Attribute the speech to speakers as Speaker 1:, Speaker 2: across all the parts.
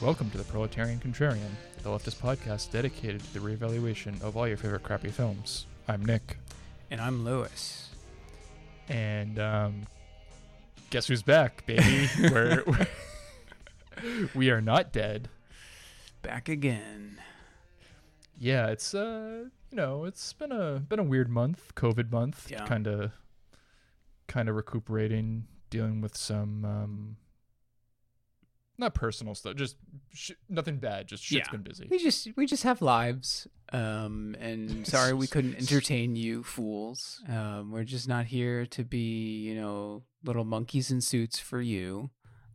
Speaker 1: Welcome to the Proletarian Contrarian, the leftist podcast dedicated to the reevaluation of all your favorite crappy films. I'm Nick,
Speaker 2: And I'm Lewis.
Speaker 1: and um, guess who's back, baby? we're, we're we are not dead.
Speaker 2: Back again.
Speaker 1: Yeah, it's uh, you know, it's been a been a weird month, COVID month. Kind of, kind of recuperating, dealing with some um, not personal stuff, just sh- nothing bad. Just shit's
Speaker 2: Yeah.
Speaker 1: been busy.
Speaker 2: We just we just have lives. Um and sorry we couldn't entertain you fools. Um we're just not here to be, you know, little monkeys in suits for you.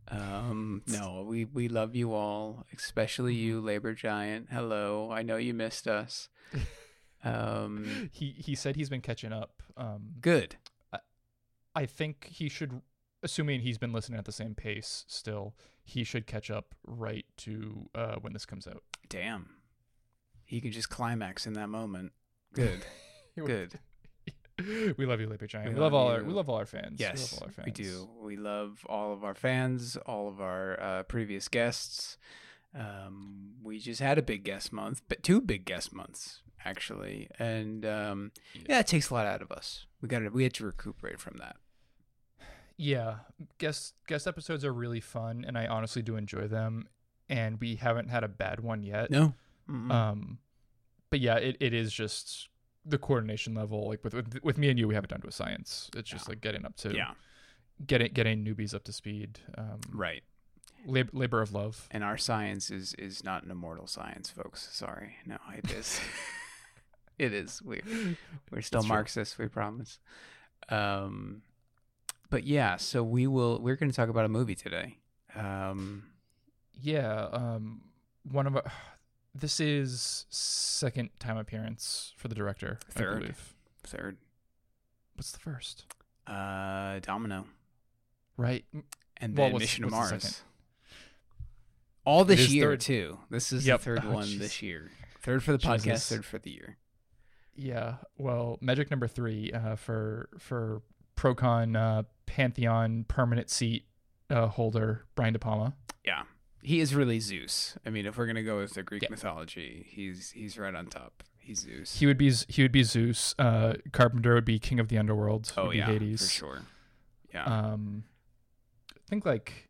Speaker 2: Um no, we we love you all, especially you labor giant. Hello. I know you missed us. Um
Speaker 1: he he said he's been catching up. Um,
Speaker 2: good.
Speaker 1: I think he should, assuming he's been listening at the same pace still, he should catch up right to uh, when this comes out.
Speaker 2: Damn. He can just climax in that moment. Good. Good.
Speaker 1: we love you, Labor Giant.
Speaker 2: We
Speaker 1: We, love,
Speaker 2: love
Speaker 1: all our we love all our fans. we,
Speaker 2: Yes,
Speaker 1: love all our fans.
Speaker 2: we do. We love all of our fans, all of our uh, previous guests. Um, we just had a big guest month, but two big guest months actually, and um, yeah, it takes a lot out of us. We got to we had to recuperate from that.
Speaker 1: Yeah, guest guest episodes are really fun, and I honestly do enjoy them. And we haven't had a bad one yet.
Speaker 2: No, Mm-mm.
Speaker 1: Um, but yeah, it, it is just the coordination level. Like with, with with me and you, we have it down to a science. It's just
Speaker 2: Yeah.
Speaker 1: like getting up to
Speaker 2: yeah,
Speaker 1: getting getting newbies up to speed. Um,
Speaker 2: right.
Speaker 1: lab, labor of love.
Speaker 2: And our science is is not an immortal science, folks. Sorry, no, it is. it is. We we're still
Speaker 1: It's true.
Speaker 2: Marxists. We promise. Um, but yeah, so we will. We're going to talk about a movie today. Um,
Speaker 1: Yeah. Um, one of our, this is second time appearance for the director. I
Speaker 2: Third.
Speaker 1: believe.
Speaker 2: third,
Speaker 1: What's the first?
Speaker 2: uh, Domino,
Speaker 1: Right.
Speaker 2: and
Speaker 1: Well,
Speaker 2: then
Speaker 1: what's-
Speaker 2: Mission to
Speaker 1: what's the
Speaker 2: Mars. All this year
Speaker 1: third.
Speaker 2: too. This is
Speaker 1: Yep.
Speaker 2: the third
Speaker 1: Oh,
Speaker 2: one
Speaker 1: jeez.
Speaker 2: this year. Third for the podcast.
Speaker 1: Jesus.
Speaker 2: Third for the year.
Speaker 1: Yeah. Well, Magic number three uh, for for Procon uh, Pantheon permanent seat uh, holder Brian De Palma.
Speaker 2: Yeah, he is really Zeus. I mean, if we're gonna go with the Greek
Speaker 1: Yeah.
Speaker 2: mythology, he's he's right on top. He's Zeus.
Speaker 1: He would be he would be Zeus. Uh, Carpenter would be king of the underworld.
Speaker 2: oh yeah,
Speaker 1: Hades.
Speaker 2: for sure. Yeah.
Speaker 1: Um, I think like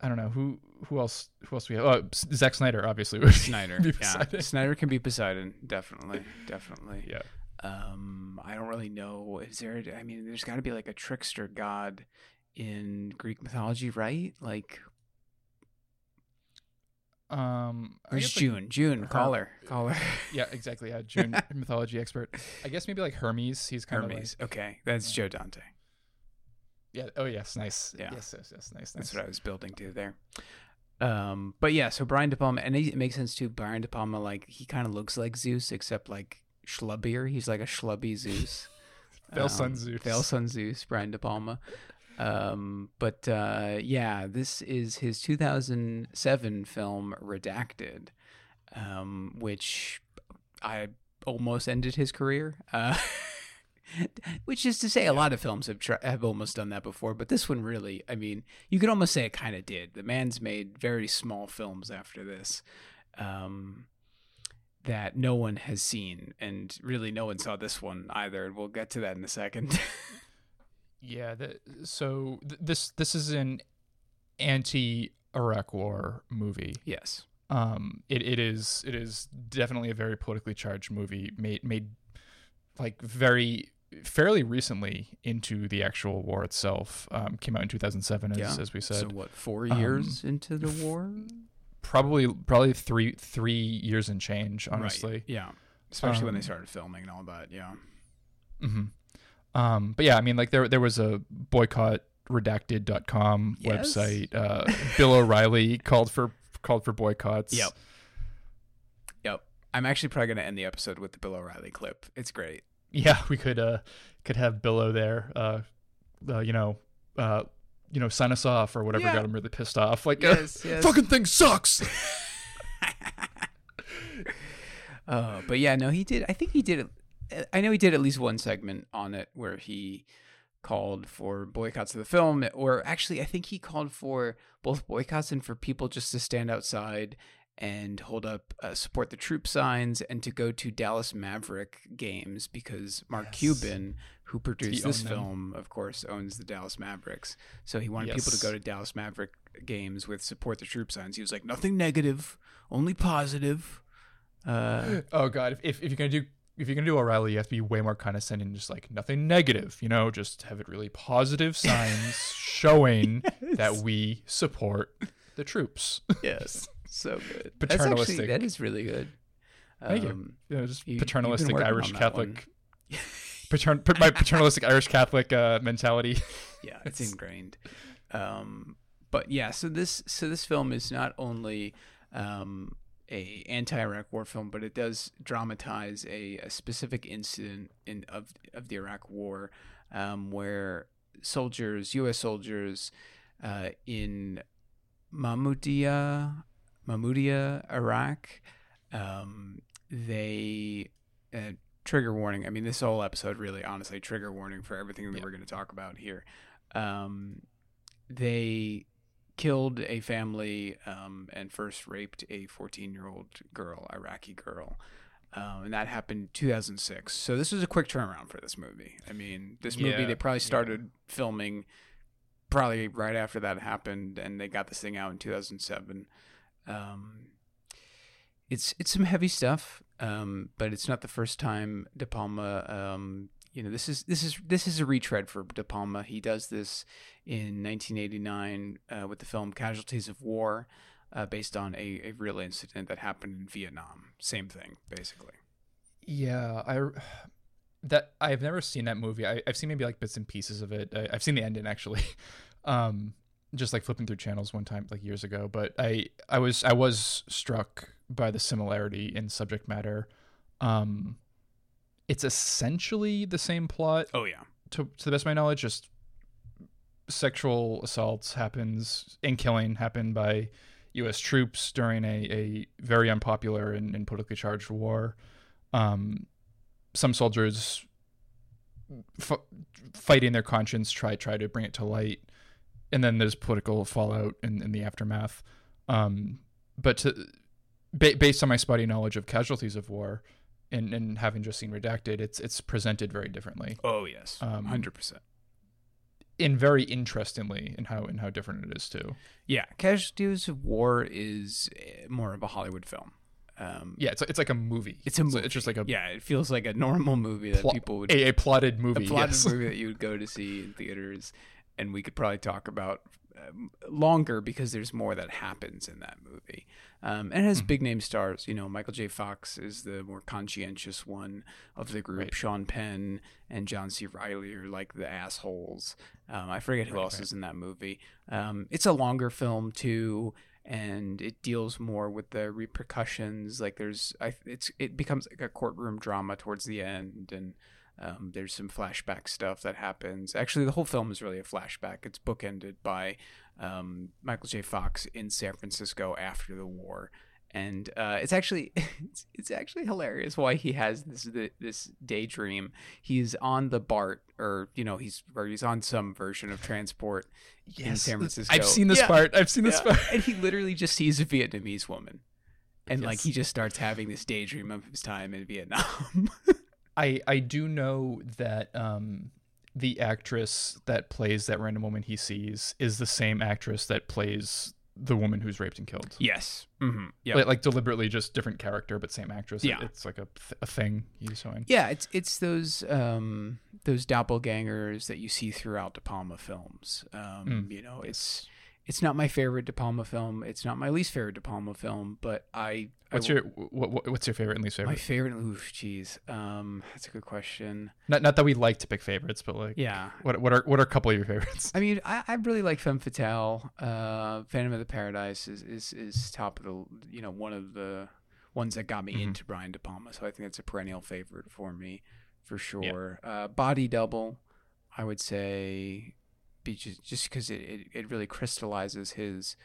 Speaker 1: I don't know who who else who else we have. Oh, Zack Snyder obviously.
Speaker 2: Snyder. yeah.
Speaker 1: Poseidon.
Speaker 2: Snyder can be Poseidon. Definitely. Definitely.
Speaker 1: Yeah.
Speaker 2: Um, I don't really know. Is there? I mean, there's got to be like a trickster god in Greek mythology, right? Like,
Speaker 1: Um, I guess, like,
Speaker 2: June? June,
Speaker 1: Her-
Speaker 2: call her. Call her.
Speaker 1: yeah, exactly. Yeah, June mythology expert. I guess maybe like Hermes. He's kind of like
Speaker 2: Hermes. okay, that's Joe Dante.
Speaker 1: yeah. Oh yes, nice.
Speaker 2: Yeah.
Speaker 1: Yes, yes, yes, nice.
Speaker 2: That's what I was building to there. Um, but yeah, so Brian De Palma, and it makes sense too. Brian De Palma, like he kind of looks like Zeus, except like schlubbier. He's like a schlubby Zeus.
Speaker 1: Fail Sun
Speaker 2: Um,
Speaker 1: Zeus.
Speaker 2: Fail Sun Zeus, Brian De Palma. Um, but uh, yeah, this is his 2007 film Redacted, um, which I almost ended his career. Uh, which is to say, a lot of films have tr- have almost done that before, but this one really, I mean, you could almost say it kind of did. The man's made very small films after this. Um, that no one has seen, and really no one saw this one either. And we'll get to that in a second.
Speaker 1: Yeah. The, so th- this this is an anti-Iraq War movie.
Speaker 2: yes.
Speaker 1: Um, it, it is it is definitely a very politically charged movie made made like very fairly recently into the actual war itself. Um, came out in 2007, as,
Speaker 2: Yeah.
Speaker 1: as we said.
Speaker 2: So what? Four
Speaker 1: um,
Speaker 2: years into the war,
Speaker 1: probably probably three three years and change, honestly.
Speaker 2: Right. Yeah. Especially when they
Speaker 1: Um,
Speaker 2: started filming and all that. Yeah.
Speaker 1: Mm-hmm. Um, but yeah, I mean, like there there was a boycott redacted.com
Speaker 2: Yes.
Speaker 1: website. Uh, Bill O'Reilly called for called for boycotts.
Speaker 2: Yep. Yep. I'm actually probably gonna end the episode with the Bill O'Reilly clip. It's great.
Speaker 1: Yeah, we could uh could have Billo there. Uh, uh you know, uh, you know, sign us off or whatever
Speaker 2: Yeah.
Speaker 1: got him really pissed off. Like, uh,
Speaker 2: Yes. yes.
Speaker 1: fucking thing sucks.
Speaker 2: Uh, but yeah, no, he did. I think he did. I know he did at least one segment on it where he called for boycotts of the film, or actually, I think he called for both boycotts and for people just to stand outside and hold up uh, support the troop signs and to go to Dallas Maverick games because Mark
Speaker 1: Yes.
Speaker 2: Cuban, who produced this
Speaker 1: them.
Speaker 2: film, of course, owns the Dallas Mavericks. So he wanted people to go to Dallas Maverick games with support the troop signs. He was like, nothing negative, only positive. Uh,
Speaker 1: Oh god, if, if if you're gonna do if you're gonna do O'Reilly, you have to be way more condescending, just like nothing negative, you know, just have it really positive signs showing that we support the troops.
Speaker 2: yes, so good. That's actually
Speaker 1: Paternalistic.
Speaker 2: that is really good.
Speaker 1: Thank you.
Speaker 2: Um,
Speaker 1: You know, just
Speaker 2: You-
Speaker 1: paternalistic Irish Catholic patern my paternalistic Irish Catholic uh, mentality.
Speaker 2: yeah it's ingrained um but yeah so this so this film is not only um a anti-iraq war film but it does dramatize a, a specific incident in of of the iraq war um where soldiers us soldiers uh in mahmudia mahmudia iraq um they uh, trigger warning. I mean, this whole episode really, honestly, trigger warning for everything that
Speaker 1: Yeah.
Speaker 2: we're going to talk about here. Um, they killed a family um, and first raped a 14 year old girl, Iraqi girl. Um, and that happened 2006. So this was a quick turnaround for this movie. I mean, this movie
Speaker 1: Yeah,
Speaker 2: they probably
Speaker 1: yeah.
Speaker 2: started filming probably right after that happened, and they got this thing out in 2007. Um, it's it's some heavy stuff, um, but it's not the first time De Palma. Um, you know, this is this is this is a retread for De Palma. He does this in 1989 uh, with the film Casualties of War, uh, based on a, a real incident that happened in Vietnam. Same thing, basically.
Speaker 1: Yeah, I that I've never seen that movie. I, I've seen maybe like bits and pieces of it. I, I've seen the ending actually, um, just like flipping through channels one time like years ago. But I I was I was struck by the similarity in subject matter. Um, it's essentially the same plot
Speaker 2: Oh yeah,
Speaker 1: to to the best of my knowledge. Just sexual assaults happens and killing happened by U.S. troops during a, a very unpopular and, and politically charged war. Um, some soldiers f- fighting their conscience try try to bring it to light, and then there's political fallout in, in the aftermath. Um, but to, ba- based on my spotty knowledge of casualties of war, and, and having just seen redacted, it's it's presented very differently
Speaker 2: oh yes,
Speaker 1: Um,
Speaker 2: hundred percent.
Speaker 1: and very interestingly in how in how different it is too.
Speaker 2: Yeah, Casualties of War is eh, more of a Hollywood film. Um,
Speaker 1: Yeah, it's it's like a movie.
Speaker 2: It's a movie.
Speaker 1: it's just like a
Speaker 2: yeah, it feels like a normal movie that
Speaker 1: plo-
Speaker 2: people would
Speaker 1: a, a plotted
Speaker 2: a
Speaker 1: movie.
Speaker 2: plotted
Speaker 1: yes.
Speaker 2: movie that you would go to see in theaters, and we could probably talk about longer because there's more that happens in that movie. Um, and it has
Speaker 1: Mhm.
Speaker 2: big name stars. You know, Michael J. Fox is the more conscientious one of the group.
Speaker 1: Right.
Speaker 2: Sean Penn and John C. Reilly are like the assholes. Um, I forget who
Speaker 1: Right,
Speaker 2: else
Speaker 1: right.
Speaker 2: is in that movie. Um, it's a longer film too. And it deals more with the repercussions. Like there's, I, it's it becomes like a courtroom drama towards the end, and um, there's some flashback stuff that happens. Actually, the whole film is really a flashback. It's bookended by um, Michael J. Fox in San Francisco after the war, and uh, it's actually it's, it's actually hilarious why he has this this daydream. He's on the BART, or you know, he's or he's on some version of transport in San Francisco.
Speaker 1: I've seen this
Speaker 2: Yeah.
Speaker 1: part. I've seen this
Speaker 2: Yeah.
Speaker 1: part.
Speaker 2: and he literally just sees a Vietnamese woman. And like he just starts having this daydream of his time in Vietnam.
Speaker 1: I I do know that um the actress that plays that random woman he sees is the same actress that plays the woman who's raped and killed.
Speaker 2: yes. Mm-hmm. Yeah.
Speaker 1: Like, like deliberately just different character but same actress. It-
Speaker 2: Yeah.
Speaker 1: it's like a, th- a thing he's showing.
Speaker 2: Yeah, it's it's those um those doppelgangers that you see throughout De Palma films. Um,
Speaker 1: Mm.
Speaker 2: you know, it's it's not my favorite De Palma film. It's not my least favorite De Palma film, but I
Speaker 1: What's
Speaker 2: I,
Speaker 1: your what, what, what's your favorite and least favorite?
Speaker 2: my favorite? Oof, jeez. Um, that's a good question.
Speaker 1: not not that we like to pick favorites, but like
Speaker 2: Yeah,
Speaker 1: what what are what are a couple of your favorites?
Speaker 2: I mean, I, I really like Femme Fatale. Uh, Phantom of the Paradise is, is, is top of the, you know, one of the ones that got me
Speaker 1: Mhm.
Speaker 2: into Brian De Palma. So I think that's a perennial favorite for me, for sure. Uh, Body Double, I would say, be just just because it, it, it really crystallizes his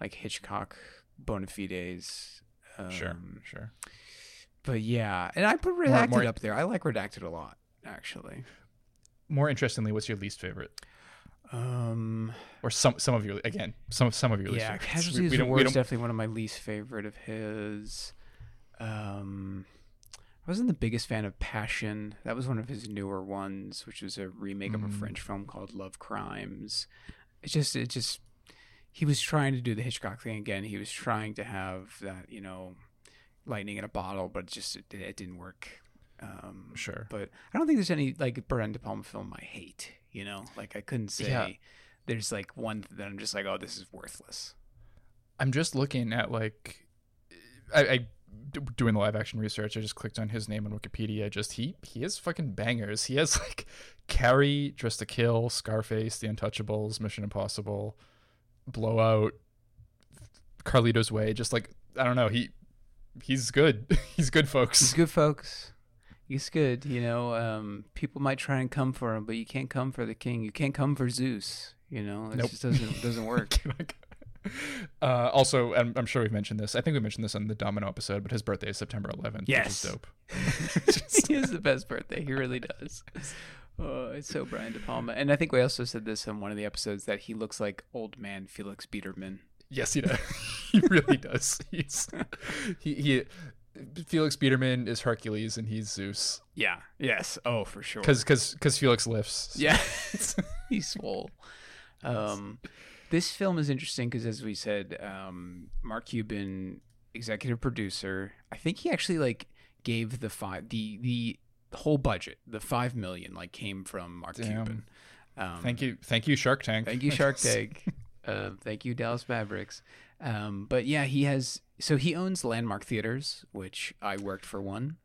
Speaker 2: like Hitchcock bona fides. Um,
Speaker 1: sure, sure.
Speaker 2: But yeah, and I put
Speaker 1: More-
Speaker 2: Redacted
Speaker 1: more-
Speaker 2: up there. I like Redacted a lot, actually.
Speaker 1: more interestingly, what's your least favorite,
Speaker 2: Um,
Speaker 1: or some some of your again some some of your least
Speaker 2: yeah? Casualty
Speaker 1: We- we
Speaker 2: the War is definitely one of my least favorite of his. Um, wasn't the biggest fan of Passion. That was one of his newer ones, which was a remake of a
Speaker 1: Mm.
Speaker 2: French film called Love Crimes. It just, it just, he was trying to do the Hitchcock thing again. He was trying to have that, you know, lightning in a bottle, but it just it, it didn't work. Um,
Speaker 1: Sure.
Speaker 2: but I don't think there's any like Brian De Palma film I hate. You know, like I couldn't say
Speaker 1: Yeah.
Speaker 2: there's like one that I'm just like, oh, this is worthless.
Speaker 1: I'm just looking at like, I, I doing the live action research. I just clicked on his name on Wikipedia. Just he he has fucking bangers. He has like Carrie, Dressed to Kill, Scarface, The Untouchables, Mission Impossible, Blowout, Carlito's Way. Just like I don't know. He he's good. he's good, folks.
Speaker 2: He's good, folks. He's good. You know, um, people might try and come for him, but you can't come for the king. You can't come for Zeus. You know, it
Speaker 1: Nope.
Speaker 2: just doesn't doesn't work.
Speaker 1: Uh, also, I'm, I'm sure we've mentioned this. I think we mentioned this on the Domino episode, but his birthday is September 11th,
Speaker 2: Yes.
Speaker 1: which is dope.
Speaker 2: he has the best birthday. He really does. Oh, it's so Brian De Palma. And I think we also said this in one of the episodes that he looks like old man Felix Biederman.
Speaker 1: Yes, he does. he really does. He's he, he Felix Biederman is Hercules and he's Zeus
Speaker 2: Yeah. Yes. Oh, for sure.
Speaker 1: because because because Felix lifts.
Speaker 2: Yeah, he's swole. Um, this film is interesting because, as we said, um, Mark Cuban, executive producer. I think he actually like gave the five the the whole budget, the five million, like came from Mark
Speaker 1: Damn.
Speaker 2: Cuban. Um,
Speaker 1: Thank you, thank you, Shark Tank.
Speaker 2: Thank you, Shark Tank. uh, thank you, Dallas Mavericks. Um, but yeah, he has. So he owns Landmark Theaters, which I worked for one.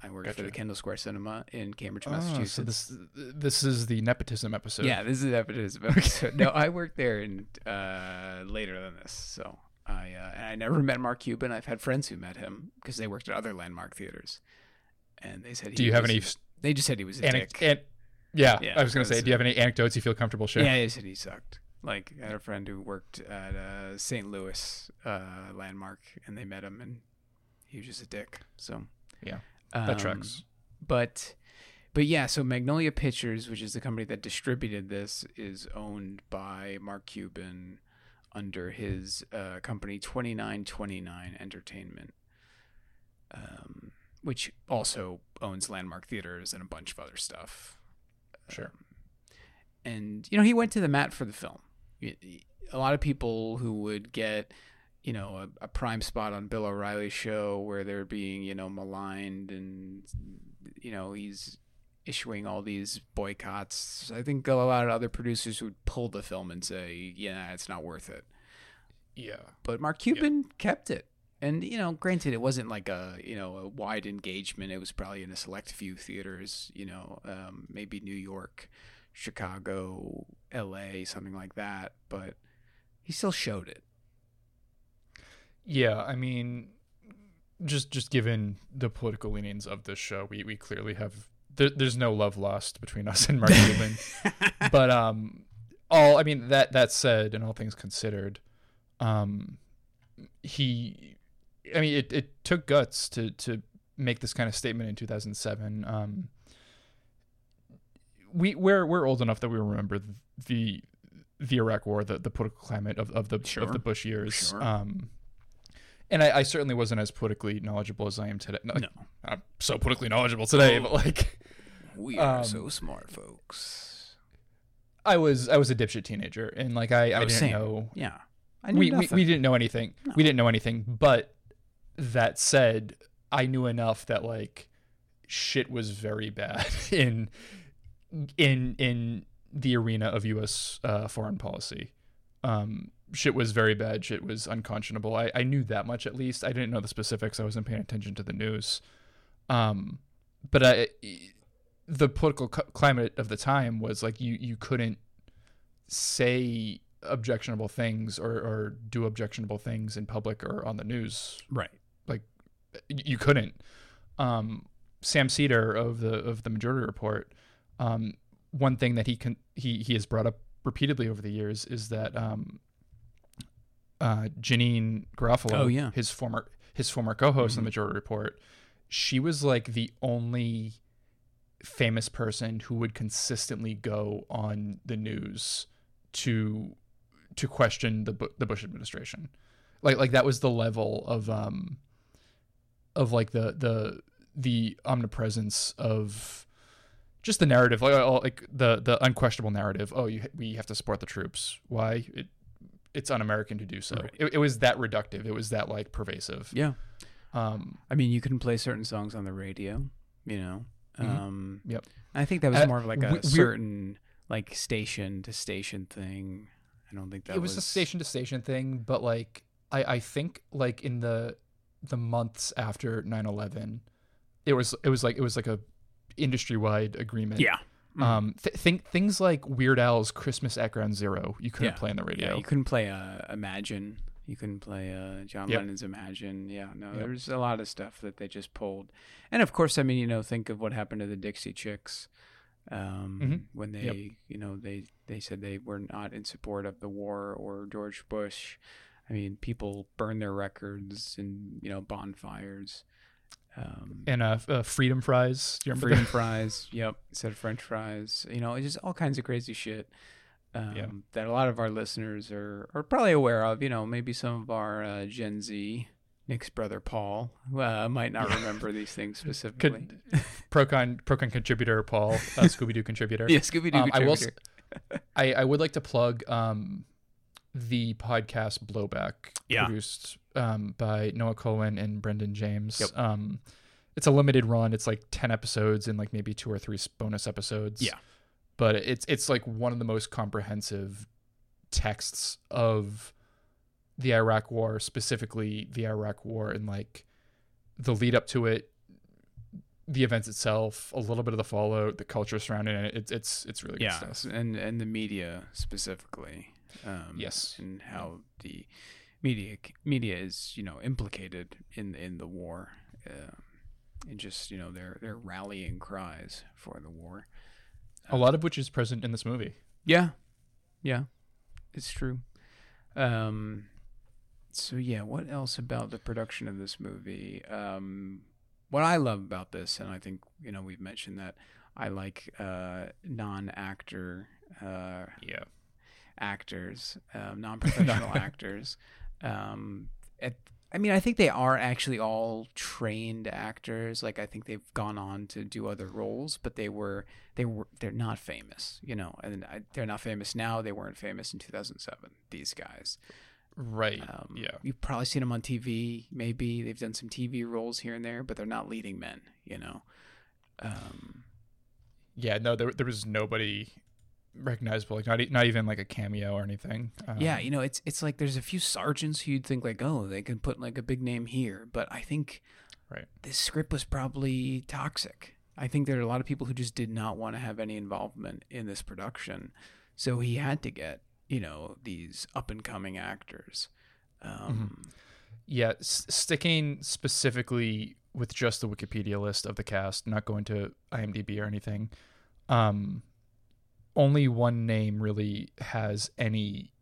Speaker 2: I worked for the Kendall Square Cinema in Cambridge,
Speaker 1: Oh,
Speaker 2: Massachusetts.
Speaker 1: so this this is the nepotism episode.
Speaker 2: Yeah, this is the nepotism episode. no, I worked there and uh, later than this. So I uh, and I never met Mark Cuban. I've had friends who met him because they worked at other landmark theaters, and they said.
Speaker 1: Do
Speaker 2: he
Speaker 1: you have
Speaker 2: was-
Speaker 1: any
Speaker 2: They just said he was a dick.
Speaker 1: an- yeah,
Speaker 2: Yeah,
Speaker 1: I was gonna say, do you have any anecdotes you feel comfortable sharing?
Speaker 2: Yeah, they said he sucked. Like I had a friend who worked at uh, St. Louis uh, landmark, and they met him, and he was just a dick. So
Speaker 1: Yeah, that
Speaker 2: um,
Speaker 1: tracks.
Speaker 2: But but yeah, so Magnolia Pictures, which is the company that distributed this, is owned by Mark Cuban under his uh, company Twenty Nine Twenty Nine Entertainment, um, which also owns Landmark Theaters and a bunch of other stuff.
Speaker 1: Sure.
Speaker 2: Um, and you know, he went to the mat for the film. A lot of people who would get you know, a, a prime spot on Bill O'Reilly's show where they're being, you know, maligned and, you know, he's issuing all these boycotts. I think a lot of other producers would pull the film and say, yeah, it's not worth it.
Speaker 1: Yeah,
Speaker 2: But Mark Cuban kept it. And, you know, granted, it wasn't like a, you know, a wide engagement. It was probably in a select few theaters, you know, um, maybe New York, Chicago, LA, something like that. But he still showed it.
Speaker 1: Yeah. I mean, just just given the political leanings of this show, we we clearly have there, there's no love lost between us and Mark Cuban. but um all i mean that that said and all things considered um he i mean it, it took guts to to make this kind of statement in 2007 um we we're we're old enough that we remember the the iraq war the the political climate of, of the
Speaker 2: Sure.
Speaker 1: of the bush years
Speaker 2: Sure.
Speaker 1: um and I, I certainly wasn't as politically knowledgeable as I am today. No,
Speaker 2: No.
Speaker 1: I'm so politically knowledgeable today,
Speaker 2: Oh.
Speaker 1: but like
Speaker 2: We
Speaker 1: are
Speaker 2: so smart, folks.
Speaker 1: I was I was a dipshit teenager, and like I, I
Speaker 2: Oh,
Speaker 1: didn't
Speaker 2: same.
Speaker 1: know
Speaker 2: Yeah. I
Speaker 1: we, we we didn't know anything.
Speaker 2: No.
Speaker 1: We didn't know anything. But that said, I knew enough that like shit was very bad in in in the arena of U.S. Uh, foreign policy. Um, shit was very bad. Shit was unconscionable. I, I knew that much at least. I didn't know the specifics. I wasn't paying attention to the news. Um, but I, the political cu- climate of the time was like you you couldn't say objectionable things or, or do objectionable things in public or on the news.
Speaker 2: right.
Speaker 1: Like You couldn't. Um, Sam Seder of the of the Majority Report, um, one thing that he can he he has brought up repeatedly over the years is that um, uh, Janeane Garofalo,
Speaker 2: Oh, yeah.
Speaker 1: his former his former co-host on
Speaker 2: Mhm.
Speaker 1: the Majority Report, she was like the only famous person who would consistently go on the news to to question the the Bush administration. Like like that was the level of um of like the the the omnipresence of just the narrative like like the the unquestionable narrative oh you we have to support the troops why it it's un-american to do so
Speaker 2: Right.
Speaker 1: it, it was that reductive it was that like pervasive
Speaker 2: Yeah.
Speaker 1: um
Speaker 2: I mean, you can play certain songs on the radio, you know.
Speaker 1: Mhm.
Speaker 2: Um,
Speaker 1: Yep.
Speaker 2: I think that was
Speaker 1: Uh,
Speaker 2: more of like a
Speaker 1: we-
Speaker 2: certain like station to station thing. I don't think that
Speaker 1: it was, a station to station thing but like i i think like in the the months after 9-11 it was it was like it was like a industry wide agreement
Speaker 2: Yeah. Mhm.
Speaker 1: um th- think things like weird al's christmas at ground zero you couldn't
Speaker 2: Yeah.
Speaker 1: play on the radio
Speaker 2: Yeah, you couldn't play uh, Imagine. You couldn't play uh, John
Speaker 1: Yep.
Speaker 2: Lennon's Imagine. Yeah, no,
Speaker 1: Yep.
Speaker 2: there's a lot of stuff that they just pulled. And of course, I mean, you know, think of what happened to the Dixie Chicks um,
Speaker 1: Mhm.
Speaker 2: when they,
Speaker 1: Yep.
Speaker 2: you know, they they said they were not in support of the war or George Bush. I mean, people burn their records and you know bonfires. Um,
Speaker 1: and uh, f- uh freedom fries do you remember
Speaker 2: freedom fries. Yep, instead of French fries. You know, it's just all kinds of crazy shit um,
Speaker 1: Yeah.
Speaker 2: that a lot of our listeners are are probably aware of. You know, maybe some of our uh, Gen Z, Nick's brother Paul, uh, might not remember these things specifically.
Speaker 1: Could, procon procon contributor paul uh, scooby-doo contributor
Speaker 2: yeah, Scooby Doo.
Speaker 1: um, I will. I would like to plug um, the podcast Blowback,
Speaker 2: Yeah.
Speaker 1: produced um, by Noah Kulwin and Brendan James.
Speaker 2: Yep.
Speaker 1: Um, it's a limited run. It's like ten episodes and like maybe two or three bonus episodes.
Speaker 2: Yeah.
Speaker 1: but it's it's like one of the most comprehensive texts of the Iraq War, specifically the Iraq War and like the lead up to it, the events itself, a little bit of the fallout, the culture surrounding it. It's it's it's really
Speaker 2: yeah,
Speaker 1: good stuff.
Speaker 2: and and the media specifically. Um,
Speaker 1: Yes.
Speaker 2: and how the media media is you know implicated in in the war, uh, and just you know their their rallying cries for the war.
Speaker 1: A lot of which is present in this movie.
Speaker 2: Yeah, yeah, it's true. Um, so yeah, what else about the production of this movie? Um, what I love about this, and I think you know we've mentioned that I like uh, non-actor uh,
Speaker 1: Yeah.
Speaker 2: Actors, um, non-professional actors. Um, at, I mean, I think they are actually all trained actors. Like, I think they've gone on to do other roles, but they were they were they're not famous, you know. And I, they're not famous now. They weren't famous in 2007. These guys.
Speaker 1: Right.
Speaker 2: Um,
Speaker 1: yeah.
Speaker 2: You've probably seen them on TV. Maybe they've done some TV roles here and there, but they're not leading men, you know. Um,
Speaker 1: Yeah. No, there there was nobody recognizable, like not e- not even like a cameo or anything. Um,
Speaker 2: yeah, you know, it's it's like there's a few sergeants who you'd think like, oh, they can put like a big name here, but I think
Speaker 1: Right.
Speaker 2: this script was probably toxic. I think there are a lot of people who just did not want to have any involvement in this production, so he had to get you know these up and coming actors. Um,
Speaker 1: Yeah. S- sticking specifically with just the Wikipedia list of the cast, not going to IMDb or anything. Um, only one name really has any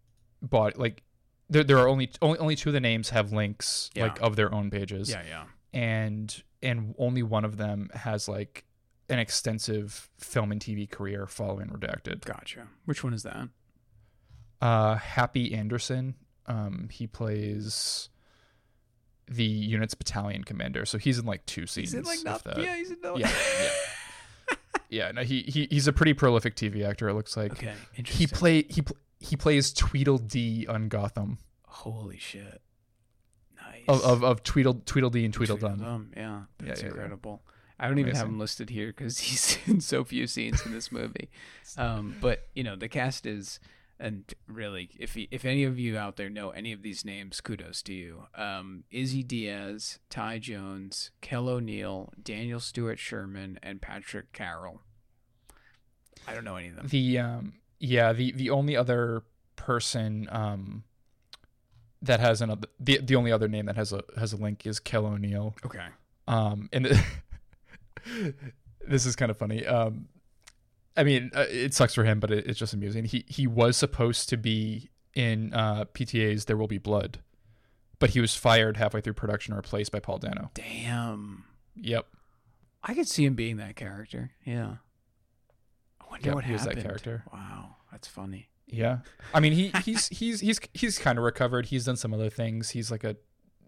Speaker 1: body like. There, there are only only only two of the names have links
Speaker 2: Yeah.
Speaker 1: like of their own pages.
Speaker 2: Yeah, yeah.
Speaker 1: and and only one of them has like an extensive film and TV career following Redacted.
Speaker 2: Gotcha. Which one is that?
Speaker 1: Uh, Happy Anderson, um, he plays the unit's battalion commander, so he's in like two seasons
Speaker 2: He's in like
Speaker 1: if
Speaker 2: not.
Speaker 1: that.
Speaker 2: Yeah, he's in no.
Speaker 1: Yeah, yeah. No, he, he he's a pretty prolific TV actor. It looks like
Speaker 2: okay,
Speaker 1: he play he pl- he plays Tweedledee on Gotham
Speaker 2: Holy shit! Nice.
Speaker 1: of of, of Tweedle Tweedledee and Tweedledum.
Speaker 2: Tweedledum, Yeah,
Speaker 1: Yeah,
Speaker 2: that's
Speaker 1: yeah, yeah.
Speaker 2: incredible. I don't even have him listed here because he's in so few scenes in this movie. Um, but you know, the cast is, and really, if y- if any of you out there know any of these names, kudos to you. Um, Izzy Diaz, Ty Jones, Kel O'Neill, Daniel Stewart Sherman, and Patrick Carroll. I don't know any of them.
Speaker 1: The um yeah the the only other person um that has another the the only other name that has a has a link is Kel O'Neill.
Speaker 2: Okay.
Speaker 1: Um and this is kind of funny. Um I mean uh, it sucks for him, but it, it's just amusing. He he was supposed to be in uh PTA's There Will Be Blood, but he was fired halfway through production and replaced by Paul Dano.
Speaker 2: Damn.
Speaker 1: Yep.
Speaker 2: I could see him being that character. Yeah. I wonder
Speaker 1: Yeah,
Speaker 2: what
Speaker 1: he was that character.
Speaker 2: Wow, that's funny.
Speaker 1: Yeah, I mean he he's he's he's he's kind of recovered. He's done some other things. He's like a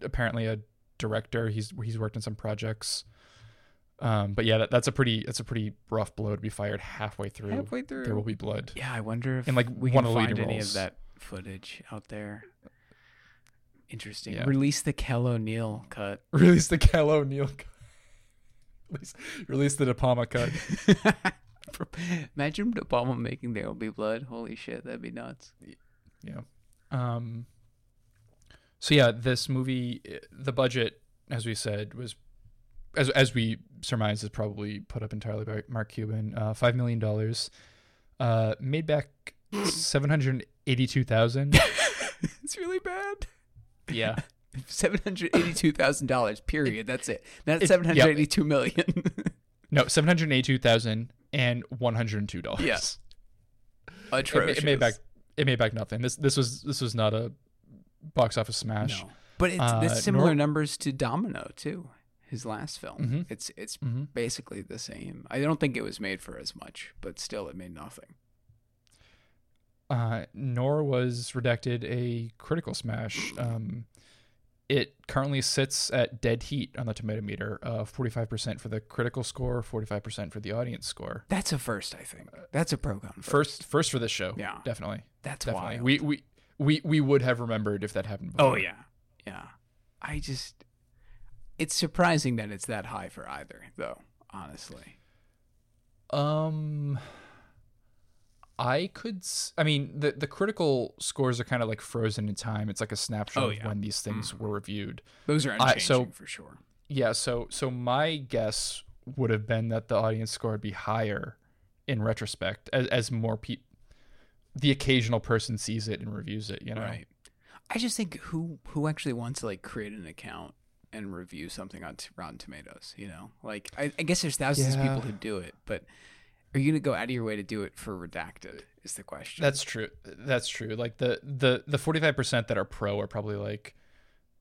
Speaker 1: apparently a director. He's he's worked on some projects. Um, but yeah, that, that's a pretty that's a pretty rough blow to be fired halfway through.
Speaker 2: Halfway through.
Speaker 1: There will be blood.
Speaker 2: Yeah, I wonder if
Speaker 1: And, like,
Speaker 2: we
Speaker 1: one
Speaker 2: can
Speaker 1: of the
Speaker 2: find
Speaker 1: leading
Speaker 2: any
Speaker 1: roles.
Speaker 2: of that footage out there. Interesting.
Speaker 1: Yeah.
Speaker 2: Release the Kel O'Neill cut.
Speaker 1: Release the Kel O'Neill. cut. Release, release the De Palma cut.
Speaker 2: Imagine De Palma making There Will Be Blood. Holy shit, that'd be nuts.
Speaker 1: Yeah. Um. So yeah, this movie, eh, the budget, as we said, was as as we surmise, is probably put up entirely by Mark Cuban. Uh, Five million dollars. Uh, made back seven hundred eighty-two thousand.
Speaker 2: it's really bad.
Speaker 1: yeah.
Speaker 2: Seven hundred eighty-two thousand dollars. Period. That's it. Not
Speaker 1: It-
Speaker 2: seven hundred eighty-two million.
Speaker 1: No, seven hundred eighty-two thousand and one hundred two dollars.
Speaker 2: Yes.
Speaker 1: It,
Speaker 2: Atrocious.
Speaker 1: it made back. It made back nothing. This this was this was not a box office smash.
Speaker 2: No. But it's,
Speaker 1: Uh,
Speaker 2: similar
Speaker 1: nor-
Speaker 2: numbers to Domino too. His last film.
Speaker 1: Mhm.
Speaker 2: It's it's
Speaker 1: hmm
Speaker 2: basically the same. I don't think it was made for as much, but still, it made nothing.
Speaker 1: uh, nor was Redacted a critical smash. Um, it currently sits at dead heat on the tomato meter, uh, 45% for the critical score, 45% for the audience score.
Speaker 2: That's a first, I think. That's a program first.
Speaker 1: First, first for this show.
Speaker 2: Yeah.
Speaker 1: definitely,
Speaker 2: That's
Speaker 1: definitely.
Speaker 2: wild.
Speaker 1: We we we we would have remembered if that happened. Before.
Speaker 2: oh yeah, yeah. I just, it's surprising that it's that high for either, though. Honestly,
Speaker 1: Um, I could. I mean, the the critical scores are kind of like frozen in time. It's like a snapshot
Speaker 2: Oh,
Speaker 1: of when these things
Speaker 2: Mhm.
Speaker 1: were reviewed.
Speaker 2: those are
Speaker 1: I- so-
Speaker 2: for sure.
Speaker 1: Yeah, so so my guess would have been that the audience score would be higher in retrospect as as more people the occasional person sees it and reviews it, you know.
Speaker 2: Right. I just think who who actually wants to like create an account and review something on t- Rotten Tomatoes? You know, like I, I guess there's thousands of people who do it, but are you gonna go out of your way to do it for redacted? Is the question.
Speaker 1: That's true. That's true. Like the the the 45% that are pro are probably like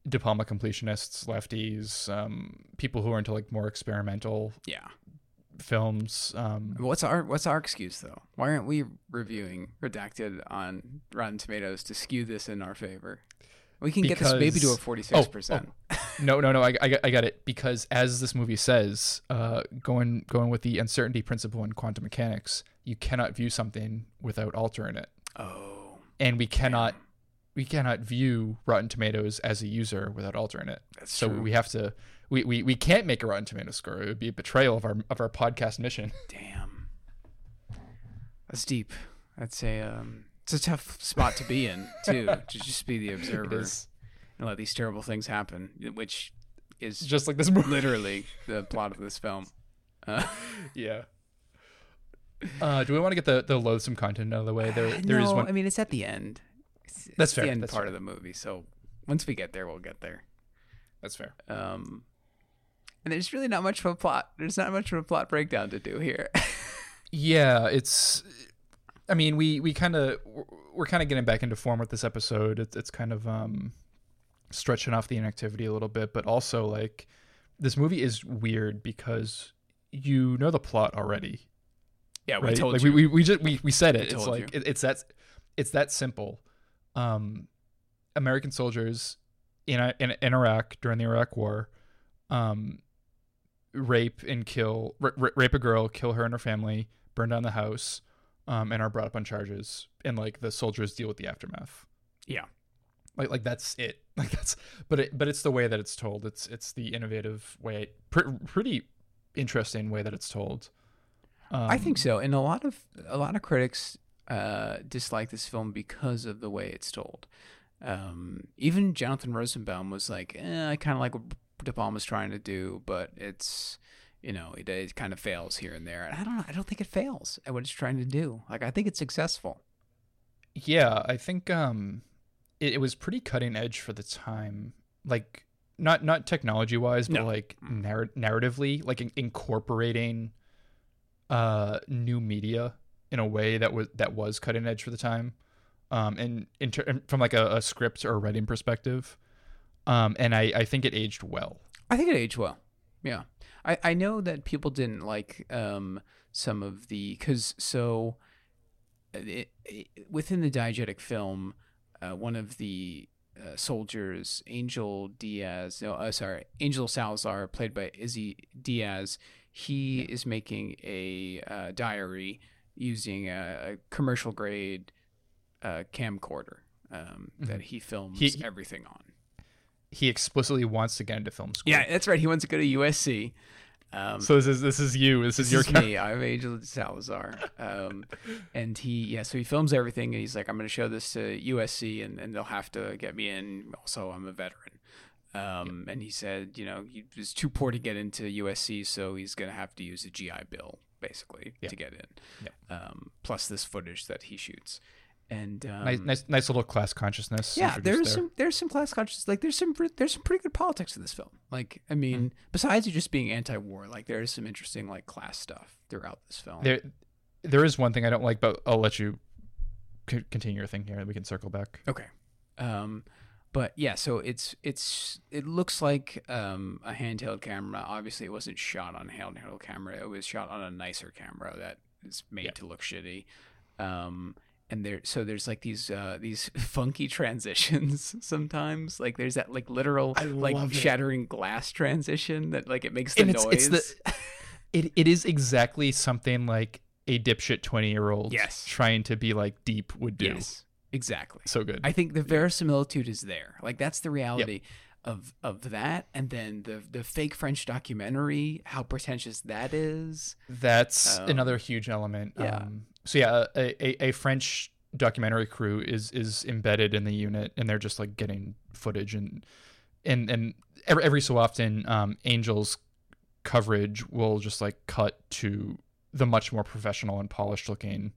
Speaker 1: De Palma completionists, lefties, um, people who are into like more experimental
Speaker 2: yeah.
Speaker 1: films. Um,
Speaker 2: What's our what's our excuse though? Why aren't we reviewing redacted on Rotten Tomatoes to skew this in our favor? We can get this maybe to a forty six percent.
Speaker 1: Oh, no, no, no. I, I, got- I got it because as this movie says, uh, going going with the uncertainty principle in quantum mechanics, you cannot view something without altering it,
Speaker 2: Oh,
Speaker 1: and we cannot we cannot view Rotten Tomatoes as a user without altering it.
Speaker 2: that's
Speaker 1: So
Speaker 2: true.
Speaker 1: we have to we, we, we can't make a Rotten Tomatoes score. It would be a betrayal of our of our podcast mission.
Speaker 2: Damn, that's deep. That's a um, it's a tough spot to be in too. to just be the observer and let these terrible things happen, which is
Speaker 1: just like this movie.
Speaker 2: literally the plot of this film. Uh,
Speaker 1: yeah. Uh, do we want to get the, the loathsome content out of the way? There there is
Speaker 2: no,
Speaker 1: one.
Speaker 2: I mean it's at the end. It's,
Speaker 1: That's
Speaker 2: it's
Speaker 1: fair,
Speaker 2: The end
Speaker 1: that's
Speaker 2: part
Speaker 1: fair.
Speaker 2: of the movie. So once we get there, we'll get there.
Speaker 1: That's fair.
Speaker 2: Um, and there's really not much of a plot. There's not much of a plot breakdown to do here.
Speaker 1: Yeah, it's. I mean, we we kind of we're kind of getting back into form with this episode. It's it's kind of um stretching off the inactivity a little bit, but also like this movie is weird because you know the plot already.
Speaker 2: yeah, we
Speaker 1: right?
Speaker 2: told
Speaker 1: like
Speaker 2: you.
Speaker 1: we, we we just we, we said it. it's like it, it's that it's that simple. Um, American soldiers in, in in Iraq during the Iraq War, um, rape and kill ra- rape a girl, kill her and her family, burn down the house, um, and are brought up on charges. And like the soldiers deal with the aftermath.
Speaker 2: Yeah.
Speaker 1: Like like that's it. Like that's but it but it's the way that it's told. It's it's the innovative way, pr- pretty interesting way that it's told. Um,
Speaker 2: I think so, and a lot of a lot of critics uh, dislike this film because of the way it's told. Um, even Jonathan Rosenbaum was like, eh, "I kind of like what De Palma's trying to do, but it's." You know, it, it kind of fails here and there, and I don't know. I don't think it fails at what it's trying to do. Like, I think it's successful.
Speaker 1: Yeah, I think um it, it was pretty cutting edge for the time. Like not not technology wise, but
Speaker 2: No.
Speaker 1: like narr- narratively, like in- incorporating uh new media in a way that was that was cutting edge for the time. Um and in ter- from like a, a script or a writing perspective. Um and I I think it aged well.
Speaker 2: I think it aged well. Yeah. I I know that people didn't like um some of the because so it, it, within the diegetic film, uh, one of the uh, soldiers, Angel Diaz, no, uh, sorry, Angel Salazar, played by Izzy Diaz, he is making a uh, diary using a, a commercial grade uh, camcorder um,
Speaker 1: Mhm.
Speaker 2: that he films
Speaker 1: He-
Speaker 2: everything on.
Speaker 1: He explicitly wants to get into film school.
Speaker 2: Yeah, that's right. He wants to go to USC. Um,
Speaker 1: So this is this is you. This,
Speaker 2: this
Speaker 1: is your
Speaker 2: is me. I'm Angel Salazar. Um, and he, yeah, so he films everything, and he's like, I'm going to show this to USC, and, and they'll have to get me in. Also, I'm a veteran. Um, And he said, you know, he was too poor to get into USC, so he's going to have to use a GI Bill, basically,
Speaker 1: Yeah.
Speaker 2: to get in.
Speaker 1: Yeah.
Speaker 2: Um, plus this footage that he shoots. And um,
Speaker 1: nice, nice, nice little class consciousness.
Speaker 2: yeah, there's
Speaker 1: there.
Speaker 2: some there's some class consciousness. Like there's some there's some pretty good politics in this film. Like I mean,
Speaker 1: Mm-hmm.
Speaker 2: besides it just being anti-war, like there's some interesting like class stuff throughout this film.
Speaker 1: There, there is one thing I don't like, but I'll let you c- continue your thing here, and we can circle back.
Speaker 2: Okay. Um, but yeah, so it's it's it looks like um, a handheld camera. Obviously, it wasn't shot on a handheld camera. It was shot on a nicer camera that is made
Speaker 1: Yeah.
Speaker 2: to look shitty. Um, and there, so there's like these uh, these funky transitions sometimes. Like there's that like literal
Speaker 1: I
Speaker 2: like
Speaker 1: it.
Speaker 2: shattering glass transition that like it makes the
Speaker 1: And it's,
Speaker 2: noise.
Speaker 1: it's the, it, it is exactly something like a dipshit twenty year old
Speaker 2: Yes.
Speaker 1: trying to be like deep would do.
Speaker 2: yes, exactly.
Speaker 1: So good.
Speaker 2: I think the verisimilitude is there. Like that's the reality of of that, and then the the fake French documentary, how pretentious that is.
Speaker 1: That's
Speaker 2: Um,
Speaker 1: another huge element.
Speaker 2: yeah.
Speaker 1: Um, so yeah, a, a, a French documentary crew is is embedded in the unit, and they're just like getting footage and and and every every so often, um, Angel's coverage will just like cut to the much more professional and polished looking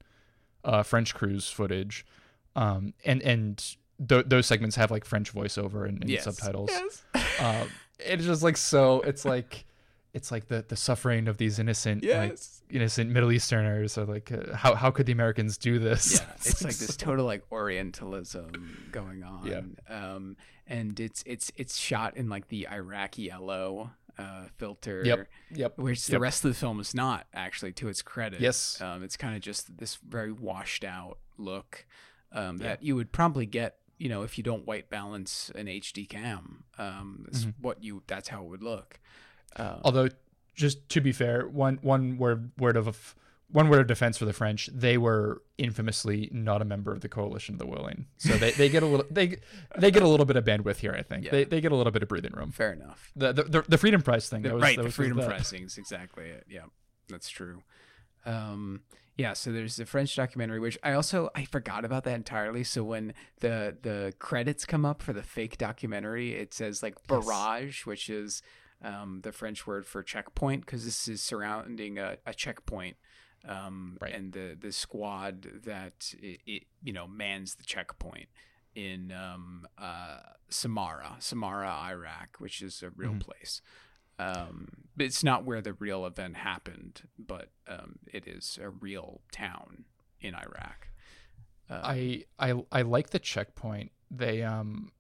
Speaker 1: uh, French crew's footage, um, and and th- those segments have like French voiceover and, and
Speaker 2: Yes.
Speaker 1: subtitles
Speaker 2: Yes.
Speaker 1: um, it's just like so it's like it's like the the suffering of these innocent like innocent middle easterners or like uh, how how could the americans do this
Speaker 2: yeah, it's like this total like Orientalism going on.
Speaker 1: Yeah.
Speaker 2: Um, and it's it's it's shot in like the Iraqi yellow uh, filter.
Speaker 1: Yep. yep
Speaker 2: Which the
Speaker 1: Yep.
Speaker 2: rest of the film is not actually to its credit.
Speaker 1: yes
Speaker 2: Um, it's kind of just this very washed out look um,
Speaker 1: Yeah.
Speaker 2: that you would probably get, you know, if you don't white balance an HD cam. Um,
Speaker 1: Mhm.
Speaker 2: what you that's how it would look. Um,
Speaker 1: although just to be fair one one word word of one word of defense for the french they were infamously not a member of the coalition of the willing so they, they get a little they they get a little bit of bandwidth here i think
Speaker 2: Yeah.
Speaker 1: they, they get a little bit of breathing room
Speaker 2: fair enough.
Speaker 1: the the, the, the freedom prize thing
Speaker 2: The-
Speaker 1: that was,
Speaker 2: right,
Speaker 1: that
Speaker 2: the freedom pricing is exactly it. Yeah, that's true. Um, yeah, so there's the French documentary, which I also I forgot about that entirely. So when the the credits come up for the fake documentary, it says like
Speaker 1: Yes.
Speaker 2: barrage, which is um, the French word for checkpoint, because this is surrounding a, a checkpoint. Um,
Speaker 1: Right.
Speaker 2: and the the squad that it, it you know mans the checkpoint in um, uh, Samarra, Samarra, Iraq, which is a real
Speaker 1: Mhm.
Speaker 2: place. Um, it's not where the real event happened, but um, it is a real town in Iraq. Uh,
Speaker 1: I I I like the checkpoint. They um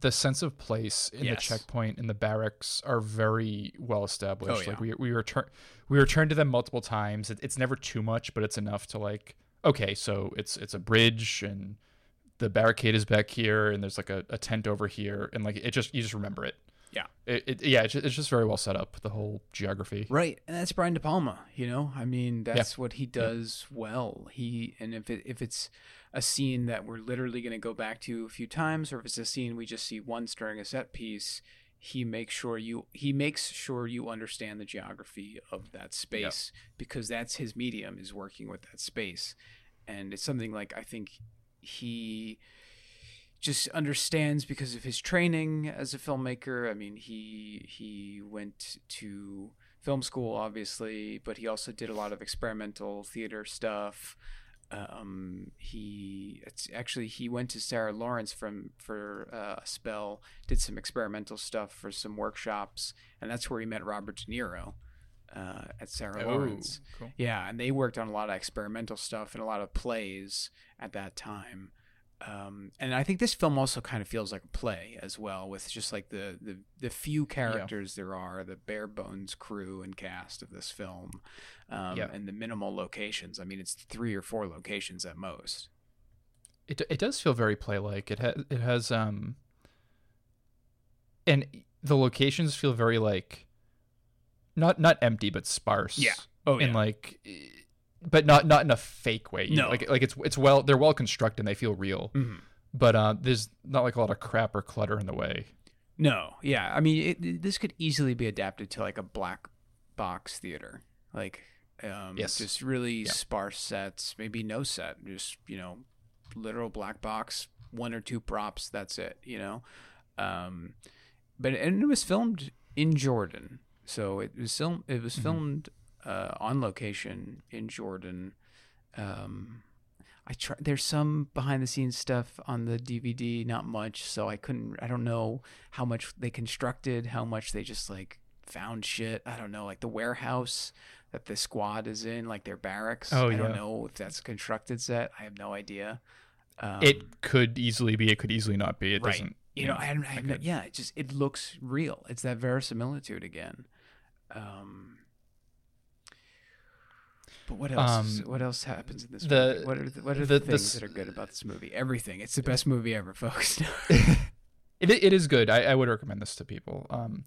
Speaker 1: the sense of place in
Speaker 2: Yes.
Speaker 1: the checkpoint and the barracks are very well established.
Speaker 2: Oh,
Speaker 1: Like we we return we return to them multiple times. It, it's never too much, but it's enough to like okay, so it's it's a bridge and the barricade is back here and there's like a, a tent over here and like it just you just remember it.
Speaker 2: Yeah.
Speaker 1: It, it yeah, it's just, it's just very well set up the whole geography.
Speaker 2: Right, and that's Brian De Palma. You know, I mean, that's what he does well. He and if it, if it's a scene that we're literally going to go back to a few times, or if it's a scene we just see once during a set piece, he makes sure you he makes sure you understand the geography of that space because that's his medium is working with that space, and it's something like I think he just understands because of his training as a filmmaker. I mean, he he went to film school, obviously, but he also did a lot of experimental theater stuff. Um, he it's actually he went to Sarah Lawrence from for uh, a spell, did some experimental stuff for some workshops, and that's where he met Robert De Niro uh, at Sarah Lawrence.
Speaker 1: cool.
Speaker 2: Yeah, and they worked on a lot of experimental stuff and a lot of plays at that time. Um, and I think this film also kind of feels like a play as well, with just like the the, the few characters there are, the bare bones crew and cast of this film, um,
Speaker 1: Yeah.
Speaker 2: and the minimal locations. I mean, it's three or four locations at most.
Speaker 1: It it does feel very play like. It has it has um and the locations feel very like not not empty but sparse.
Speaker 2: Yeah. Oh
Speaker 1: And like but not not in a fake way.
Speaker 2: No.
Speaker 1: Like like it's it's well they're well constructed and they feel real.
Speaker 2: hmm
Speaker 1: But uh there's not like a lot of crap or clutter in the way.
Speaker 2: No, yeah. I mean, it, this could easily be adapted to like a black box theater, like um,
Speaker 1: Yes.
Speaker 2: just really
Speaker 1: Yeah.
Speaker 2: sparse sets, maybe no set, just you know, literal black box, one or two props. That's it, you know. Um, but and it was filmed in Jordan, so it was film. It was
Speaker 1: Mhm.
Speaker 2: filmed uh, on location in Jordan. Um, I try. There's some behind the scenes stuff on the DVD, not much, so I couldn't. I don't know how much they constructed, how much they just like found shit. I don't know, like the warehouse that the squad is in, like their barracks.
Speaker 1: Oh,
Speaker 2: I don't know if that's a constructed set. I have no idea. Um,
Speaker 1: it could easily be, it could easily not be. It
Speaker 2: Right.
Speaker 1: doesn't
Speaker 2: you know, I, don't- I,
Speaker 1: I
Speaker 2: no-
Speaker 1: could-
Speaker 2: yeah, it just it looks real. It's that verisimilitude again. Um, but what else? is-
Speaker 1: Um,
Speaker 2: what else happens in this
Speaker 1: the-
Speaker 2: movie? What are the, what are
Speaker 1: the-
Speaker 2: the,
Speaker 1: the
Speaker 2: things
Speaker 1: s-
Speaker 2: that are good about this movie? Everything. It's the best movie ever, folks.
Speaker 1: it it is good. I, I would recommend this to people. Um,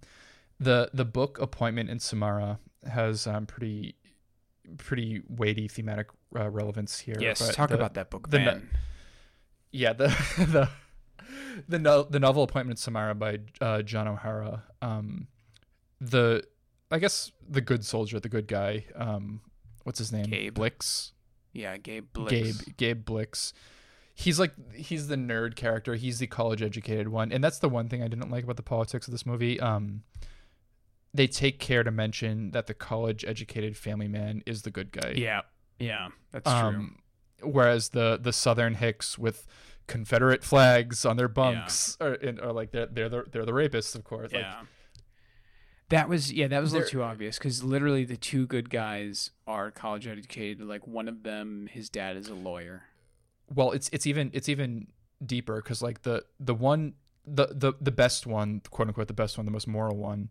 Speaker 1: the the book Appointment in Samarra has um pretty pretty weighty thematic uh, relevance here.
Speaker 2: yes,
Speaker 1: but
Speaker 2: talk
Speaker 1: the-
Speaker 2: about that book,
Speaker 1: the no-
Speaker 2: man.
Speaker 1: yeah the the the, no, the novel Appointment in Samara by uh, John O'Hara. Um, the I guess the good soldier, the good guy. Um, what's his name?
Speaker 2: Gabe.
Speaker 1: Blix.
Speaker 2: yeah, Gabe Blix.
Speaker 1: Gabe Gabe Blix. He's like he's the nerd character. He's the college educated one, and that's the one thing I didn't like about the politics of this movie. Um, they take care to mention that the college educated family man is the good guy.
Speaker 2: Yeah, yeah, that's true.
Speaker 1: Um, whereas the the Southern Hicks with Confederate flags on their bunks are, are like they're they're the, they're the rapists, of course. Like,
Speaker 2: Yeah. That was yeah, that was a little too obvious because literally the two good guys are college educated. Like one of them, his dad is a lawyer.
Speaker 1: well it's it's even it's even deeper because like the the one the the the best one quote unquote the best one the most moral one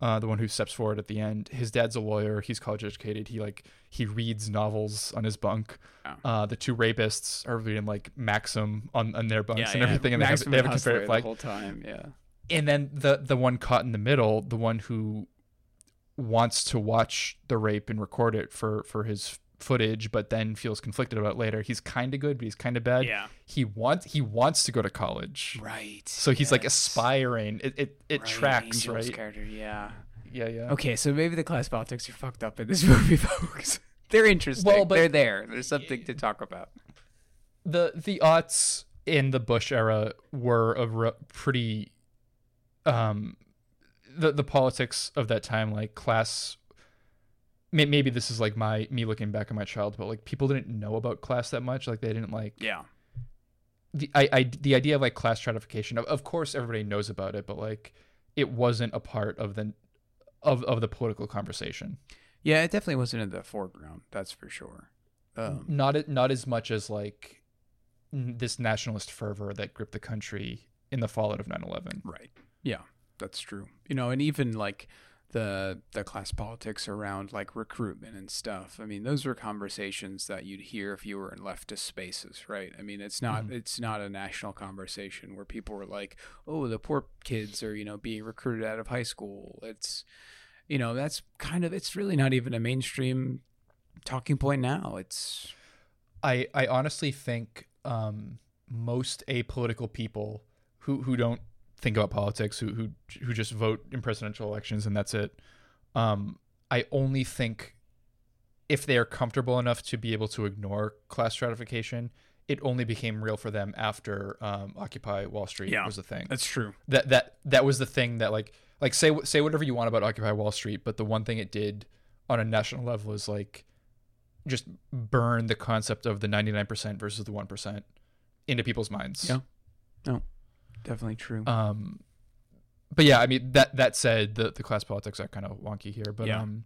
Speaker 1: uh the one who steps forward at the end his dad's a lawyer he's college educated he like he reads novels on his bunk
Speaker 2: Oh.
Speaker 1: uh the two rapists are reading like maxim on on their bunks
Speaker 2: yeah,
Speaker 1: and
Speaker 2: yeah.
Speaker 1: everything and they have, they have a
Speaker 2: Hustler
Speaker 1: confederate flag
Speaker 2: the whole time. Yeah,
Speaker 1: and then the the one caught in the middle the one who wants to watch the rape and record it for for his footage but then feels conflicted about later he's kind of good but he's kind of bad
Speaker 2: yeah,
Speaker 1: he wants he wants to go to college
Speaker 2: right.
Speaker 1: so he's like aspiring it it, it
Speaker 2: Right,
Speaker 1: tracks
Speaker 2: Angel's
Speaker 1: right
Speaker 2: Character, yeah.
Speaker 1: yeah yeah
Speaker 2: Okay, so maybe the class politics are fucked up in this movie, folks. They're interesting.
Speaker 1: Well, but-
Speaker 2: they're there. There's something to talk about.
Speaker 1: the the aughts in the Bush era were a re- pretty um the the politics of that time like class may- maybe this is like my me looking back on my childhood but like people didn't know about class that much like they didn't like
Speaker 2: Yeah,
Speaker 1: the I, I the idea of like class stratification of, of course everybody knows about it but like it wasn't a part of the of of the political conversation
Speaker 2: yeah. It definitely wasn't in the foreground. That's for sure. Um,
Speaker 1: not not as much as like this nationalist fervor that gripped the country in the fallout of 9/11
Speaker 2: Right. Yeah, that's true. You know, and even like the the class politics around like recruitment and stuff. I mean, those were conversations that you'd hear if you were in leftist spaces, right? I mean, it's not
Speaker 1: Mhm.
Speaker 2: it's not a national conversation where people were like, "Oh, the poor kids are, you know, being recruited out of high school." It's you know, that's kind of it's really not even a mainstream talking point now. It's
Speaker 1: I I honestly think um, most apolitical people who who don't think about politics, who who who just vote in presidential elections and that's it. Um, I only think if they are comfortable enough to be able to ignore class stratification, it only became real for them after um, Occupy Wall Street
Speaker 2: Yeah.
Speaker 1: was a thing.
Speaker 2: that's true.
Speaker 1: that that that was the thing that like like say say whatever you want about Occupy Wall Street, but the one thing it did on a national level is like just burn the concept of the 99% versus the 1% into people's minds.
Speaker 2: Yeah. Definitely true.
Speaker 1: Um but yeah, I mean that that said the the class politics are kind of wonky here, but
Speaker 2: Yeah.
Speaker 1: um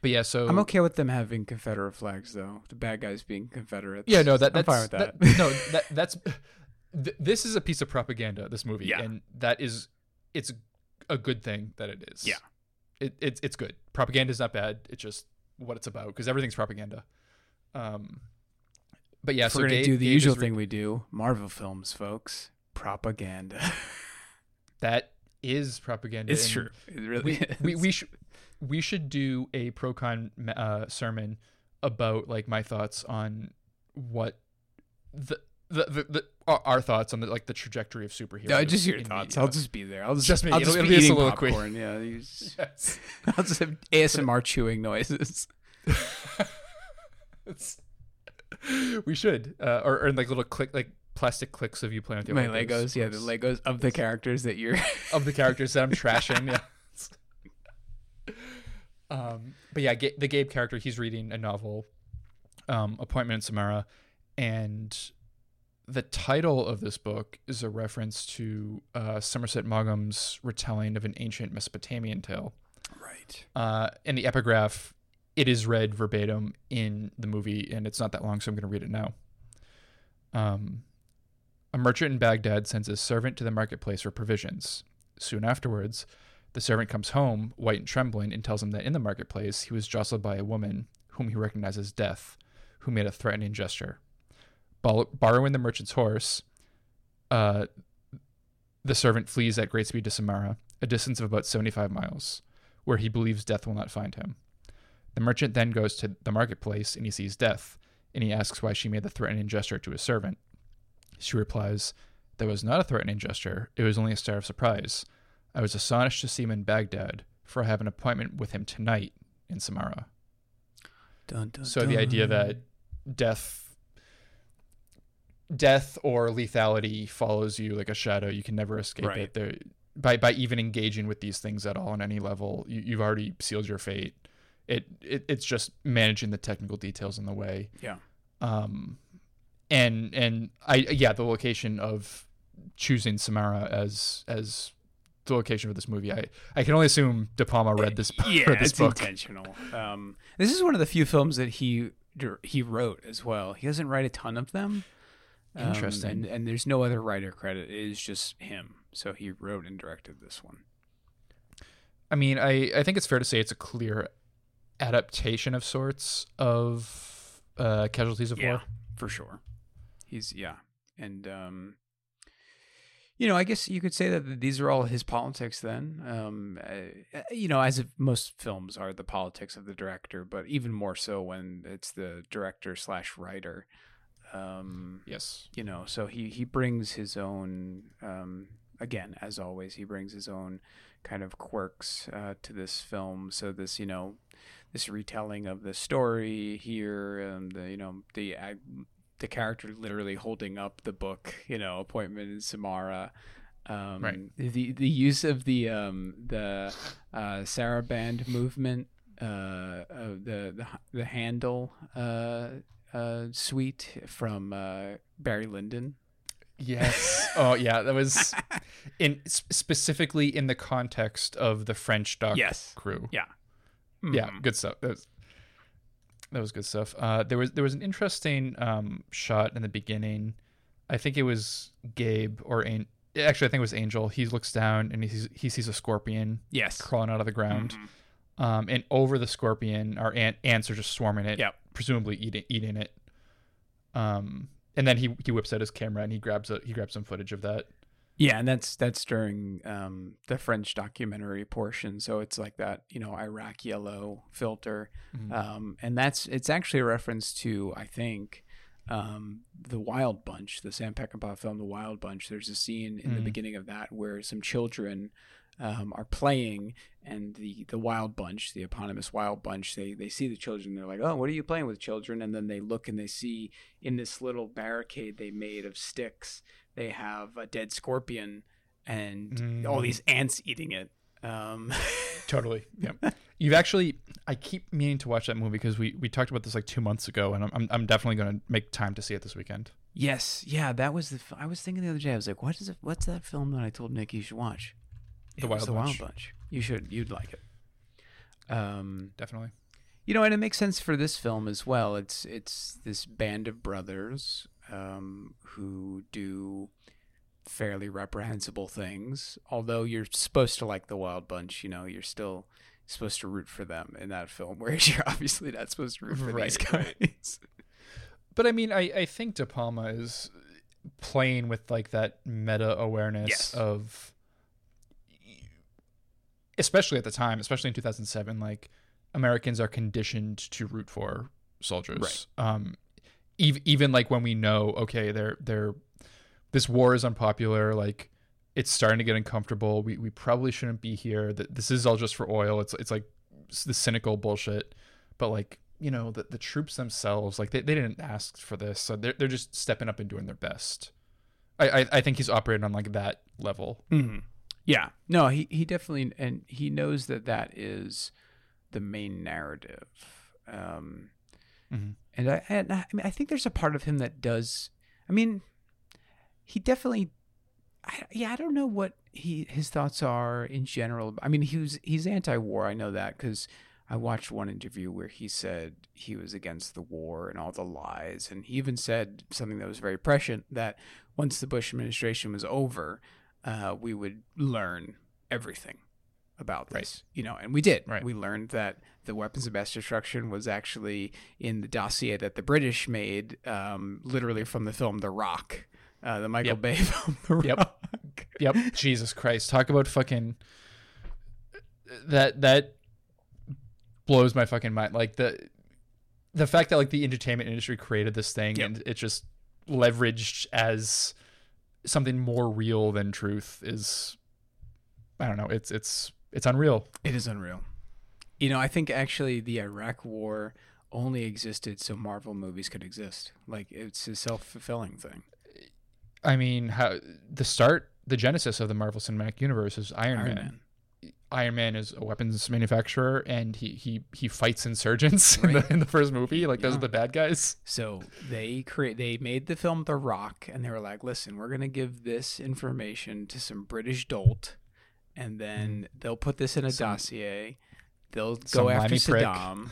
Speaker 1: But yeah, so
Speaker 2: I'm okay with them having Confederate flags, though. The bad guys being Confederates.
Speaker 1: Yeah, no, that
Speaker 2: I'm
Speaker 1: that's
Speaker 2: fine with that.
Speaker 1: no, that that's th- this is a piece of propaganda. This movie,
Speaker 2: Yeah.
Speaker 1: and that is it's a good thing that it is.
Speaker 2: Yeah.
Speaker 1: it, it's it's good. Propaganda is not bad. It's just what it's about because everything's propaganda. Um, but yeah,
Speaker 2: If
Speaker 1: so
Speaker 2: we're gonna
Speaker 1: Gabe-
Speaker 2: do the
Speaker 1: Gabe
Speaker 2: usual
Speaker 1: re-
Speaker 2: thing we do, Marvel films, folks. Propaganda.
Speaker 1: that is propaganda.
Speaker 2: it's true. It really
Speaker 1: We
Speaker 2: is.
Speaker 1: we, we should we should do a pro con uh, sermon about like my thoughts on what the the, the, the our, thoughts on the like the trajectory of superheroes.
Speaker 2: No, just your thoughts. I'll just be there. I'll just,
Speaker 1: Just me.
Speaker 2: I'll
Speaker 1: It'll-
Speaker 2: just
Speaker 1: it'll
Speaker 2: be
Speaker 1: be a
Speaker 2: eating
Speaker 1: soliloquy.
Speaker 2: popcorn. Yeah, just-
Speaker 1: Yes.
Speaker 2: I'll just have ASMR chewing noises.
Speaker 1: We should, uh, or, or like little click, like plastic clicks of you playing with your
Speaker 2: My Legos, yeah, the Legos of the characters that you're.
Speaker 1: of the characters that I'm trashing. Yeah. Um, but yeah, Ga- the Gabe character, he's reading a novel, um, Appointment in Samarra, and the title of this book is a reference to uh, Somerset Maugham's retelling of an ancient Mesopotamian tale.
Speaker 2: right.
Speaker 1: Uh, in the epigraph, it is read verbatim in the movie, and it's not that long, so I'm going to read it now. Um, a merchant in Baghdad sends his servant to the marketplace for provisions. Soon afterwards, the servant comes home, white and trembling, and tells him that in the marketplace he was jostled by a woman whom he recognized as Death, who made a threatening gesture. Borrowing the merchant's horse, uh, the servant flees at great speed to Samarra, a distance of about 75 miles, where he believes Death will not find him. The merchant then goes to the marketplace and he sees Death, and he asks why she made the threatening gesture to his servant. She replies, That was not a threatening gesture, it was only a stare of surprise. I was astonished to see him in Baghdad, for I have an appointment with him tonight in Samarra.
Speaker 2: Dun, dun,
Speaker 1: So the idea that death death or lethality follows you like a shadow, you can never escape
Speaker 2: Right.
Speaker 1: it. There by by even engaging with these things at all on any level, you, you've already sealed your fate. It, it it's just managing the technical details in the way.
Speaker 2: Yeah.
Speaker 1: Um and and I yeah, the location of choosing Samarra as as the location for this movie. I, I can only assume De Palma read this
Speaker 2: yeah,
Speaker 1: read this
Speaker 2: it's
Speaker 1: book.
Speaker 2: intentional. Um, this is one of the few films that he he wrote as well. He doesn't write a ton of them. Um,
Speaker 1: Interesting.
Speaker 2: and, and there's no other writer credit. It is just him. So he wrote and directed this one.
Speaker 1: I mean, I, I think it's fair to say it's a clear adaptation of sorts of uh, Casualties of War.
Speaker 2: for sure. He's yeah, and um, you know, I guess you could say that these are all his politics. Then, um, uh, you know, as if most films are the politics of the director, but even more so when it's the director slash writer. Um,
Speaker 1: Yes.
Speaker 2: you know, so he he brings his own. Um, again, as always, he brings his own kind of quirks uh, to this film. So this, you know, this retelling of the story here, and the you know the ag- the character literally holding up the book, you know, appointment in Samarra. Um,
Speaker 1: Right.
Speaker 2: The the use of the um, the uh, Saraband movement, uh, uh, the the the Handel uh, uh, suite from uh, Barry Lyndon.
Speaker 1: Yes. oh, yeah. That was in specifically in the context of the French dock
Speaker 2: Yes.
Speaker 1: crew.
Speaker 2: Yeah.
Speaker 1: Yeah,
Speaker 2: Mhm.
Speaker 1: good stuff. That was, that was good stuff. Uh, there was there was an interesting um, shot in the beginning. I think it was Gabe or An- actually I think it was Angel. He looks down and he sees, he sees a scorpion
Speaker 2: Yes.
Speaker 1: crawling out of the ground.
Speaker 2: Mhm.
Speaker 1: um, and over the scorpion our ant- ants are just swarming it,
Speaker 2: Yep.
Speaker 1: presumably eating eating it. Um, and then he he whips out his camera and he grabs a he grabs some footage of that.
Speaker 2: Yeah, and that's that's during um, the French documentary portion. So it's like that, you know, Iraq yellow filter,
Speaker 1: Mhm.
Speaker 2: um, and that's it's actually a reference to I think um, the Wild Bunch, the Sam Peckinpah film, The Wild Bunch. There's a scene in the
Speaker 1: Mm.
Speaker 2: beginning of that where some children um, are playing, and the the Wild Bunch, the eponymous Wild Bunch, they they see the children. They're like, "Oh, what are you playing with, children?" And then they look and they see in this little barricade they made of sticks, they have a dead scorpion and all
Speaker 1: Mm.
Speaker 2: these ants eating it. Um,
Speaker 1: Totally. Yeah. You've actually I keep meaning to watch that movie because we we talked about this like two months ago, and I'm I'm, I'm definitely going to make time to see it this weekend.
Speaker 2: yes, yeah, that was the. I was thinking the other day. I was like, "What is it? What's that film that I told Nick you should watch?"
Speaker 1: The
Speaker 2: It was
Speaker 1: Wild
Speaker 2: the
Speaker 1: Bunch.
Speaker 2: Wild Bunch. You should. You'd like it. Um,
Speaker 1: Definitely.
Speaker 2: You know, and it makes sense for this film as well. It's it's this band of brothers um, who do fairly reprehensible things. Although you're supposed to like the Wild Bunch, you know, you're still supposed to root for them in that film, whereas you're obviously not supposed to root for these
Speaker 1: Right,
Speaker 2: guys.
Speaker 1: right. But I mean, I, I think De Palma is playing with like that meta awareness
Speaker 2: Yes.
Speaker 1: of, especially at the time, especially in 2007, like Americans are conditioned to root for soldiers. Um, ev- even like when we know, okay, they're they're this war is unpopular, like it's starting to get uncomfortable. We we probably shouldn't be here. That this is all just for oil. It's it's like the cynical bullshit. But like you know the the troops themselves, like they, they didn't ask for this, so they're they're just stepping up and doing their best. I I, I think he's operating on like that level.
Speaker 2: Mm-hmm. Yeah, no, he he definitely and he knows that that is the main narrative. Um,
Speaker 1: Mhm.
Speaker 2: And I and I mean I think there's a part of him that does. I mean, he definitely. I, yeah, I don't know what he his thoughts are in general. I mean, he was he's anti-war. I know that because I watched one interview where he said he was against the war and all the lies, and he even said something that was very prescient that once the Bush administration was over, uh, we would learn everything about this.
Speaker 1: Right.
Speaker 2: You know, and we did.
Speaker 1: Right.
Speaker 2: We learned that the weapons of mass destruction was actually in the dossier that the British made, um, literally from the film The Rock, uh, the Michael
Speaker 1: Yep.
Speaker 2: Bay film The
Speaker 1: Yep.
Speaker 2: Rock.
Speaker 1: Yep. Jesus Christ. Talk about fucking that that blows my fucking mind. Like the the fact that like the entertainment industry created this thing
Speaker 2: Yep.
Speaker 1: and it just leveraged as something more real than truth is I don't know. It's it's it's unreal.
Speaker 2: It is unreal. You know, I think actually the Iraq War only existed so Marvel movies could exist. Like it's a self fulfilling thing.
Speaker 1: I mean, how the start, the genesis of the Marvel Cinematic Universe is Iron,
Speaker 2: Iron
Speaker 1: Man.
Speaker 2: Man.
Speaker 1: Iron Man is a weapons manufacturer, and he he he fights insurgents in, the, in the first movie. Like those are the bad guys.
Speaker 2: So they create they made the film The Rock and they were like, listen, we're gonna give this information to some British dolt and then mm. they'll put this in a.
Speaker 1: Some-
Speaker 2: dossier. They'll go after
Speaker 1: limey prick.
Speaker 2: Saddam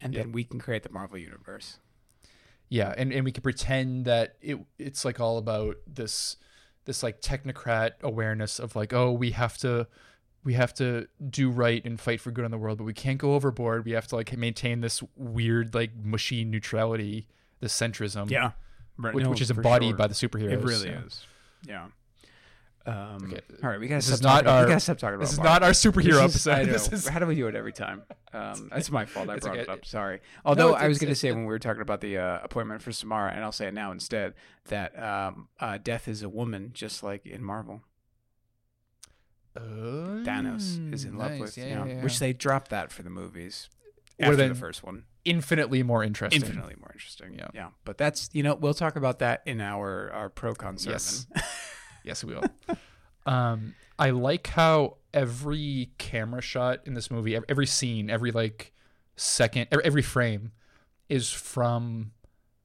Speaker 2: and
Speaker 1: Yep.
Speaker 2: then we can create the Marvel universe.
Speaker 1: Yeah, and, and we could pretend that it it's like all about this this like technocrat awareness of like, oh, we have to we have to do right and fight for good in the world, but we can't go overboard. We have to like maintain this weird like mushy neutrality, this centrism.
Speaker 2: Yeah. Right.
Speaker 1: which,
Speaker 2: No,
Speaker 1: which is embodied
Speaker 2: sure.
Speaker 1: by the superheroes.
Speaker 2: It really
Speaker 1: so.
Speaker 2: is. Yeah. Um,
Speaker 1: Okay.
Speaker 2: All right, we gotta
Speaker 1: This
Speaker 2: stop
Speaker 1: is not
Speaker 2: talking about,
Speaker 1: our-
Speaker 2: we gotta stop talking about
Speaker 1: This is
Speaker 2: Marvel.
Speaker 1: not our superhero
Speaker 2: is-
Speaker 1: episode. This is
Speaker 2: How do we do it every time? Um, that's my fault. I brought it up. Sorry. Although
Speaker 1: it's-
Speaker 2: I was
Speaker 1: it's-
Speaker 2: going to
Speaker 1: it's-
Speaker 2: say when we were talking about the uh, appointment for Samarra, and I'll say it now instead, that um, uh, Death is a woman, just like in Marvel. Oh, Thanos is in love
Speaker 1: nice.
Speaker 2: with,
Speaker 1: yeah,
Speaker 2: you know,
Speaker 1: yeah,
Speaker 2: which they dropped that for the movies after the first one.
Speaker 1: infinitely more interesting.
Speaker 2: Infinitely more interesting.
Speaker 1: Yeah.
Speaker 2: yeah. But that's you know we'll talk about that in our our pro con sermon.
Speaker 1: Yes. Yes, we will. um, I like how every camera shot in this movie, every scene, every like second, every, every frame, is from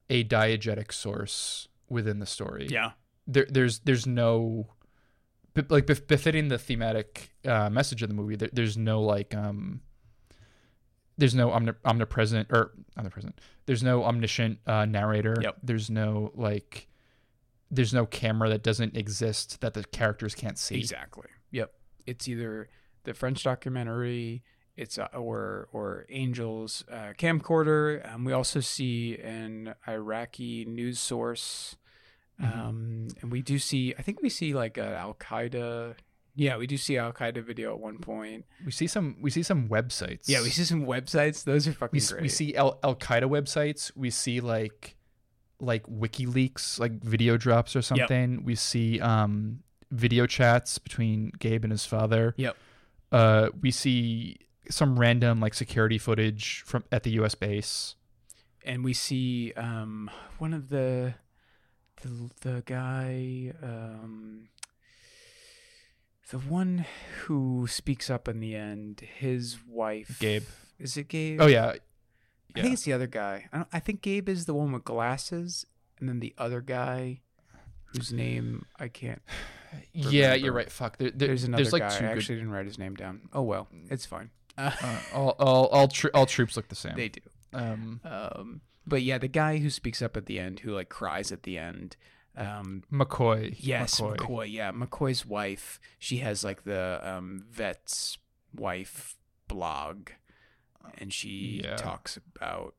Speaker 1: a diegetic source within the story.
Speaker 2: yeah.
Speaker 1: there, there's there's no like befitting the thematic uh, message of the movie. There, there's no like um. There's no omni- omnipresent or omnipresent. There's no omniscient uh, narrator.
Speaker 2: Yep.
Speaker 1: There's no like. There's no camera that doesn't exist that the characters can't see.
Speaker 2: Exactly. Yep. It's either the French documentary, it's uh, or or Angel's uh, camcorder. Um, we also see an Iraqi news source,
Speaker 1: Mhm.
Speaker 2: um, and we do see. I think we see like a Al Qaeda. Yeah, we do see Al Qaeda video at one point.
Speaker 1: We see some. We see some websites.
Speaker 2: Yeah, we see some websites. Those are fucking
Speaker 1: we,
Speaker 2: great.
Speaker 1: we see Al Qaeda websites. We see like like WikiLeaks, like video drops or something. We see um video chats between Gabe and his father.
Speaker 2: Yep.
Speaker 1: Uh, we see some random like security footage from at the U.S. base.
Speaker 2: and we see um, one of the the the guy um, the one who speaks up in the end his wife
Speaker 1: Gabe.
Speaker 2: is it Gabe
Speaker 1: Oh yeah,
Speaker 2: I
Speaker 1: yeah.
Speaker 2: think it's the other guy I, don't, I think Gabe is the one with glasses and then the other guy whose name I can't
Speaker 1: yeah. You're right. Fuck. There, there-
Speaker 2: there's another
Speaker 1: like
Speaker 2: guy
Speaker 1: two
Speaker 2: I
Speaker 1: good-
Speaker 2: actually didn't write his name down oh well it's fine Uh,
Speaker 1: Uh, all all all, tro- all troops look the same.
Speaker 2: they do.
Speaker 1: um,
Speaker 2: Um, but yeah, the guy who speaks up at the end, who like cries at the end. Um,
Speaker 1: McCoy.
Speaker 2: yes,
Speaker 1: McCoy.
Speaker 2: McCoy. Yeah, McCoy's wife. She has like the um, vet's wife blog, and she
Speaker 1: Yeah.
Speaker 2: talks about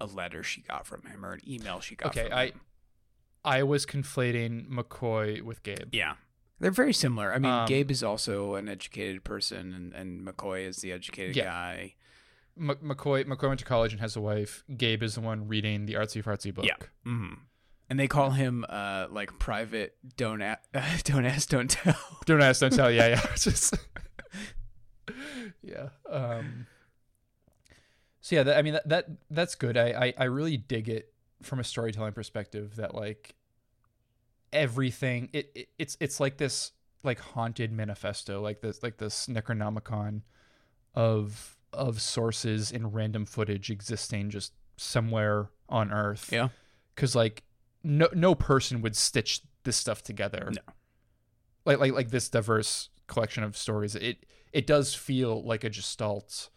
Speaker 2: a letter she got from him or an email she got.
Speaker 1: Okay,
Speaker 2: from
Speaker 1: I
Speaker 2: him.
Speaker 1: I was conflating McCoy with Gabe.
Speaker 2: Yeah. They're very similar. I mean,
Speaker 1: Um,
Speaker 2: Gabe is also an educated person, and, and McCoy is the educated
Speaker 1: Yeah.
Speaker 2: guy.
Speaker 1: M- McCoy McCoy went to college and has a wife. Gabe is the one reading the artsy fartsy book.
Speaker 2: Yeah. Mm-hmm. And they call him uh, like private. Don't a- don't ask, don't tell.
Speaker 1: Don't ask, don't tell. Yeah, yeah. Just yeah. Um, so yeah, that, I mean that, that that's good. I, I I really dig it from a storytelling perspective. That like everything it, it it's it's like this like haunted manifesto, like this like this Necronomicon of of sources and random footage existing just somewhere on Earth.
Speaker 2: Yeah.
Speaker 1: because like no no person would stitch this stuff together.
Speaker 2: No.
Speaker 1: like like like this diverse collection of stories. It it does feel like a gestalt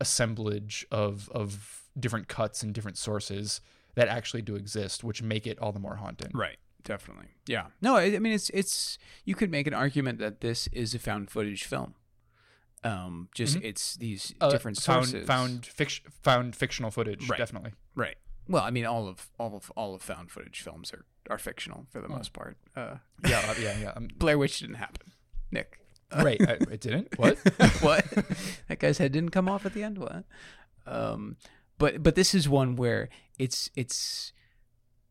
Speaker 1: assemblage of of different cuts and different sources that actually do exist, which make it all the more haunting.
Speaker 2: Right. Definitely. Yeah. No, I, I mean it's it's you could make an argument that this is a found footage film. Um, just
Speaker 1: Mhm.
Speaker 2: it's these
Speaker 1: Uh,
Speaker 2: different sources.
Speaker 1: found fiction found fictional footage,
Speaker 2: Right.
Speaker 1: definitely.
Speaker 2: Right. Well, I mean, all of all of all of found footage films are are fictional for the
Speaker 1: Oh.
Speaker 2: most part. Uh,
Speaker 1: Yeah, uh, yeah, yeah. Um,
Speaker 2: Blair Witch didn't happen. Nick.
Speaker 1: Right, I, it didn't. What?
Speaker 2: what? that guy's head didn't come off at the end. What? Um, but but this is one where it's it's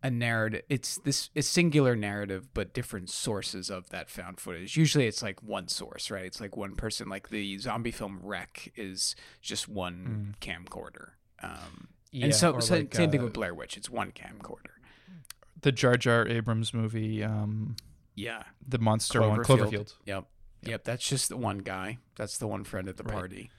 Speaker 2: a narrative. It's this it's singular narrative, but different sources of that found footage. Usually, it's like one source, right? It's like one person. Like the zombie film Rec is just one camcorder. Um,
Speaker 1: Yeah,
Speaker 2: and so, so
Speaker 1: like,
Speaker 2: same thing
Speaker 1: uh,
Speaker 2: with Blair Witch. It's one camcorder.
Speaker 1: the Jar Jar Abrams movie, um,
Speaker 2: Yeah.
Speaker 1: the monster one,
Speaker 2: Cloverfield.
Speaker 1: Cloverfield.
Speaker 2: Yep. Yep. That's just the one guy. That's the one friend at the
Speaker 1: Right.
Speaker 2: party.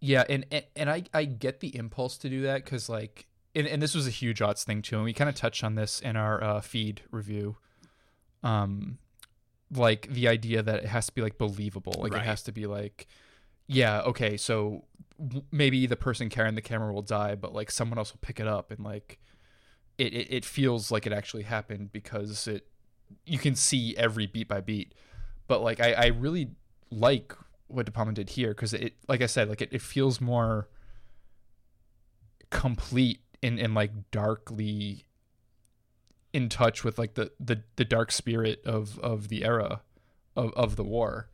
Speaker 1: Yeah, and and, and I I get the impulse to do that because like, and, and this was a huge odds thing too, and we kind of touched on this in our uh, feed review. Um, like the idea that it has to be like believable, like
Speaker 2: Right.
Speaker 1: it has to be like, yeah, okay, so w- maybe the person carrying the camera will die, but like someone else will pick it up, and like, it it, it feels like it actually happened because it you can see every beat by beat, but like I I really like what De Palma did here because it, like I said, like it, it feels more complete and and like darkly in touch with like the the, the dark spirit of of the era of of the war.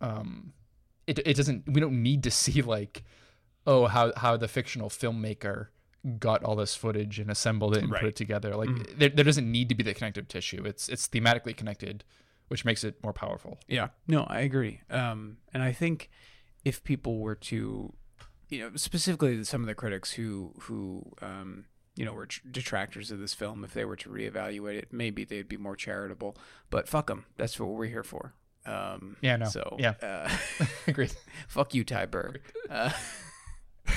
Speaker 1: Um, it it doesn't. We don't need to see like, oh how how the fictional filmmaker got all this footage and assembled it and put it together. Like
Speaker 2: Mhm.
Speaker 1: there, there doesn't need to be the connective tissue. It's it's thematically connected, which makes it more powerful.
Speaker 2: Yeah. No, I agree. Um, and I think if people were to, you know, specifically some of the critics who who um, you know were tr- detractors of this film, if they were to reevaluate it, maybe they'd be more charitable. But fuck them. That's what we're here for. Um,
Speaker 1: Yeah, no.
Speaker 2: So
Speaker 1: Yeah.
Speaker 2: Uh,
Speaker 1: Agreed.
Speaker 2: fuck you, Ty Burr. Uh,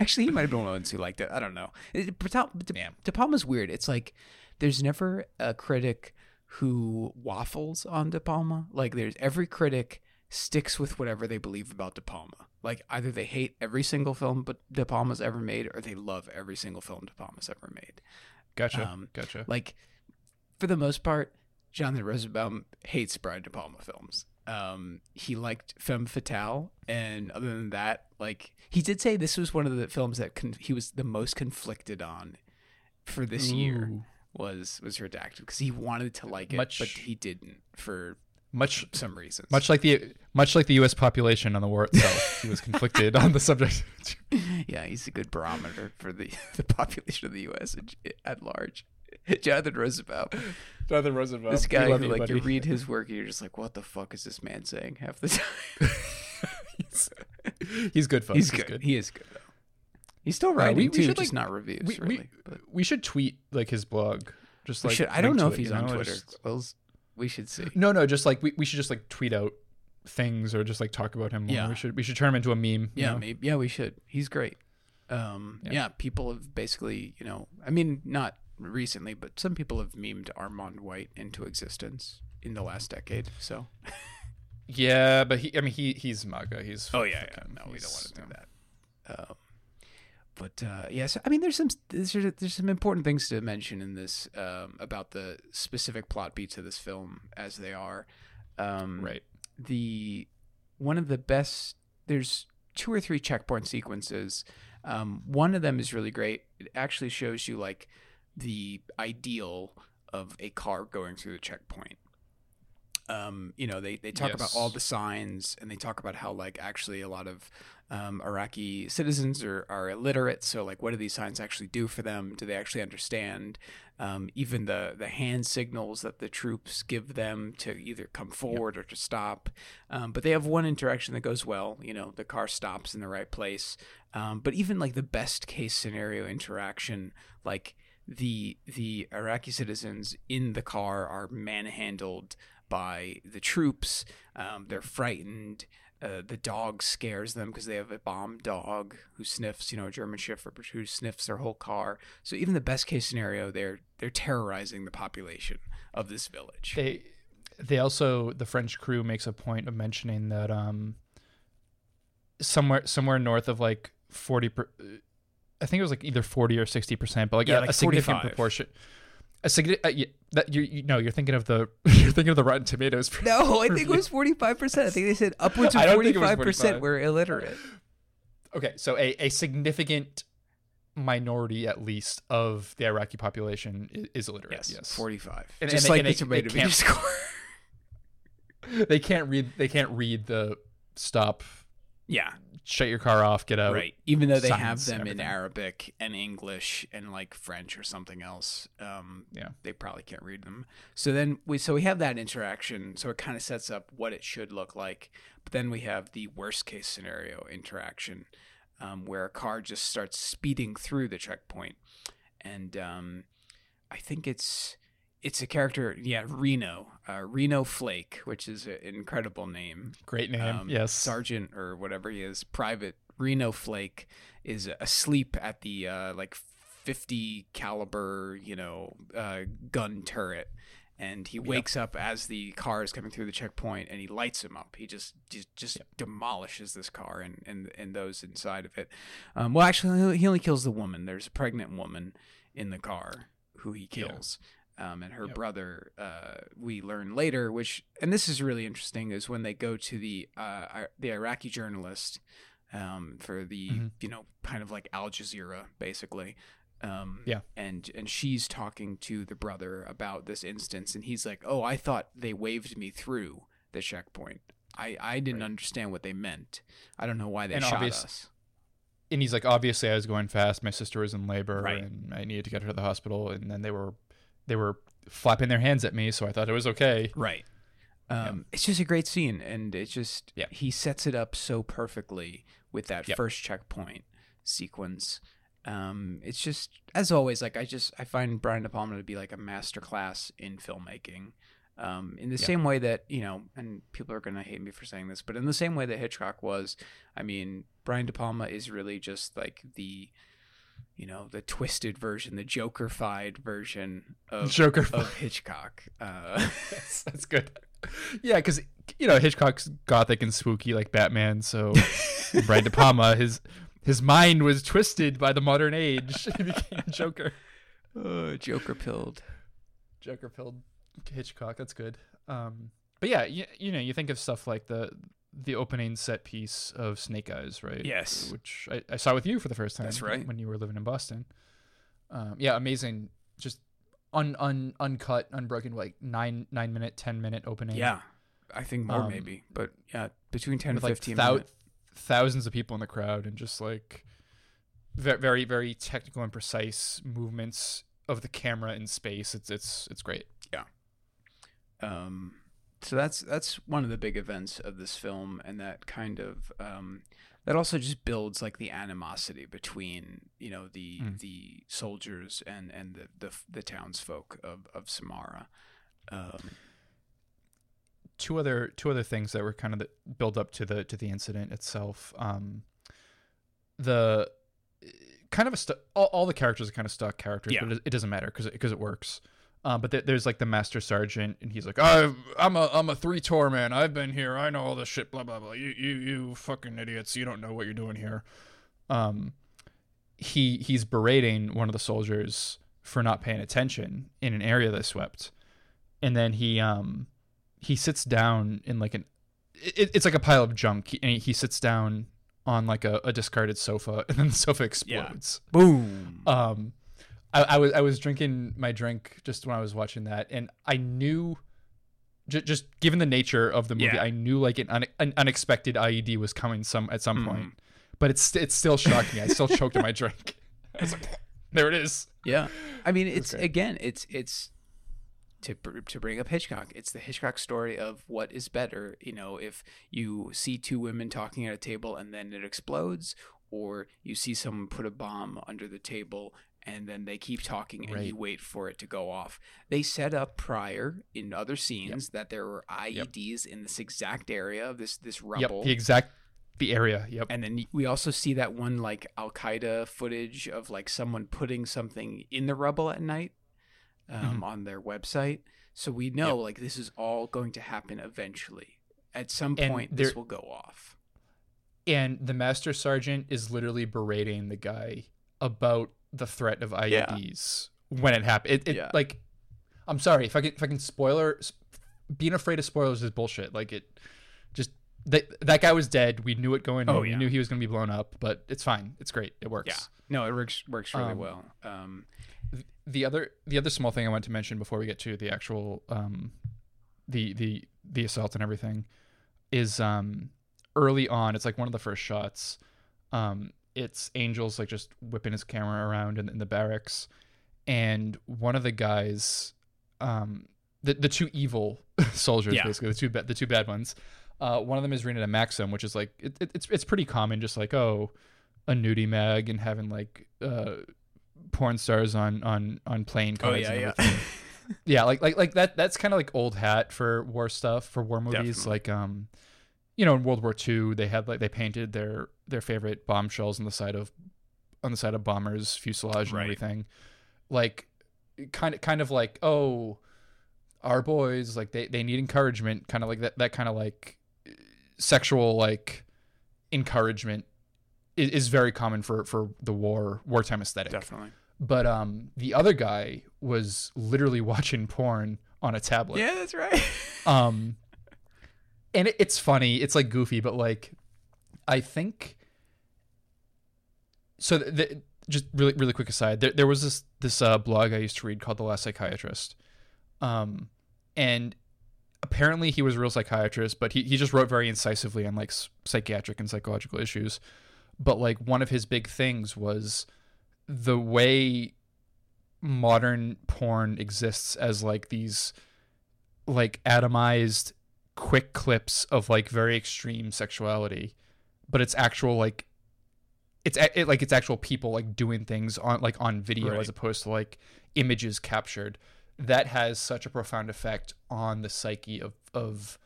Speaker 2: actually, he might have been one of the ones who liked it. I don't know. It, De, De. De Palma's weird. It's like there's never a critic who waffles on De Palma. Like there's every critic sticks with whatever they believe about De Palma. Like either they hate every single film but De Palma's ever made, or they love every single film De Palma's ever made.
Speaker 1: Gotcha.
Speaker 2: Um,
Speaker 1: gotcha.
Speaker 2: Like for the most part, Jonathan Rosenbaum hates Brian De Palma films. Um, he liked Femme Fatale, and other than that, like he did say this was one of the films that con- he was the most conflicted on for this year
Speaker 1: Ooh.
Speaker 2: Was was Redacted because he wanted to like it,
Speaker 1: Much-
Speaker 2: but he didn't for
Speaker 1: Much
Speaker 2: some reasons.
Speaker 1: much like the much like the U.S. population on the war itself, he was conflicted on the subject.
Speaker 2: yeah, he's a good barometer for the the population of the U.S. at, large. Jonathan Roosevelt.
Speaker 1: Jonathan Roosevelt.
Speaker 2: this guy who like you read his work and you're just like, what the fuck is this man saying half the time?
Speaker 1: he's, he's good, folks.
Speaker 2: He's good. He is good though. He's still writing
Speaker 1: we- we
Speaker 2: too,
Speaker 1: should,
Speaker 2: just
Speaker 1: like-
Speaker 2: not reviews
Speaker 1: we,
Speaker 2: really.
Speaker 1: we, we should tweet like his blog. Just like
Speaker 2: should, I don't know if
Speaker 1: it,
Speaker 2: he's on
Speaker 1: know,
Speaker 2: Twitter.
Speaker 1: just-
Speaker 2: Well, we should see.
Speaker 1: no, no, just like we, we should just like tweet out things or just like talk about him. More.
Speaker 2: Yeah.
Speaker 1: we should we should turn him into a meme. you
Speaker 2: Yeah,
Speaker 1: know?
Speaker 2: maybe. Yeah, we should. He's great. Um,
Speaker 1: Yeah.
Speaker 2: yeah. people have basically, you know, I mean, not recently, but some people have memed Armond White into existence in the last decade. So
Speaker 1: Yeah, but he. I mean, he he's MAGA. He's.
Speaker 2: Oh yeah, yeah. No, we don't want to do that. Um, but uh, yes, I mean, there's some there's, there's some important things to mention in this um, about the specific plot beats of this film as they are. Um,
Speaker 1: Right.
Speaker 2: the one of the best there's two or three checkpoint sequences um, one of them is really great it actually shows you like the ideal of a car going through the checkpoint um, you know they, they talk about all the signs and they talk about how like actually a lot of um, iraqi citizens are, are illiterate so like what do these signs actually do for them do they actually understand um, even the the hand signals that the troops give them to either come forward or to stop. Um, but they have one interaction that goes well. You know, the car stops in the right place. Um, but even like the best case scenario interaction, like the the Iraqi citizens in the car are manhandled by the troops. Um, they're frightened. Uh, the dog scares them because they have a bomb dog who sniffs, you know, a German Shepherd who sniffs their whole car. So even the best case scenario, they're they're terrorizing the population of this village.
Speaker 1: They they also the French crew makes a point of mentioning that um somewhere somewhere north of like forty per, I think it was like either forty or sixty percent, but like,
Speaker 2: Yeah,
Speaker 1: a,
Speaker 2: like
Speaker 1: a significant
Speaker 2: 45.
Speaker 1: proportion. A signi- uh, yeah, that you you know you're thinking of the you're thinking of the Rotten Tomatoes.
Speaker 2: No, I think it was forty five percent. I think they said upwards of
Speaker 1: I don't
Speaker 2: forty
Speaker 1: think it was
Speaker 2: five percent
Speaker 1: 45.
Speaker 2: were illiterate.
Speaker 1: Okay, so a, a significant minority at least of the Iraqi population is, is illiterate. Yes,
Speaker 2: forty five.
Speaker 1: And-
Speaker 2: Just
Speaker 1: and they-
Speaker 2: like
Speaker 1: and
Speaker 2: the
Speaker 1: they-
Speaker 2: tomato
Speaker 1: they
Speaker 2: meter score.
Speaker 1: they can't read. They can't read the stop.
Speaker 2: Yeah,
Speaker 1: Shut your car off. Get out.
Speaker 2: right. Even though they have them
Speaker 1: and
Speaker 2: in. Arabic and English and like French or something else, um,
Speaker 1: Yeah.
Speaker 2: they probably can't read them. So then we so we have that interaction. So it kind of sets up what it should look like. But then we have the worst case scenario interaction, um, where a car just starts speeding through the checkpoint, and um, I think it's it's a character, yeah, Reno, uh, Reno Flake, which is an incredible name.
Speaker 1: Great name.
Speaker 2: Um,
Speaker 1: yes.
Speaker 2: Sergeant or whatever he is, Private Reno Flake is asleep at the uh, like 50 caliber, you know, uh, gun turret. And he wakes up as the car is coming through the checkpoint, and he lights him up. He just just, just demolishes this car and, and and those inside of it. Um, well, actually, he only kills the woman. There's a pregnant woman in the car who he
Speaker 1: Yeah.
Speaker 2: Um, and her
Speaker 1: Yep.
Speaker 2: brother uh, we learn later which and this is really interesting is when they go to the uh, the iraqi journalist um, for the
Speaker 1: Mhm.
Speaker 2: you know kind of like al jazeera basically um,
Speaker 1: Yeah.
Speaker 2: and and she's talking to the brother about this instance and he's like oh i thought they waved me through the checkpoint i i didn't
Speaker 1: Right.
Speaker 2: understand what they meant i don't know why they
Speaker 1: And
Speaker 2: shot
Speaker 1: obvious-
Speaker 2: us
Speaker 1: and he's like, obviously, I was going fast. My sister was in labor,
Speaker 2: Right.
Speaker 1: and I needed to get her to the hospital. And then they were, they were flapping their hands at me, so I thought it was okay.
Speaker 2: Right. Um, It's just a great scene, and it's just
Speaker 1: Yeah.
Speaker 2: he sets it up so perfectly with that
Speaker 1: Yep.
Speaker 2: first checkpoint sequence. Um, it's just as always, like I just I find Brian De Palma to be like a masterclass in filmmaking. Um, in the
Speaker 1: Yeah.
Speaker 2: same way that you know, and people are gonna hate me for saying this, but in the same way that Hitchcock was, I mean, Brian De Palma is really just like the, you know, the twisted version, the Joker-fied version of
Speaker 1: Joker.
Speaker 2: of Hitchcock. Uh,
Speaker 1: that's, that's good. Yeah, because you know Hitchcock's gothic and spooky like Batman. So Brian De Palma, his his mind was twisted by the modern age. he became Joker.
Speaker 2: uh, Joker pilled.
Speaker 1: Joker pilled Hitchcock. That's good. Um, but yeah, you, you know, you think of stuff like the the opening set piece of Snake Eyes, right?
Speaker 2: Yes.
Speaker 1: Which I, I saw with you for the first time.
Speaker 2: That's right.
Speaker 1: When you were living in Boston. Um, yeah, amazing. Just un, un uncut, unbroken, like nine nine minute, ten minute opening.
Speaker 2: Yeah, I think more
Speaker 1: Um,
Speaker 2: maybe, but yeah, between ten and
Speaker 1: like
Speaker 2: fifteen.
Speaker 1: thou-
Speaker 2: minutes.
Speaker 1: thousands of people in the crowd and just like very very very technical and precise movements of the camera in space. It's it's it's great. Yeah.
Speaker 2: Um, so that's that's one of the big events of this film, and that kind of um, that also just builds like the animosity between you know the
Speaker 1: Mm.
Speaker 2: the soldiers and and the the, the townsfolk of of Samarra. Um,
Speaker 1: two other two other things that were kind of the build up to the to the incident itself. Um, the kind of a stu- all, all the characters are kind of stock characters,
Speaker 2: Yeah.
Speaker 1: but it, it doesn't matter because because it, works. Uh, but th- there's like the master sergeant, and he's like, i I'm a I'm a three tour man. I've been here. I know all this shit. Blah blah blah. You you you fucking idiots. You don't know what you're doing here. Um, he he's berating one of the soldiers for not paying attention in an area they swept, and then he um he sits down in like an it, it's like a pile of junk, he, and he, he sits down on like a, a discarded sofa, and then the sofa explodes. Yeah.
Speaker 2: Boom.
Speaker 1: Um, I, I was I was drinking my drink just when I was watching that, and I knew, j- just given the nature of the movie,
Speaker 2: Yeah.
Speaker 1: I knew like an, un- an unexpected IED was coming some at some
Speaker 2: Mhm.
Speaker 1: point. But it's it still shocked me. I still choked on my drink. Like, there it is.
Speaker 2: Yeah, I mean, it's again, it's it's to br- to bring up Hitchcock. It's the Hitchcock story of what is better. You know, if you see two women talking at a table and then it explodes, or you see someone put a bomb under the table and then they keep talking and you wait for it to go off. They set up prior in other scenes that there were IEDs in this exact area of this this rubble.
Speaker 1: Yep, the exact the area. Yep.
Speaker 2: And then we also see that one like Al Qaeda footage of like someone putting something in the rubble at night um, on their website. So we know
Speaker 1: Mm-hmm. Yep.
Speaker 2: like this is all going to happen eventually. At some
Speaker 1: And
Speaker 2: point, this will go off.
Speaker 1: and the master sergeant is literally berating the guy about the threat of IEDs when it happened. It, it
Speaker 2: Yeah.
Speaker 1: like, I'm sorry if I can if I can spoiler. Being afraid of spoilers is bullshit. Like it, just that that guy was dead. We knew it going in.
Speaker 2: Oh,
Speaker 1: We knew he was going to be blown up, but it's fine. It's great. It works.
Speaker 2: Yeah. No, it works works really
Speaker 1: Um,
Speaker 2: well. Um,
Speaker 1: the other the other small thing I want to mention before we get to the actual um the the the assault and everything is um early on it's like one of the first shots um it's angels like just whipping his camera around in, in the barracks and one of the guys um the, the two evil soldiers
Speaker 2: Yeah.
Speaker 1: basically the two ba- the two bad ones uh one of them is reading a maxim which is like it, it, it's it's pretty common just like oh a nudie mag and having like uh porn stars on on on plane
Speaker 2: oh yeah,
Speaker 1: and
Speaker 2: yeah.
Speaker 1: yeah like like like that that's kind of like old hat for war stuff for war movies
Speaker 2: Definitely.
Speaker 1: like um you know in world war ii they had like they painted their their favorite bombshells on the side of on the side of bombers fuselage and
Speaker 2: Right.
Speaker 1: everything like kind of kind of like oh our boys like they they need encouragement kind of like that that kind of like sexual like encouragement is, is very common for for the war wartime aesthetic
Speaker 2: Definitely.
Speaker 1: but um the other guy was literally watching porn on a tablet
Speaker 2: Yeah, that's right.
Speaker 1: um and it, it's funny it's like goofy but like i think so the, just really really quick aside there, there was this this uh, blog i used to read called the last psychiatrist. Um and apparently he was a real psychiatrist but he, he just wrote very incisively on like psychiatric and psychological issues. But like one of his big things was the way modern porn exists as like these like atomized quick clips of like very extreme sexuality but it's actual like it's it, like it's actual people like doing things on like on video
Speaker 2: Right.
Speaker 1: as opposed to like images captured. That has such a profound effect on the psyche of of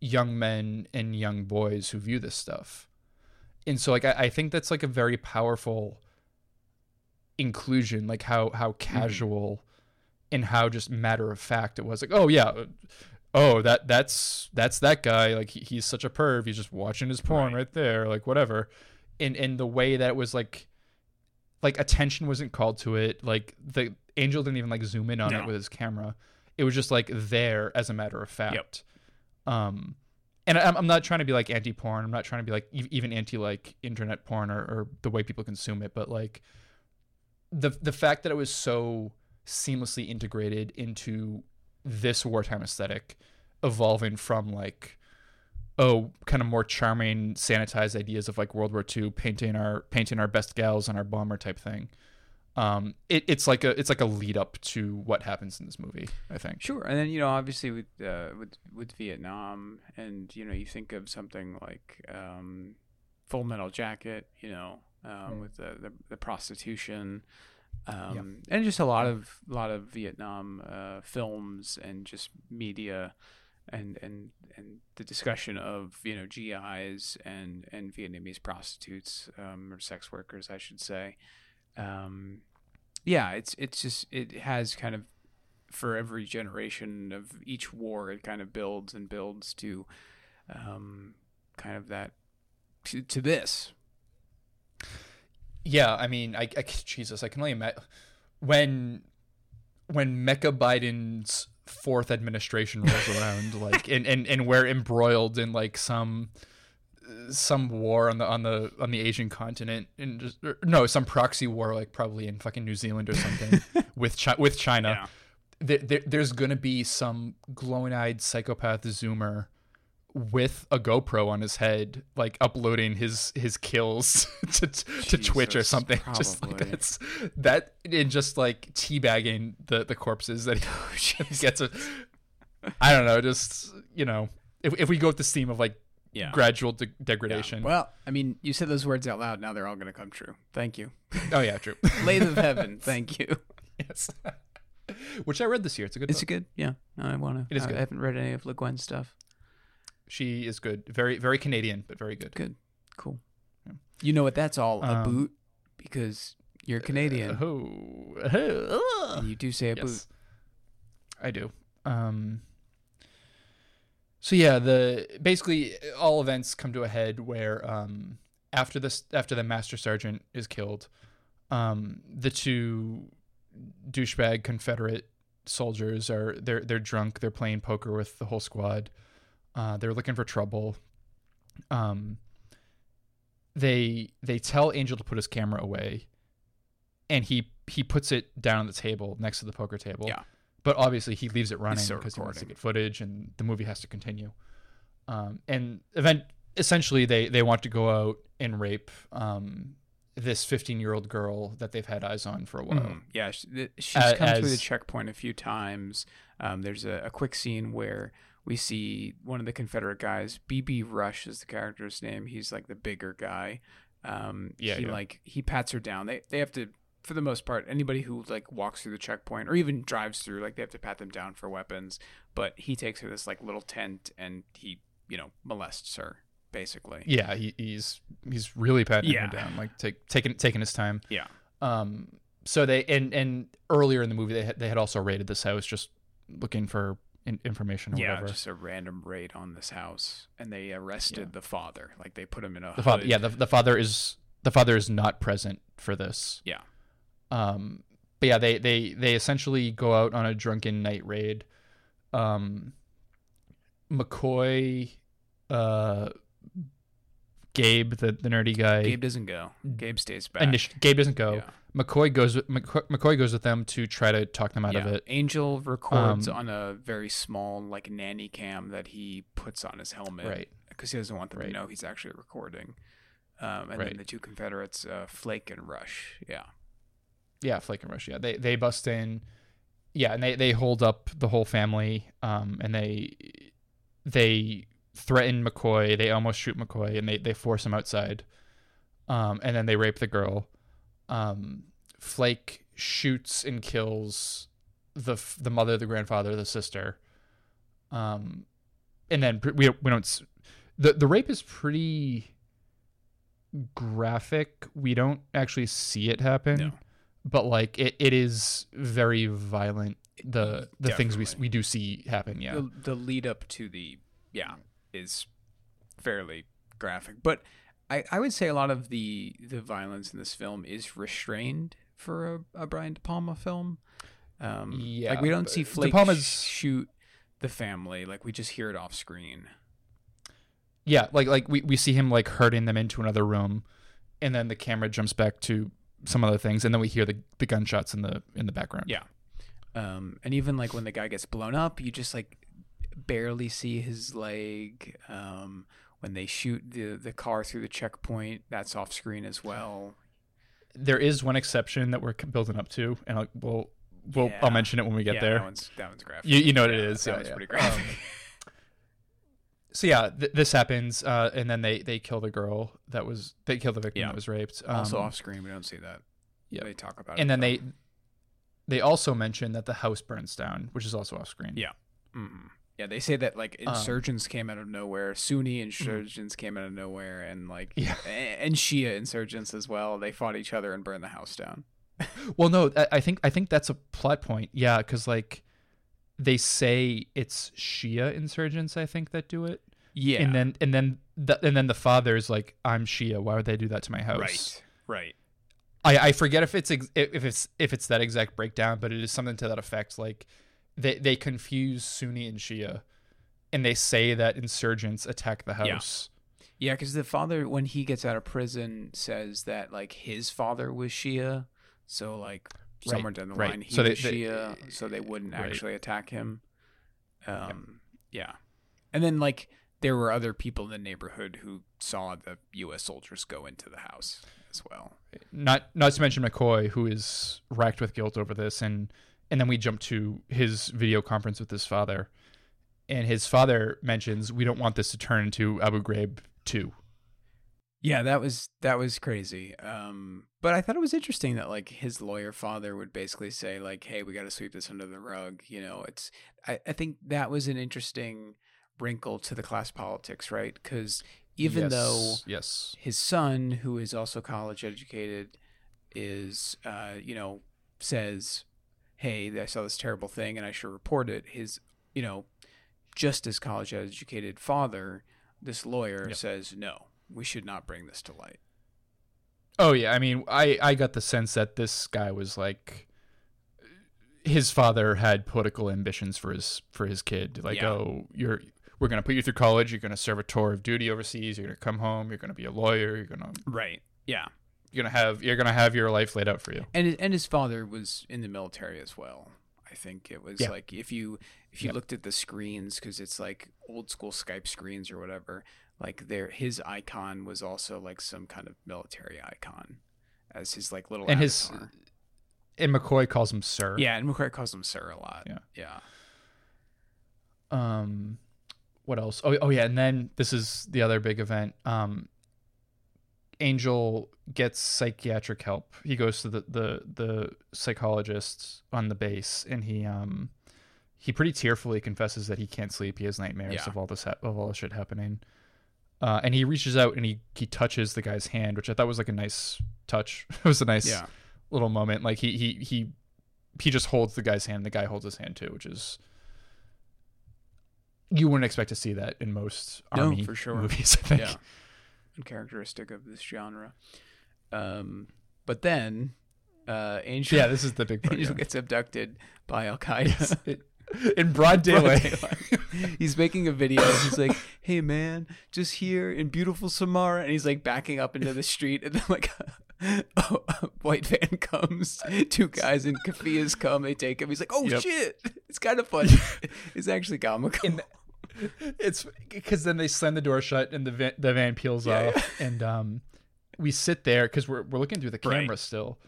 Speaker 1: young men and young boys who view this stuff. And so like I, I think that's like a very powerful inclusion like how how mm-hmm. casual and how just matter of fact it was. Like oh yeah oh that that's that's that guy. Like he, he's such a perv. He's just watching his porn
Speaker 2: Right.
Speaker 1: right, there like whatever and and the way that it was like like attention wasn't called to it. Like the angel didn't even like zoom in on
Speaker 2: No.
Speaker 1: it with his camera. It was just like there as a matter of fact. Um and I'm, I'm not trying to be like anti-porn. I'm not trying to be like even anti like internet porn or, or the way people consume it but like the the fact that it was so seamlessly integrated into this wartime aesthetic evolving from like oh kind of more charming sanitized ideas of like world war ii painting our painting our best gals on our bomber type thing. Um it, it's like a it's like a lead up to what happens in this movie i think.
Speaker 2: Sure, and then you know, obviously with uh, with with Vietnam, and you know, you think of something like um, Full Metal Jacket, you know, um,
Speaker 1: Mm.
Speaker 2: with the, the the prostitution, um, and just a lot of lot of Vietnam uh, films and just media, and and and the discussion of you know GIs and and Vietnamese prostitutes um, or sex workers, I should say. Um, yeah, it's it's just it has kind of for every generation of each war, it kind of builds and builds to um, kind of that to, to this.
Speaker 1: Yeah, I mean, I, I Jesus, I can only imagine when when Mecha Biden's fourth administration rolls around, like, and, and and we're embroiled in like some some war on the on the on the Asian continent, and just, no, some proxy war, like probably in fucking New Zealand or something with Chi- with China.
Speaker 2: Yeah.
Speaker 1: There, there, there's gonna be some glowing-eyed psychopath Zoomer with a GoPro on his head, like uploading his his kills to to Twitch or
Speaker 2: Jesus,
Speaker 1: something. Just like that's that and just like teabagging the the corpses that he oh, gets. A, I don't know, just you know, if if we go with this theme of like
Speaker 2: Yeah.
Speaker 1: gradual de-
Speaker 2: Yeah.
Speaker 1: degradation.
Speaker 2: Well, I mean, you said those words out loud. Now they're all going to come true. Thank you.
Speaker 1: oh yeah, true.
Speaker 2: Lathe of Heaven. Thank you.
Speaker 1: yes. Which I read this year. It's a good.
Speaker 2: It's
Speaker 1: book.
Speaker 2: good. Yeah. I want to.
Speaker 1: It is
Speaker 2: I,
Speaker 1: good.
Speaker 2: I haven't read any of Le Guin's stuff.
Speaker 1: She is good. Very very Canadian, but very good.
Speaker 2: Good. Cool.
Speaker 1: Yeah.
Speaker 2: You know what that's all
Speaker 1: Um,
Speaker 2: about because you're Canadian
Speaker 1: Uh, oh, oh,
Speaker 2: and you do say a boot.
Speaker 1: I do. Um. So yeah, the basically all events come to a head where um after this after the master sergeant is killed, um the two douchebag Confederate soldiers are they're they're drunk they're playing poker with the whole squad, uh they're looking for trouble, um. They they tell Angel to put his camera away, and he he puts it down on the table next to the poker table.
Speaker 2: Yeah.
Speaker 1: But obviously he leaves it running because he wants to get footage and the movie has to continue. Um, and event essentially they they want to go out and rape um, this 15 year old girl that they've had eyes on for a while.
Speaker 2: Mhm. Yeah, she, she's
Speaker 1: Uh,
Speaker 2: come through the checkpoint a few times. Um, there's a, a quick scene where we see one of the Confederate guys. BB Rush is the character's name. He's like the bigger guy. Um,
Speaker 1: Yeah,
Speaker 2: he
Speaker 1: yeah.
Speaker 2: like he pats her down. They they have to, for the most part, anybody who like walks through the checkpoint or even drives through, like they have to pat them down for weapons. But he takes her to this like little tent and he you know molests her basically.
Speaker 1: Yeah, he, he's he's really patting
Speaker 2: Yeah.
Speaker 1: her down, like take, taking taking his time.
Speaker 2: Yeah.
Speaker 1: Um. So they and and earlier in the movie they had, they had also raided this house just looking for in, information or
Speaker 2: Yeah,
Speaker 1: whatever.
Speaker 2: just a random raid on this house, and they arrested
Speaker 1: Yeah.
Speaker 2: the father. Like they put him in a
Speaker 1: the father
Speaker 2: hood.
Speaker 1: yeah the, the father is the father is not present for this
Speaker 2: Yeah.
Speaker 1: um but yeah they they they essentially go out on a drunken night raid um mccoy uh gabe the, the nerdy guy
Speaker 2: Gabe doesn't go. Gabe stays back.
Speaker 1: initi- gabe doesn't go
Speaker 2: Yeah.
Speaker 1: Mccoy goes with mccoy, goes with them to try to talk them out of it
Speaker 2: Angel records
Speaker 1: Um,
Speaker 2: on a very small like nanny cam that he puts on his helmet,
Speaker 1: right
Speaker 2: Because he doesn't want them
Speaker 1: Right.
Speaker 2: to know he's actually recording. Um, and
Speaker 1: Right.
Speaker 2: then the two Confederates, uh, Flake and Rush. Yeah.
Speaker 1: Yeah, Flake and Rush. Yeah, they they bust in. Yeah, and they they hold up the whole family. Um, and they they threaten McCoy. They almost shoot McCoy, and they they force him outside. Um, and then they rape the girl. Um, Flake shoots and kills the f- the mother, the grandfather, the sister. Um, and then we we don't. s- the The rape is pretty graphic. We don't actually see it happen
Speaker 2: No.
Speaker 1: but like it, it is very violent the the things we we do see happen yeah
Speaker 2: The, the lead up to the yeah is fairly graphic, but I, I would say a lot of the the violence in this film is restrained for a, a Brian De Palma film. Um,
Speaker 1: Yeah,
Speaker 2: like we don't see
Speaker 1: De
Speaker 2: Flake
Speaker 1: Palma's-
Speaker 2: shoot the family. Like we just hear it off screen.
Speaker 1: yeah like like we, we see him like herding them into another room and then the camera jumps back to some other things and then we hear the, the gunshots in the in the background
Speaker 2: Yeah. Um, and even like when the guy gets blown up, you just like barely see his leg. Um, when they shoot the the car through the checkpoint, that's off screen as well.
Speaker 1: there is one exception that we're building up to and I'll, we'll we'll
Speaker 2: Yeah.
Speaker 1: I'll mention it when we get
Speaker 2: yeah,
Speaker 1: there
Speaker 2: That one's that one's graphic.
Speaker 1: you, you know what it
Speaker 2: Yeah,
Speaker 1: is
Speaker 2: That
Speaker 1: yeah, yeah.
Speaker 2: pretty graphic.
Speaker 1: Um, so yeah th- this happens uh and then they they kill the girl that was they kill the victim
Speaker 2: Yeah.
Speaker 1: that was raped
Speaker 2: also
Speaker 1: um,
Speaker 2: off screen, we don't see that.
Speaker 1: Yep.
Speaker 2: They talk about it.
Speaker 1: and then they
Speaker 2: though.
Speaker 1: they also mention that the house burns down which is also off screen
Speaker 2: Yeah. Mhm. Yeah, they say that like
Speaker 1: Um,
Speaker 2: insurgents came out of nowhere, Sunni insurgents came out of nowhere, and like
Speaker 1: Yeah.
Speaker 2: and Shia insurgents as well. They fought each other and burned the house down.
Speaker 1: well no I, I think i think that's a plot point yeah because like they say it's Shia insurgents, I think, that do it.
Speaker 2: Yeah.
Speaker 1: And then and then the, and then the father is like, "I'm Shia. Why would they do that to my house?"
Speaker 2: right. Right.
Speaker 1: I, I forget if it's ex- if it's if it's that exact breakdown, but it is something to that effect. Like they they confuse Sunni and Shia, and they say that insurgents attack the house.
Speaker 2: Yeah, because the father, when he gets out of prison, says that like his father was Shia, so like
Speaker 1: Right,
Speaker 2: somewhere down the
Speaker 1: right.
Speaker 2: line he
Speaker 1: So they-
Speaker 2: was
Speaker 1: they-
Speaker 2: Shia, so they wouldn't
Speaker 1: right.
Speaker 2: actually attack him. Um, yeah, and then like there were other people in the neighborhood who saw the U.S. soldiers go into the house as well.
Speaker 1: Not not to mention McCoy, who is racked with guilt over this, and and then we jump to his video conference with his father, and his father mentions we don't want this to turn into Abu Ghraib two.
Speaker 2: Yeah, that was that was crazy. Um, but I thought it was interesting that like his lawyer father would basically say like, "Hey, we got to sweep this under the rug." You know, it's I, I think that was an interesting wrinkle to the class politics, right? Because even
Speaker 1: Yes,
Speaker 2: though
Speaker 1: yes,
Speaker 2: his son, who is also college educated, is uh, you know says, "Hey, I saw this terrible thing and I should report it." His you know just as college educated father, this lawyer
Speaker 1: Yep.
Speaker 2: says, "No, we should not bring this to light."
Speaker 1: Oh yeah, I mean, I I got the sense that this guy was like his father had political ambitions for his for his kid. Like,
Speaker 2: Yeah.
Speaker 1: oh, you're we're gonna put you through college. You're gonna serve a tour of duty overseas. You're gonna come home. You're gonna be a lawyer. You're gonna
Speaker 2: Right. Yeah.
Speaker 1: You're gonna have you're gonna have your life laid out for you.
Speaker 2: And and his father was in the military as well. I think it was
Speaker 1: Yeah.
Speaker 2: like if you if you
Speaker 1: Yep.
Speaker 2: looked at the screens because it's like old school Skype screens or whatever, like there his icon was also like some kind of military icon as his like little
Speaker 1: And his and McCoy calls him sir.
Speaker 2: yeah, and McCoy calls him sir a lot.
Speaker 1: Yeah.
Speaker 2: yeah,
Speaker 1: um what else oh, oh yeah and then this is the other big event um angel gets psychiatric help he goes to the the the psychologist on the base and he um he pretty tearfully confesses that he can't sleep he has nightmares
Speaker 2: Yeah.
Speaker 1: of all this ha- of all this shit happening uh, and he reaches out and he he touches the guy's hand which i thought was like a nice touch it was a nice
Speaker 2: yeah,
Speaker 1: little moment. Like he he he he just holds the guy's hand. The guy holds his hand too, which is you wouldn't expect to see that in most
Speaker 2: No,
Speaker 1: army
Speaker 2: for sure.
Speaker 1: movies. I think.
Speaker 2: yeah, uncharacteristic of this genre. Um, but then uh, Angel
Speaker 1: Yeah, this is the big part.
Speaker 2: Angel
Speaker 1: yeah.
Speaker 2: gets abducted by Al Qaeda.
Speaker 1: In broad daylight.
Speaker 2: he's making a video. He's like, "Hey man, just here in beautiful Samarra," and he's like backing up into the street, and then like a white van comes. Two guys in keffiyehs come. They take him. He's like, "Oh
Speaker 1: Yep.
Speaker 2: shit!" It's kind of funny. it's actually comical.
Speaker 1: In it's because then they slam the door shut and the van, the van peels
Speaker 2: Yeah,
Speaker 1: off, and um, we sit there because we're we're looking through the
Speaker 2: Right.
Speaker 1: camera still.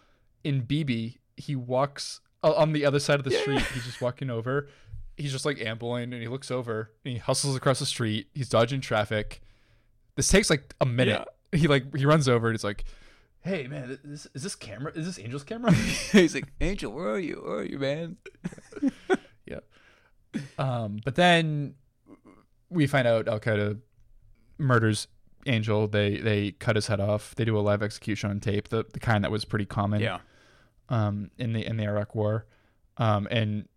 Speaker 1: In BB, he walks uh, on the other side of the
Speaker 2: Yeah.
Speaker 1: street. He's just walking over. He's just like ambling, and he looks over and he hustles across the street. He's dodging traffic. This takes like a minute. He like he runs over and he's like, "Hey man, this, is this camera? Is this Angel's camera?"
Speaker 2: he's like, "Angel, where are you? Where are you, man?"
Speaker 1: yeah. Um, but then we find out Al Qaeda murders Angel. They they cut his head off. They do a live execution on tape, the the kind that was pretty common.
Speaker 2: Yeah,
Speaker 1: Um, in the in the Iraq War, um, and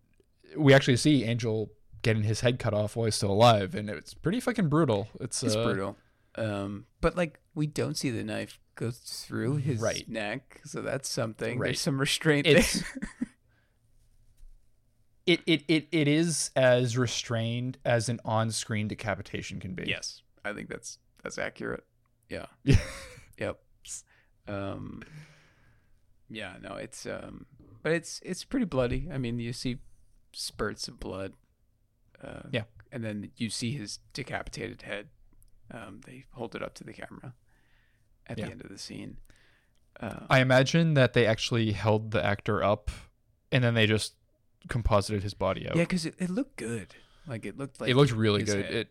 Speaker 1: we actually see Angel getting his head cut off while he's still alive, and it's pretty fucking brutal. It's
Speaker 2: it's
Speaker 1: uh,
Speaker 2: brutal. Um, but like we don't see the knife go through his
Speaker 1: Right.
Speaker 2: neck, so that's something.
Speaker 1: Right.
Speaker 2: There's some restraint
Speaker 1: It's-
Speaker 2: there.
Speaker 1: It, it it it is as restrained as an on-screen decapitation can be.
Speaker 2: Yes, I think that's that's accurate. Yeah. Yep. Um. Yeah. No. It's um. But it's it's pretty bloody. I mean, you see spurts of blood. Uh,
Speaker 1: Yeah.
Speaker 2: And then you see his decapitated head. Um. They hold it up to the camera at
Speaker 1: Yeah.
Speaker 2: the end of the scene. Uh,
Speaker 1: I imagine that they actually held the actor up, and then they just composited his body out.
Speaker 2: yeah, because it, it looked good. Like it looked like
Speaker 1: it looked really good.
Speaker 2: head.
Speaker 1: It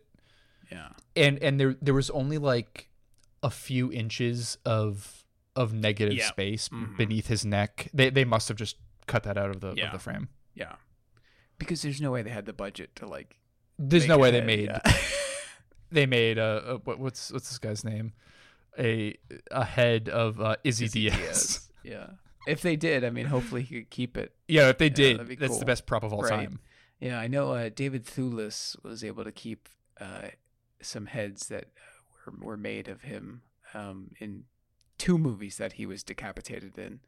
Speaker 2: yeah.
Speaker 1: and and there there was only like a few inches of of negative
Speaker 2: Yeah.
Speaker 1: space
Speaker 2: Mhm.
Speaker 1: beneath his neck. They they must have just cut that out of the
Speaker 2: Yeah.
Speaker 1: of the frame.
Speaker 2: Yeah. Because there's no way they had the budget to like.
Speaker 1: There's no way they made
Speaker 2: yeah.
Speaker 1: they made a, a what, what's what's this guy's name a a head of uh, Izzy,
Speaker 2: Izzy
Speaker 1: Diaz.
Speaker 2: Diaz. Yeah. If they did, I mean, hopefully he could keep it.
Speaker 1: Yeah, if they did, that's
Speaker 2: cool.
Speaker 1: the best prop of all
Speaker 2: Right.
Speaker 1: time.
Speaker 2: Yeah, I know uh, David Thewlis was able to keep uh, some heads that uh, were, were made of him um, in two movies that he was decapitated in.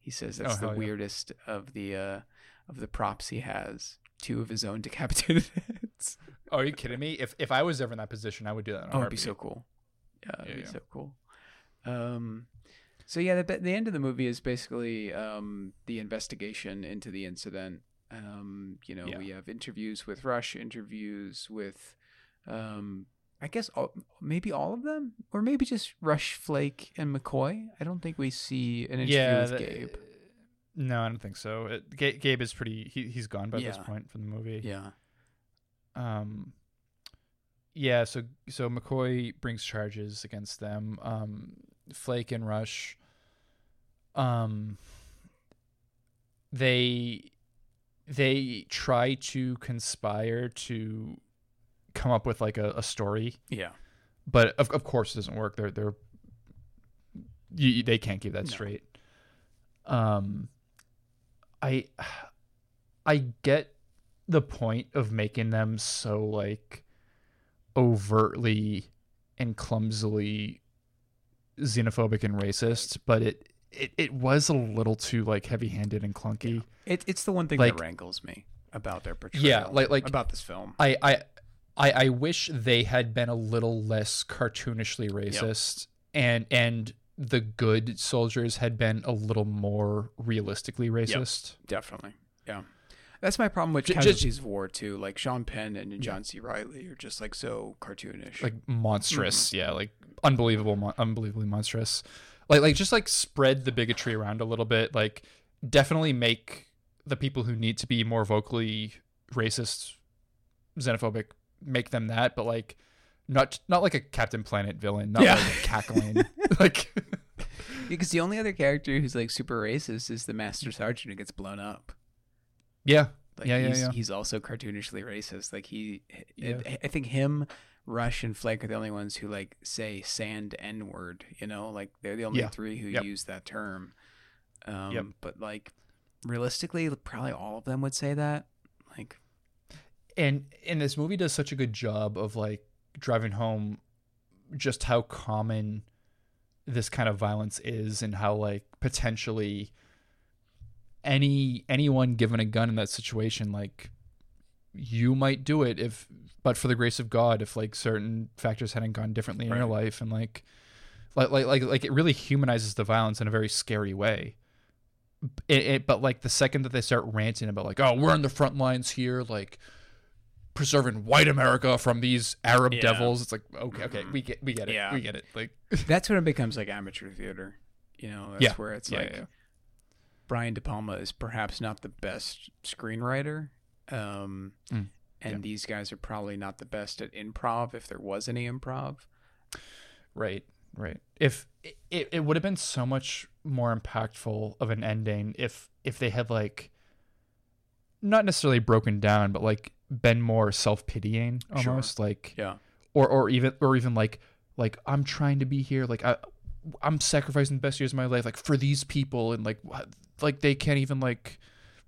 Speaker 2: He says that's
Speaker 1: Oh,
Speaker 2: the
Speaker 1: yeah.
Speaker 2: weirdest of the uh, of the props he has. Two of his own decapitated heads.
Speaker 1: Oh, are you kidding me? If if I was ever in that position, I would do that.
Speaker 2: Oh, it'd be so cool. Yeah, it'd
Speaker 1: Yeah,
Speaker 2: be
Speaker 1: yeah.
Speaker 2: so cool. Um, so yeah, the the end of the movie is basically um the investigation into the incident. Um, you know,
Speaker 1: Yeah.
Speaker 2: we have interviews with Rush, interviews with, um, I guess all, maybe all of them, or maybe just Rush, Flake, and McCoy. I don't think we see an interview
Speaker 1: Yeah.
Speaker 2: with Gabe.
Speaker 1: No, I don't think so. It, Ga- Gabe is pretty. He he's gone by this point from the movie.
Speaker 2: Yeah,
Speaker 1: Um. Yeah. So so McCoy brings charges against them. Um. Flake and Rush. Um. They they try to conspire to come up with like a, a story
Speaker 2: yeah,
Speaker 1: but of, of course it doesn't work they're they're you, they can't keep that
Speaker 2: No.
Speaker 1: straight um i i get the point of making them so like overtly and clumsily xenophobic and racist but it it, it was a little too like heavy-handed and clunky
Speaker 2: it, it's the one thing
Speaker 1: Like-
Speaker 2: that rankles me about their portrayal.
Speaker 1: Yeah, like- like-
Speaker 2: about this film.
Speaker 1: I, I I I wish they had been a little less cartoonishly racist and and the good soldiers had been a little more realistically racist.
Speaker 2: Definitely. Yeah. That's my problem with
Speaker 1: just-
Speaker 2: Casualties of War too. Like Sean Penn and John C. Reilly are just like so cartoonish.
Speaker 1: Like monstrous, mm-hmm. yeah, like unbelievable mon- unbelievably monstrous. Like like just like spread the bigotry around a little bit, like definitely make the people who need to be more vocally racist, xenophobic, make them that, but like not not like a Captain Planet villain, not
Speaker 2: Yeah.
Speaker 1: like cackling. like
Speaker 2: because the only other character who's like super racist is the Master Sergeant who gets blown up.
Speaker 1: Yeah.
Speaker 2: Like
Speaker 1: Yeah, yeah,
Speaker 2: he's,
Speaker 1: yeah.
Speaker 2: he's also cartoonishly racist. Like he,
Speaker 1: Yeah.
Speaker 2: I, I think him, Rush, and Flake are the only ones who like say sand N word. You know, like they're the only
Speaker 1: Yeah.
Speaker 2: three who
Speaker 1: Yep.
Speaker 2: use that term. Um,
Speaker 1: Yep.
Speaker 2: But like, realistically, probably all of them would say that. Like,
Speaker 1: And and this movie does such a good job of like driving home just how common this kind of violence is and how like potentially any anyone given a gun in that situation like you might do it if but for the grace of God if like certain factors hadn't gone differently in your life and like like like like like it really humanizes the violence in a very scary way. It, it, but like the second that they start ranting about like oh we're on the front lines here like preserving white America from these Arab
Speaker 2: Yeah.
Speaker 1: devils it's like okay okay
Speaker 2: Mhm.
Speaker 1: we get we get it
Speaker 2: Yeah.
Speaker 1: we get it like
Speaker 2: that's when it becomes like amateur theater. You know, that's
Speaker 1: Yeah.
Speaker 2: where it's like. Brian De Palma is perhaps not the best screenwriter. Um,
Speaker 1: Mm,
Speaker 2: and
Speaker 1: yeah.
Speaker 2: these guys are probably not the best at improv if there was any improv.
Speaker 1: Right, right. If it, it would have been so much more impactful of an ending if if they had like not necessarily broken down, but like been more self pitying
Speaker 2: Sure.
Speaker 1: almost like
Speaker 2: Yeah.
Speaker 1: or or even or even like like I'm trying to be here like I I'm sacrificing the best years of my life like for these people and like like they can't even like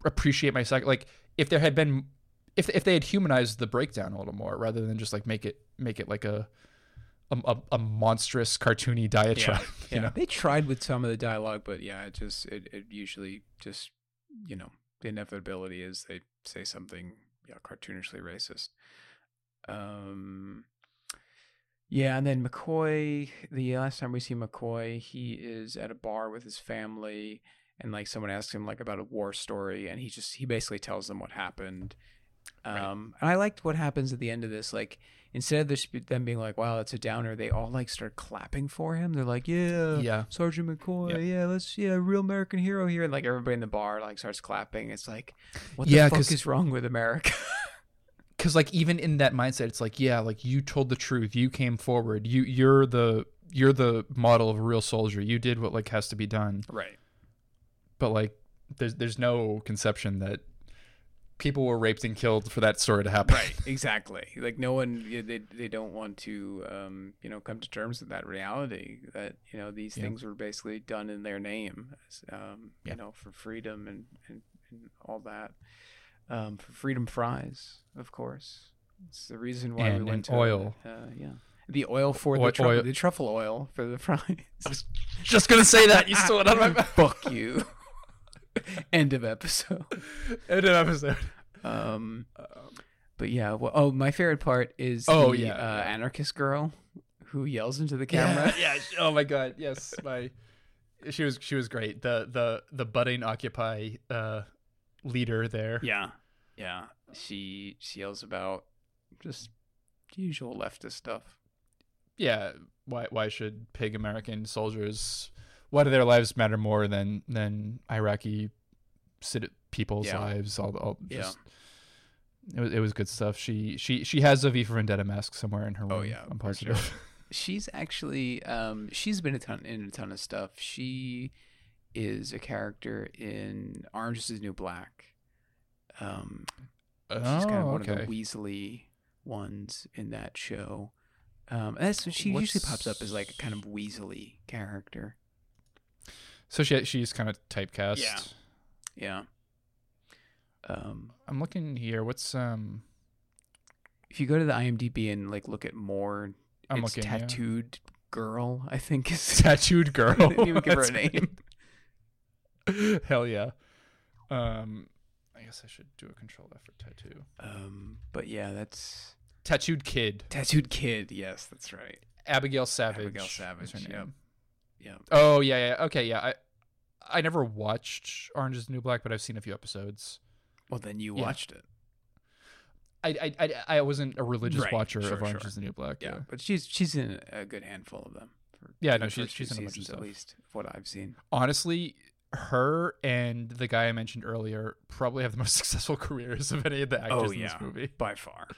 Speaker 1: appreciate my sac like if there had been if if they had humanized the breakdown a little more rather than just like make it make it like a a, a, a monstrous cartoony diatribe you know
Speaker 2: They tried with some of the dialogue, but yeah, it just it, it usually just you know the inevitability is they say something yeah cartoonishly racist. Um. Yeah, and then McCoy. The last time we see McCoy, he is at a bar with his family, and like someone asks him like about a war story, and he just he basically tells them what happened.
Speaker 1: Right.
Speaker 2: Um, and I liked what happens at the end of this. Like instead of this, them being like, "Wow, that's a downer," they all like start clapping for him. They're like, "Yeah,
Speaker 1: yeah
Speaker 2: Sergeant McCoy,
Speaker 1: Yeah.
Speaker 2: yeah, let's yeah, real American hero here." And like everybody in the bar like starts clapping. It's like, what
Speaker 1: Yeah,
Speaker 2: the fuck
Speaker 1: 'cause-
Speaker 2: is wrong with America?
Speaker 1: because like even in that mindset it's like yeah like you told the truth you came forward you you're the you're the model of a real soldier you did what like has to be done
Speaker 2: right.
Speaker 1: But like there's there's no conception that people were raped and killed for that story to happen
Speaker 2: Right. Exactly. Like no one, they they don't want to, um, you know, come to terms with that reality that you know these
Speaker 1: Yeah.
Speaker 2: things were basically done in their name, um,
Speaker 1: Yeah.
Speaker 2: you know, for freedom and and, and all that. um, for freedom fries, of course. It's the reason why
Speaker 1: And-
Speaker 2: we went to
Speaker 1: oil.
Speaker 2: Uh, yeah, the oil for
Speaker 1: Oil-
Speaker 2: the truffle,
Speaker 1: oil.
Speaker 2: the truffle oil for the fries.
Speaker 1: I was just gonna say that you stole it out of my mouth.
Speaker 2: Fuck you. End of episode.
Speaker 1: End of episode.
Speaker 2: Um, but yeah. Well, oh, my favorite part is
Speaker 1: Oh,
Speaker 2: the
Speaker 1: yeah,
Speaker 2: uh,
Speaker 1: yeah.
Speaker 2: anarchist girl who yells into the camera.
Speaker 1: Yeah, yeah. Oh my god. Yes, my. She was she was great. The the the budding Occupy uh, leader there.
Speaker 2: Yeah, yeah. She she yells about just usual leftist stuff.
Speaker 1: yeah, why why should pig American soldiers why do their lives matter more than than Iraqi people's
Speaker 2: Yeah.
Speaker 1: lives? All, all
Speaker 2: Yeah.
Speaker 1: just it was it was good stuff. She she she has a V for Vendetta mask somewhere in her room.
Speaker 2: Oh, yeah,
Speaker 1: I'm
Speaker 2: for sure.
Speaker 1: positive.
Speaker 2: She's actually um she's been a ton in a ton of stuff. She is a character in Orange is the New Black. Um, she's
Speaker 1: oh,
Speaker 2: kind of one
Speaker 1: okay.
Speaker 2: of the Weasley ones in that show. Um, and that's she usually pops up as like a kind of Weasley character.
Speaker 1: so she she's kind of typecast.
Speaker 2: Yeah. Yeah. Um,
Speaker 1: I'm looking here. What's um
Speaker 2: if you go to the IMDb and like look at more,
Speaker 1: I'm
Speaker 2: it's
Speaker 1: looking yeah.
Speaker 2: tattooed girl. I think is
Speaker 1: tattooed girl.
Speaker 2: Even give her a name.
Speaker 1: great. Hell yeah. Um, I guess I should do a control F for tattoo.
Speaker 2: Um, but yeah, that's
Speaker 1: Tattooed kid.
Speaker 2: tattooed kid. Yes, that's right.
Speaker 1: Abigail Savage.
Speaker 2: Abigail
Speaker 1: is
Speaker 2: Savage,
Speaker 1: her
Speaker 2: yep.
Speaker 1: name.
Speaker 2: Yeah.
Speaker 1: Oh yeah, yeah. Okay, yeah. I I never watched Orange is the New Black, but I've seen a few episodes.
Speaker 2: Well, then you
Speaker 1: Yeah.
Speaker 2: watched it.
Speaker 1: I I I, I wasn't a religious
Speaker 2: Right,
Speaker 1: watcher
Speaker 2: sure,
Speaker 1: of Orange
Speaker 2: sure.
Speaker 1: is the New Black.
Speaker 2: Yeah,
Speaker 1: Yeah.
Speaker 2: but she's she's in a good handful of them. For
Speaker 1: Yeah, no, she's- she's in a bunch of
Speaker 2: seasons, at least of what I've seen.
Speaker 1: Honestly, her and the guy I mentioned earlier probably have the most successful careers of any of the actors
Speaker 2: Oh,
Speaker 1: in this
Speaker 2: yeah.
Speaker 1: movie.
Speaker 2: By far,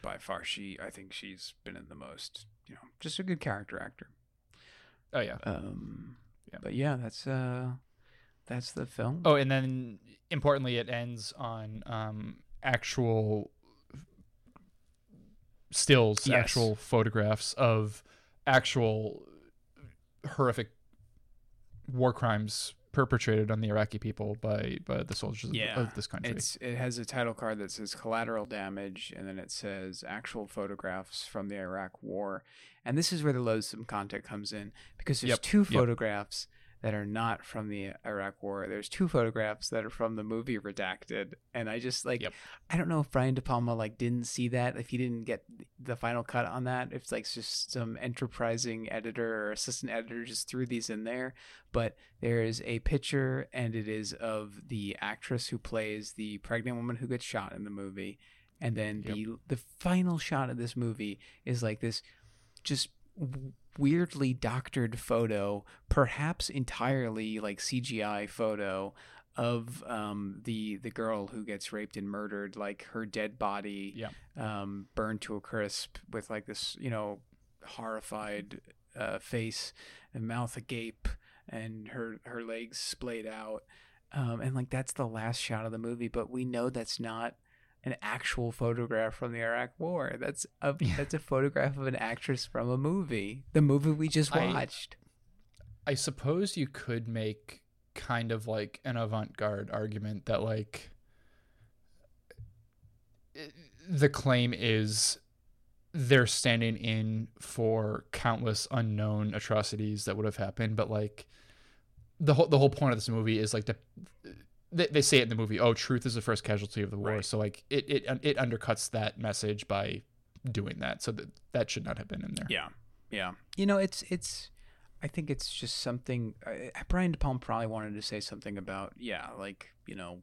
Speaker 2: by far, she I think she's been in the most. You know, just a good character actor.
Speaker 1: Oh yeah.
Speaker 2: Um,
Speaker 1: Yeah.
Speaker 2: but yeah, that's uh, that's the film.
Speaker 1: Oh, and then importantly, it ends on um, actual stills,
Speaker 2: Yes.
Speaker 1: actual photographs of actual horrific war crimes perpetrated on the Iraqi people by by the soldiers of-
Speaker 2: Yeah,
Speaker 1: of this country.
Speaker 2: It's it has a title card that says collateral damage, and then it says actual photographs from the Iraq War. And this is where the loathsome content comes in because there's
Speaker 1: Yep,
Speaker 2: two
Speaker 1: yep.
Speaker 2: photographs that are not from the Iraq War. There's two photographs that are from the movie Redacted, and I just like
Speaker 1: Yep.
Speaker 2: I don't know if Brian De Palma like didn't see that, if he didn't get the final cut on that, if it's like just some enterprising editor or assistant editor just threw these in there. But there is a picture, and it is of the actress who plays the pregnant woman who gets shot in the movie, and then
Speaker 1: Yep.
Speaker 2: the the final shot of this movie is like this, just weirdly doctored photo, perhaps entirely like CGI photo of um, the the girl who gets raped and murdered, like her dead body,
Speaker 1: Yeah.
Speaker 2: um, burned to a crisp with like this, you know, horrified uh, face and mouth agape, and her her legs splayed out, um, and like that's the last shot of the movie. But we know that's not an actual photograph from the Iraq War. That's a that's a photograph of an actress from a movie, the movie we just watched.
Speaker 1: I suppose you could make kind of like an avant-garde argument that like the claim is they're standing in for countless unknown atrocities that would have happened but like the whole the whole point of this movie is like the they, they say it in the movie oh truth is the first casualty of the war
Speaker 2: Right.
Speaker 1: so like it, it it undercuts that message by doing that so that that should not have been in there
Speaker 2: Yeah, yeah. You know, it's it's. I think it's just something. Uh, Brian De Palma probably wanted to say something about yeah, like you know,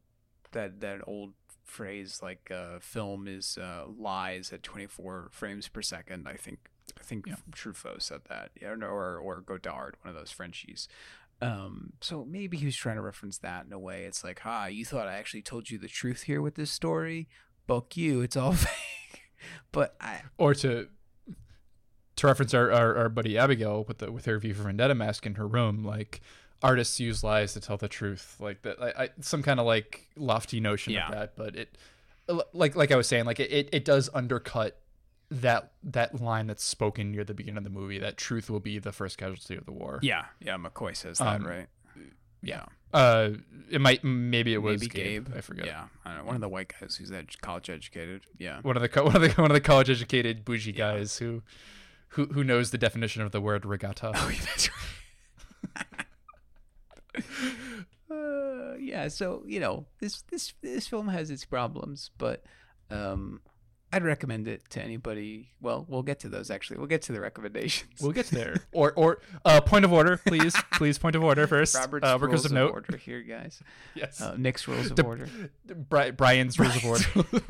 Speaker 2: that that old phrase like uh, film is uh, lies at twenty four frames per second. I think I think
Speaker 1: Yeah.
Speaker 2: Truffaut said that, yeah, or or Godard, one of those Frenchies. Um, so maybe he was trying to reference that in a way. It's like, ah, you thought I actually told you the truth here with this story? Book you, it's all fake. but I,
Speaker 1: or to to reference our, our, our buddy Abigail with the with her V for Vendetta mask in her room, like artists use lies to tell the truth, like that. I, I, some kind of like lofty notion
Speaker 2: Yeah.
Speaker 1: of that, but it like like I was saying, like it, it, it does undercut that that line that's spoken near the beginning of the movie that truth will be the first casualty of the war.
Speaker 2: yeah, yeah, McCoy says that,
Speaker 1: Um,
Speaker 2: right?
Speaker 1: yeah. Uh, it might maybe it was
Speaker 2: Maybe
Speaker 1: Gabe.
Speaker 2: Gabe.
Speaker 1: I forget.
Speaker 2: Yeah, I don't know. One of the white guys who's ed- college educated. Yeah.
Speaker 1: One of the one of the one of the college educated bougie
Speaker 2: Yeah.
Speaker 1: guys who who who knows the definition of the word regatta.
Speaker 2: Oh, yeah, that's right. uh, yeah, so you know this this this film has its problems, but um, I'd recommend it to anybody. Well, we'll get to those actually. We'll get to the recommendations.
Speaker 1: We'll get there. or or uh, point of order, please, please. Point of order first.
Speaker 2: Robert's
Speaker 1: uh,
Speaker 2: rules of
Speaker 1: note.
Speaker 2: order here, guys.
Speaker 1: Yes.
Speaker 2: Uh, Nick's rules of
Speaker 1: The-
Speaker 2: order.
Speaker 1: Bri- Brian's rules of order.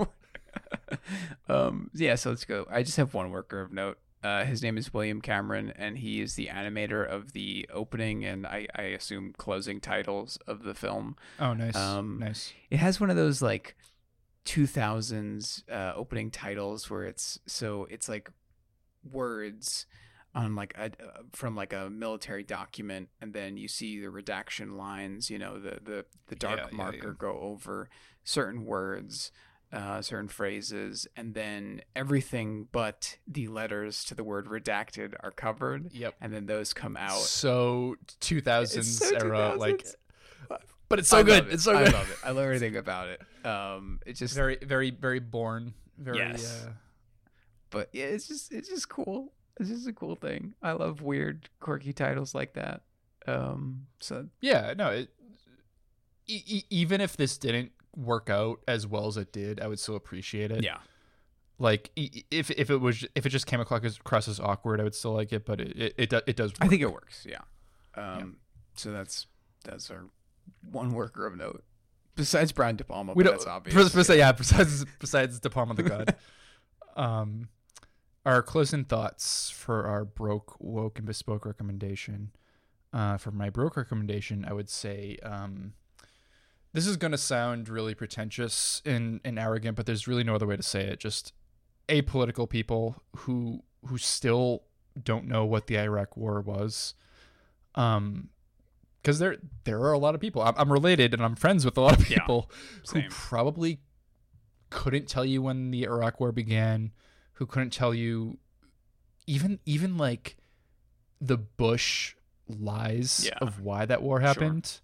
Speaker 2: um, yeah, so let's go. I just have one worker of note. Uh, his name is William Cameron, and he is the animator of the opening and I, I assume closing titles of the film.
Speaker 1: Oh, nice.
Speaker 2: Um,
Speaker 1: nice.
Speaker 2: It has one of those like 2000s uh, opening titles where it's so it's like words on like a uh, from like a military document and then you see the redaction lines you know the the the dark
Speaker 1: Yeah, yeah,
Speaker 2: marker
Speaker 1: yeah.
Speaker 2: go over certain words uh, certain phrases and then everything but the letters to the word redacted are covered
Speaker 1: Yep.
Speaker 2: and then those come out
Speaker 1: So 2000s
Speaker 2: It's so
Speaker 1: era, like,
Speaker 2: 2000s.
Speaker 1: But it's
Speaker 2: I
Speaker 1: so good.
Speaker 2: it.
Speaker 1: It's so good.
Speaker 2: I
Speaker 1: good.
Speaker 2: love it. I love everything about it. Um, it just
Speaker 1: Very, very, very born. Very.
Speaker 2: Yes.
Speaker 1: Uh,
Speaker 2: but yeah, it's just it's just cool. It's just a cool thing. I love weird, quirky titles like that. Um, so
Speaker 1: yeah. No. It, e- e- even if this didn't work out as well as it did, I would still appreciate it.
Speaker 2: yeah,
Speaker 1: Like e- if if it was if it just came across as, across as awkward, I would still like it. But it it it, do- it does.
Speaker 2: I think it works. Yeah. Um, so that's that's our one worker of note. Besides Brian De Palma,
Speaker 1: we
Speaker 2: but
Speaker 1: don't.
Speaker 2: that's obvious.
Speaker 1: pres- yeah. Besides besides De Palma the God. um, our closing thoughts for our broke, woke, and bespoke recommendation. Uh, for my broke recommendation, I would say um, this is going to sound really pretentious and, and arrogant, but there's really no other way to say it. Just apolitical people who who still don't know what the Iraq War was. Um, because there there are a lot of people. I'm, I'm related and I'm friends with a lot of
Speaker 2: Yeah,
Speaker 1: people who probably couldn't tell you when the Iraq War began, who couldn't tell you even even like the Bush lies
Speaker 2: Yeah.
Speaker 1: of why that war happened,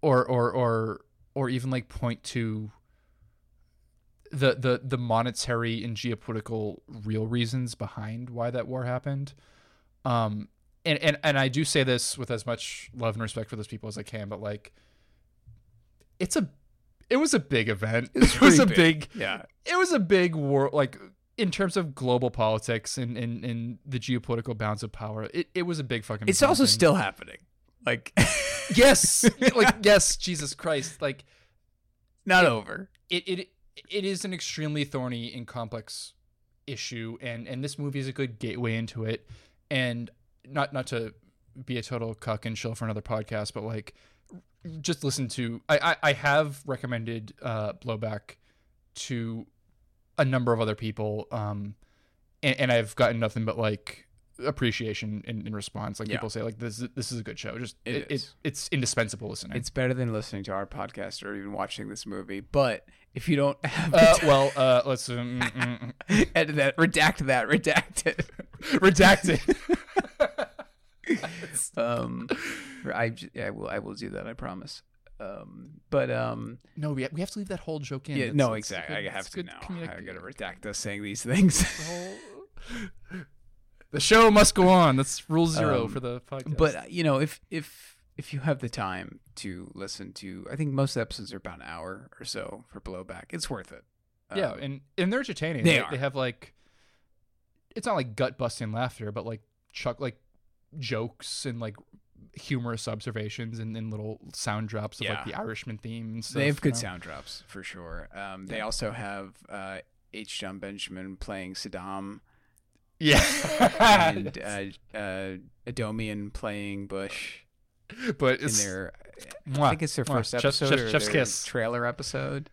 Speaker 1: or or or or even like point to the the the monetary and geopolitical real reasons behind why that war happened. Um, and and and I do say this with as much love and respect for those people as I can, but like, it's a it was a big event. It was a big
Speaker 2: yeah,
Speaker 1: it was a big war like in terms of global politics and and, and the geopolitical bounds of power it, it was a big fucking
Speaker 2: it's also
Speaker 1: and-
Speaker 2: still happening. Like
Speaker 1: yes like yes jesus christ like
Speaker 2: not over.
Speaker 1: it, it it is an extremely thorny and complex issue and and this movie is a good gateway into it and not not to be a total cuck and chill for another podcast but like just listen to i i, I have recommended uh blowback to a number of other people um and, and i've gotten nothing but like appreciation in, in response like
Speaker 2: Yeah.
Speaker 1: people say like this is- this is a good show just
Speaker 2: It
Speaker 1: it, it it's indispensable listening
Speaker 2: It's better than listening to our podcast or even watching this movie. But if you don't have
Speaker 1: uh, well uh let's um, mm, mm,
Speaker 2: edit that, redact that, redact it.
Speaker 1: redacted
Speaker 2: um, I, I will I will do that. I promise. Um, but um,
Speaker 1: No, we, we have to leave that whole joke in.
Speaker 2: yeah,
Speaker 1: It's-
Speaker 2: no,
Speaker 1: it's
Speaker 2: exactly.
Speaker 1: good-
Speaker 2: I have to now. I gotta redact us saying these things.
Speaker 1: The show must go on. That's rule zero
Speaker 2: Um,
Speaker 1: for the podcast.
Speaker 2: but uh, you know, if if if you have the time to listen to, I think most episodes are about an hour or so for blowback. It's worth it.
Speaker 1: yeah,
Speaker 2: Um,
Speaker 1: and and they're entertaining.
Speaker 2: they
Speaker 1: They,
Speaker 2: are.
Speaker 1: they have like, it's not like gut busting laughter, but like chuck like jokes and like humorous observations and, and little sound drops of
Speaker 2: Yeah.
Speaker 1: like the Irishman theme. And stuff,
Speaker 2: they have good
Speaker 1: know?
Speaker 2: sound drops for sure. Um, they also have uh, H. Jon Benjamin playing Saddam
Speaker 1: Yeah,
Speaker 2: and uh, uh, Adomian playing Bush
Speaker 1: but
Speaker 2: in
Speaker 1: it's
Speaker 2: their. I think it's their first
Speaker 1: Chef's-
Speaker 2: episode
Speaker 1: chef's-
Speaker 2: or
Speaker 1: chef's
Speaker 2: their
Speaker 1: kiss.
Speaker 2: trailer episode.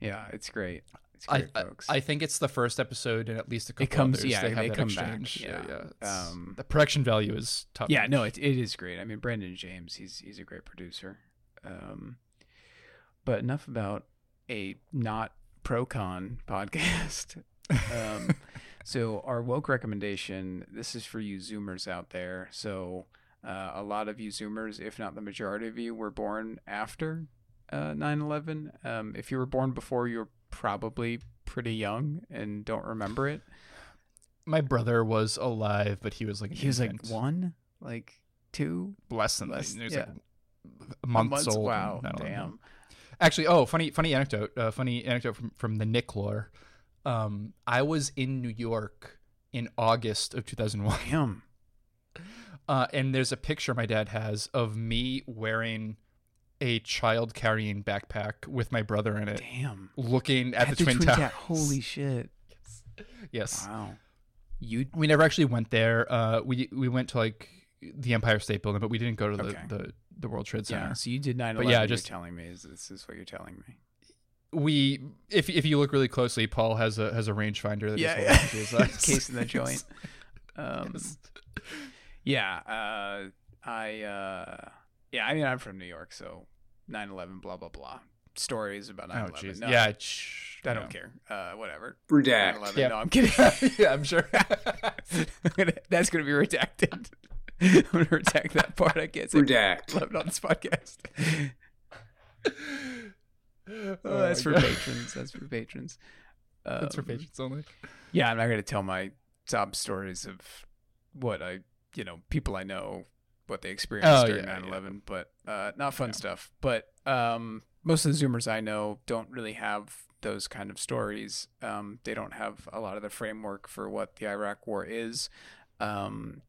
Speaker 2: Yeah, it's great.
Speaker 1: I,
Speaker 2: great,
Speaker 1: I,
Speaker 2: folks.
Speaker 1: I think it's the first episode and at least a couple
Speaker 2: It comes-
Speaker 1: others,
Speaker 2: yeah,
Speaker 1: they, have
Speaker 2: they come back,
Speaker 1: exchange.
Speaker 2: yeah.
Speaker 1: it's-
Speaker 2: Um,
Speaker 1: the production value is top.
Speaker 2: yeah, no, it, it is great. I mean, Brendan James, he's he's a great producer. Um, but enough about a not pro con podcast. Um, so our woke recommendation. This is for you Zoomers out there. So Uh, a lot of you Zoomers, if not the majority of you, were born after uh, 9/11. Um, if you were born before, you're probably pretty young and don't remember it.
Speaker 1: My brother was alive, but he was like
Speaker 2: He was like one, like two,
Speaker 1: less than
Speaker 2: less-
Speaker 1: he was
Speaker 2: yeah.
Speaker 1: like months,
Speaker 2: months.
Speaker 1: old.
Speaker 2: Wow,
Speaker 1: and 9/11.
Speaker 2: damn.
Speaker 1: Actually, oh, funny, funny anecdote. Uh, funny anecdote from from the Nick lore. Um, I was in New York in August of 2001,
Speaker 2: Damn.
Speaker 1: uh, and there's a picture my dad has of me wearing a child carrying backpack with my brother in it,
Speaker 2: Damn.
Speaker 1: looking at, the, Twin, Towers.
Speaker 2: Tower- Holy shit.
Speaker 1: yes.
Speaker 2: Wow. You
Speaker 1: We never actually went there. Uh, we we went to like the Empire State Building, but we didn't go to the
Speaker 2: Okay.
Speaker 1: the, the World Trade Center.
Speaker 2: yeah, so you did 9/11.
Speaker 1: But yeah,
Speaker 2: you're
Speaker 1: just-
Speaker 2: telling me is this is what you're telling me.
Speaker 1: We, if if you look really closely, Paul has a has a rangefinder that
Speaker 2: Yeah, yeah.
Speaker 1: his.
Speaker 2: Case in the joint. Um,
Speaker 1: Yes.
Speaker 2: yeah, uh, I uh, yeah, I mean I'm from New York, so 9/11 blah blah blah. Stories about 9/11.
Speaker 1: Oh jeez.
Speaker 2: No,
Speaker 1: Yeah. Shh,
Speaker 2: I don't care. Uh, whatever.
Speaker 3: Redact.
Speaker 2: 9/11.
Speaker 1: Yeah.
Speaker 2: No, I'm kidding.
Speaker 1: yeah, I'm sure.
Speaker 2: That's gonna be redacted. I'm gonna redact that part. I can't say
Speaker 3: Redact.
Speaker 2: love it on this podcast.
Speaker 1: oh,
Speaker 2: Oh, that's for
Speaker 1: God.
Speaker 2: patrons. That's for patrons.
Speaker 1: That's for
Speaker 2: Um,
Speaker 1: patrons only.
Speaker 2: Yeah, I'm not going to tell my sob stories of what I, you know, people I know, what they experienced
Speaker 1: Oh,
Speaker 2: during
Speaker 1: yeah,
Speaker 2: 9
Speaker 1: yeah.
Speaker 2: 11, but uh, not fun
Speaker 1: Yeah.
Speaker 2: stuff. But um, most of the Zoomers I know don't really have those kind of stories. Um, they don't have a lot of the framework for what the Iraq War is. Um,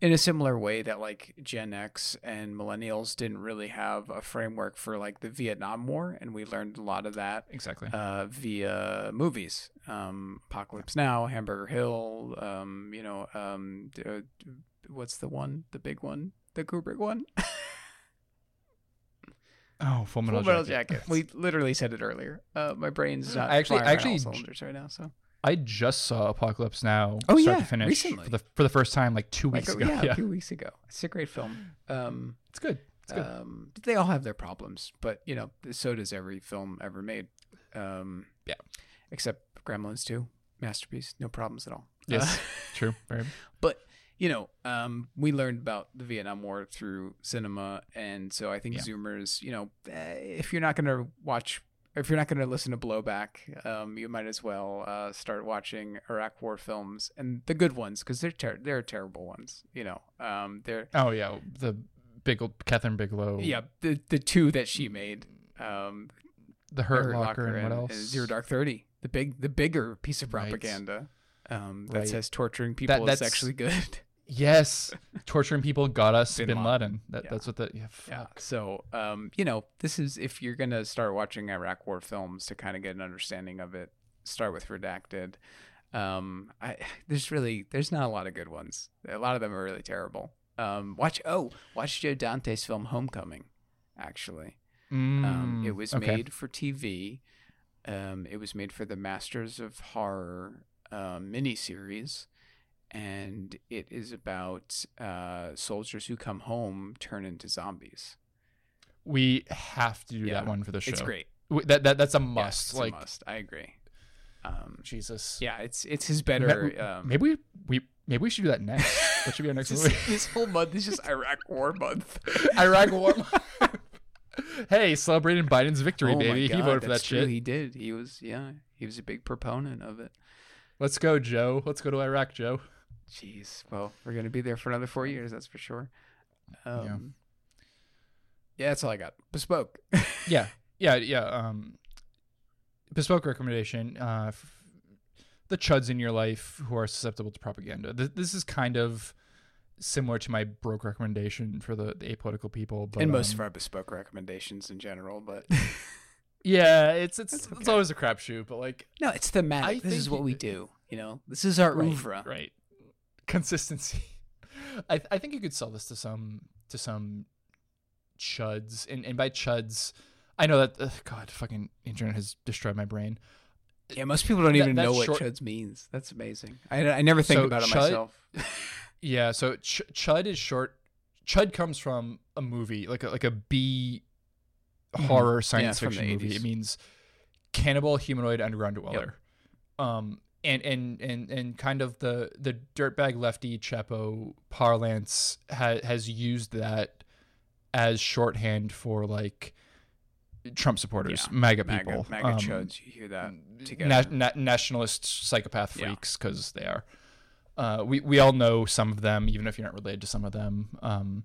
Speaker 2: in a similar way that like Gen X and millennials didn't really have a framework for like the Vietnam War, and we learned a lot of that
Speaker 1: Exactly.
Speaker 2: uh, via movies. Um, Apocalypse Now, Hamburger Hill. Um, you know, um, uh, what's the one? The big one, the Kubrick one.
Speaker 1: oh, Full Metal,
Speaker 2: Full Metal
Speaker 1: Jacket.
Speaker 2: Jacket. We literally said it earlier. Uh, my brain's not
Speaker 1: I actually-
Speaker 2: firing on all
Speaker 1: actually-
Speaker 2: cylinders right now. So
Speaker 1: I just saw Apocalypse Now.
Speaker 2: Oh,
Speaker 1: start
Speaker 2: yeah,
Speaker 1: to finish
Speaker 2: recently.
Speaker 1: for the for the first time like two weeks
Speaker 2: oh,
Speaker 1: ago.
Speaker 2: yeah,
Speaker 1: Yeah,
Speaker 2: a few weeks ago. It's a great film. Um,
Speaker 1: it's good. It's good.
Speaker 2: um, they all have their problems, but you know, so does every film ever made. Um,
Speaker 1: Yeah.
Speaker 2: Except Gremlins 2, masterpiece, no problems at all.
Speaker 1: yes,
Speaker 2: Uh,
Speaker 1: true. Very.
Speaker 2: but you know, um, we learned about the Vietnam War through cinema, and so I think
Speaker 1: Yeah.
Speaker 2: Zoomers, you know, eh, if you're not going to watch, if you're not going to listen to Blowback, um, you might as well uh, start watching Iraq War films and the good ones because they're ter- they're terrible ones. You know, um, they're
Speaker 1: Oh yeah, the big Kathryn Bigelow.
Speaker 2: yeah the the two that she made, um,
Speaker 1: The Hurt, Locker, and, what else?
Speaker 2: Zero Dark Thirty, the big the bigger piece of
Speaker 1: Right.
Speaker 2: propaganda. Um, that
Speaker 1: Right.
Speaker 2: says torturing people is
Speaker 1: that's-
Speaker 2: actually good.
Speaker 1: Yes, torturing people got us
Speaker 2: Bin
Speaker 1: Bin,
Speaker 2: Laden.
Speaker 1: Laden. That,
Speaker 2: Yeah.
Speaker 1: That's what the yeah.
Speaker 2: Yeah. So, um, you know, this is if you're gonna start watching Iraq War films to kind of get an understanding of it, start with Redacted. Um, I there's really there's not a lot of good ones. A lot of them are really terrible. Um, watch oh, watch Joe Dante's film Homecoming. Actually, um, it
Speaker 1: Mm,
Speaker 2: was
Speaker 1: okay.
Speaker 2: made for TV. Um, it was made for the Masters of Horror uh, miniseries, and it is about uh, soldiers who come home turn into zombies.
Speaker 1: We have to do
Speaker 2: Yeah.
Speaker 1: that one for the show.
Speaker 2: It's great.
Speaker 1: That, that that's a
Speaker 2: Yeah,
Speaker 1: must.
Speaker 2: it's
Speaker 1: like
Speaker 2: a must. I agree. Um,
Speaker 1: Jesus.
Speaker 2: yeah, it's it's his better.
Speaker 1: Ma-
Speaker 2: Um,
Speaker 1: maybe we, we maybe we should do that next. That should be our next
Speaker 2: this,
Speaker 1: movie.
Speaker 2: this whole month is just Iraq War month.
Speaker 1: Iraq War. Month. hey, celebrating Biden's victory,
Speaker 2: Oh
Speaker 1: baby. he voted for that
Speaker 2: true.
Speaker 1: shit.
Speaker 2: He did. He was yeah. He was a big proponent of it.
Speaker 1: Let's go, Joe. Let's go to Iraq, Joe.
Speaker 2: Jeez. Well, we're gonna be there for another four years. That's for sure. Um, yeah. that's all I got. Bespoke.
Speaker 1: Yeah, yeah, yeah. Um, bespoke recommendation. Uh, the chuds in your life who are susceptible to propaganda. Th- this is kind of similar to my broke recommendation for the, the apolitical people, but
Speaker 2: and most
Speaker 1: um,
Speaker 2: of our bespoke recommendations in general, but
Speaker 1: yeah, it's it's
Speaker 2: That's
Speaker 1: it's always a crapshoot, but like
Speaker 2: no, it's thematic.
Speaker 1: I
Speaker 2: this is what we do. You know, this is our
Speaker 1: right,
Speaker 2: oeuvre.
Speaker 1: right consistency. I I think you could sell this to some to some chuds, and and by chuds, I know that ugh, God, fucking internet has destroyed my brain.
Speaker 2: Yeah, most people don't
Speaker 1: That-
Speaker 2: even know
Speaker 1: that's
Speaker 2: what chuds means. That's amazing. I, I never think
Speaker 1: So
Speaker 2: about it myself.
Speaker 1: Yeah, so ch- chud is short. Chud comes from a movie, like a like a B horror
Speaker 2: Mm-hmm.
Speaker 1: Science
Speaker 2: the
Speaker 1: fiction movie.
Speaker 2: 80s.
Speaker 1: It means cannibal humanoid underground dweller. Um, and and and and kind of the the dirtbag lefty Chapo parlance ha- has used that as shorthand for like Trump supporters,
Speaker 2: Yeah.
Speaker 1: MAGA
Speaker 2: MAGA,
Speaker 1: people,
Speaker 2: MAGA
Speaker 1: um,
Speaker 2: chuds. You hear that together.
Speaker 1: na- na- nationalist psychopath freaks because they are. Uh, we we all know some of them, even if you're not related to some of them. Um,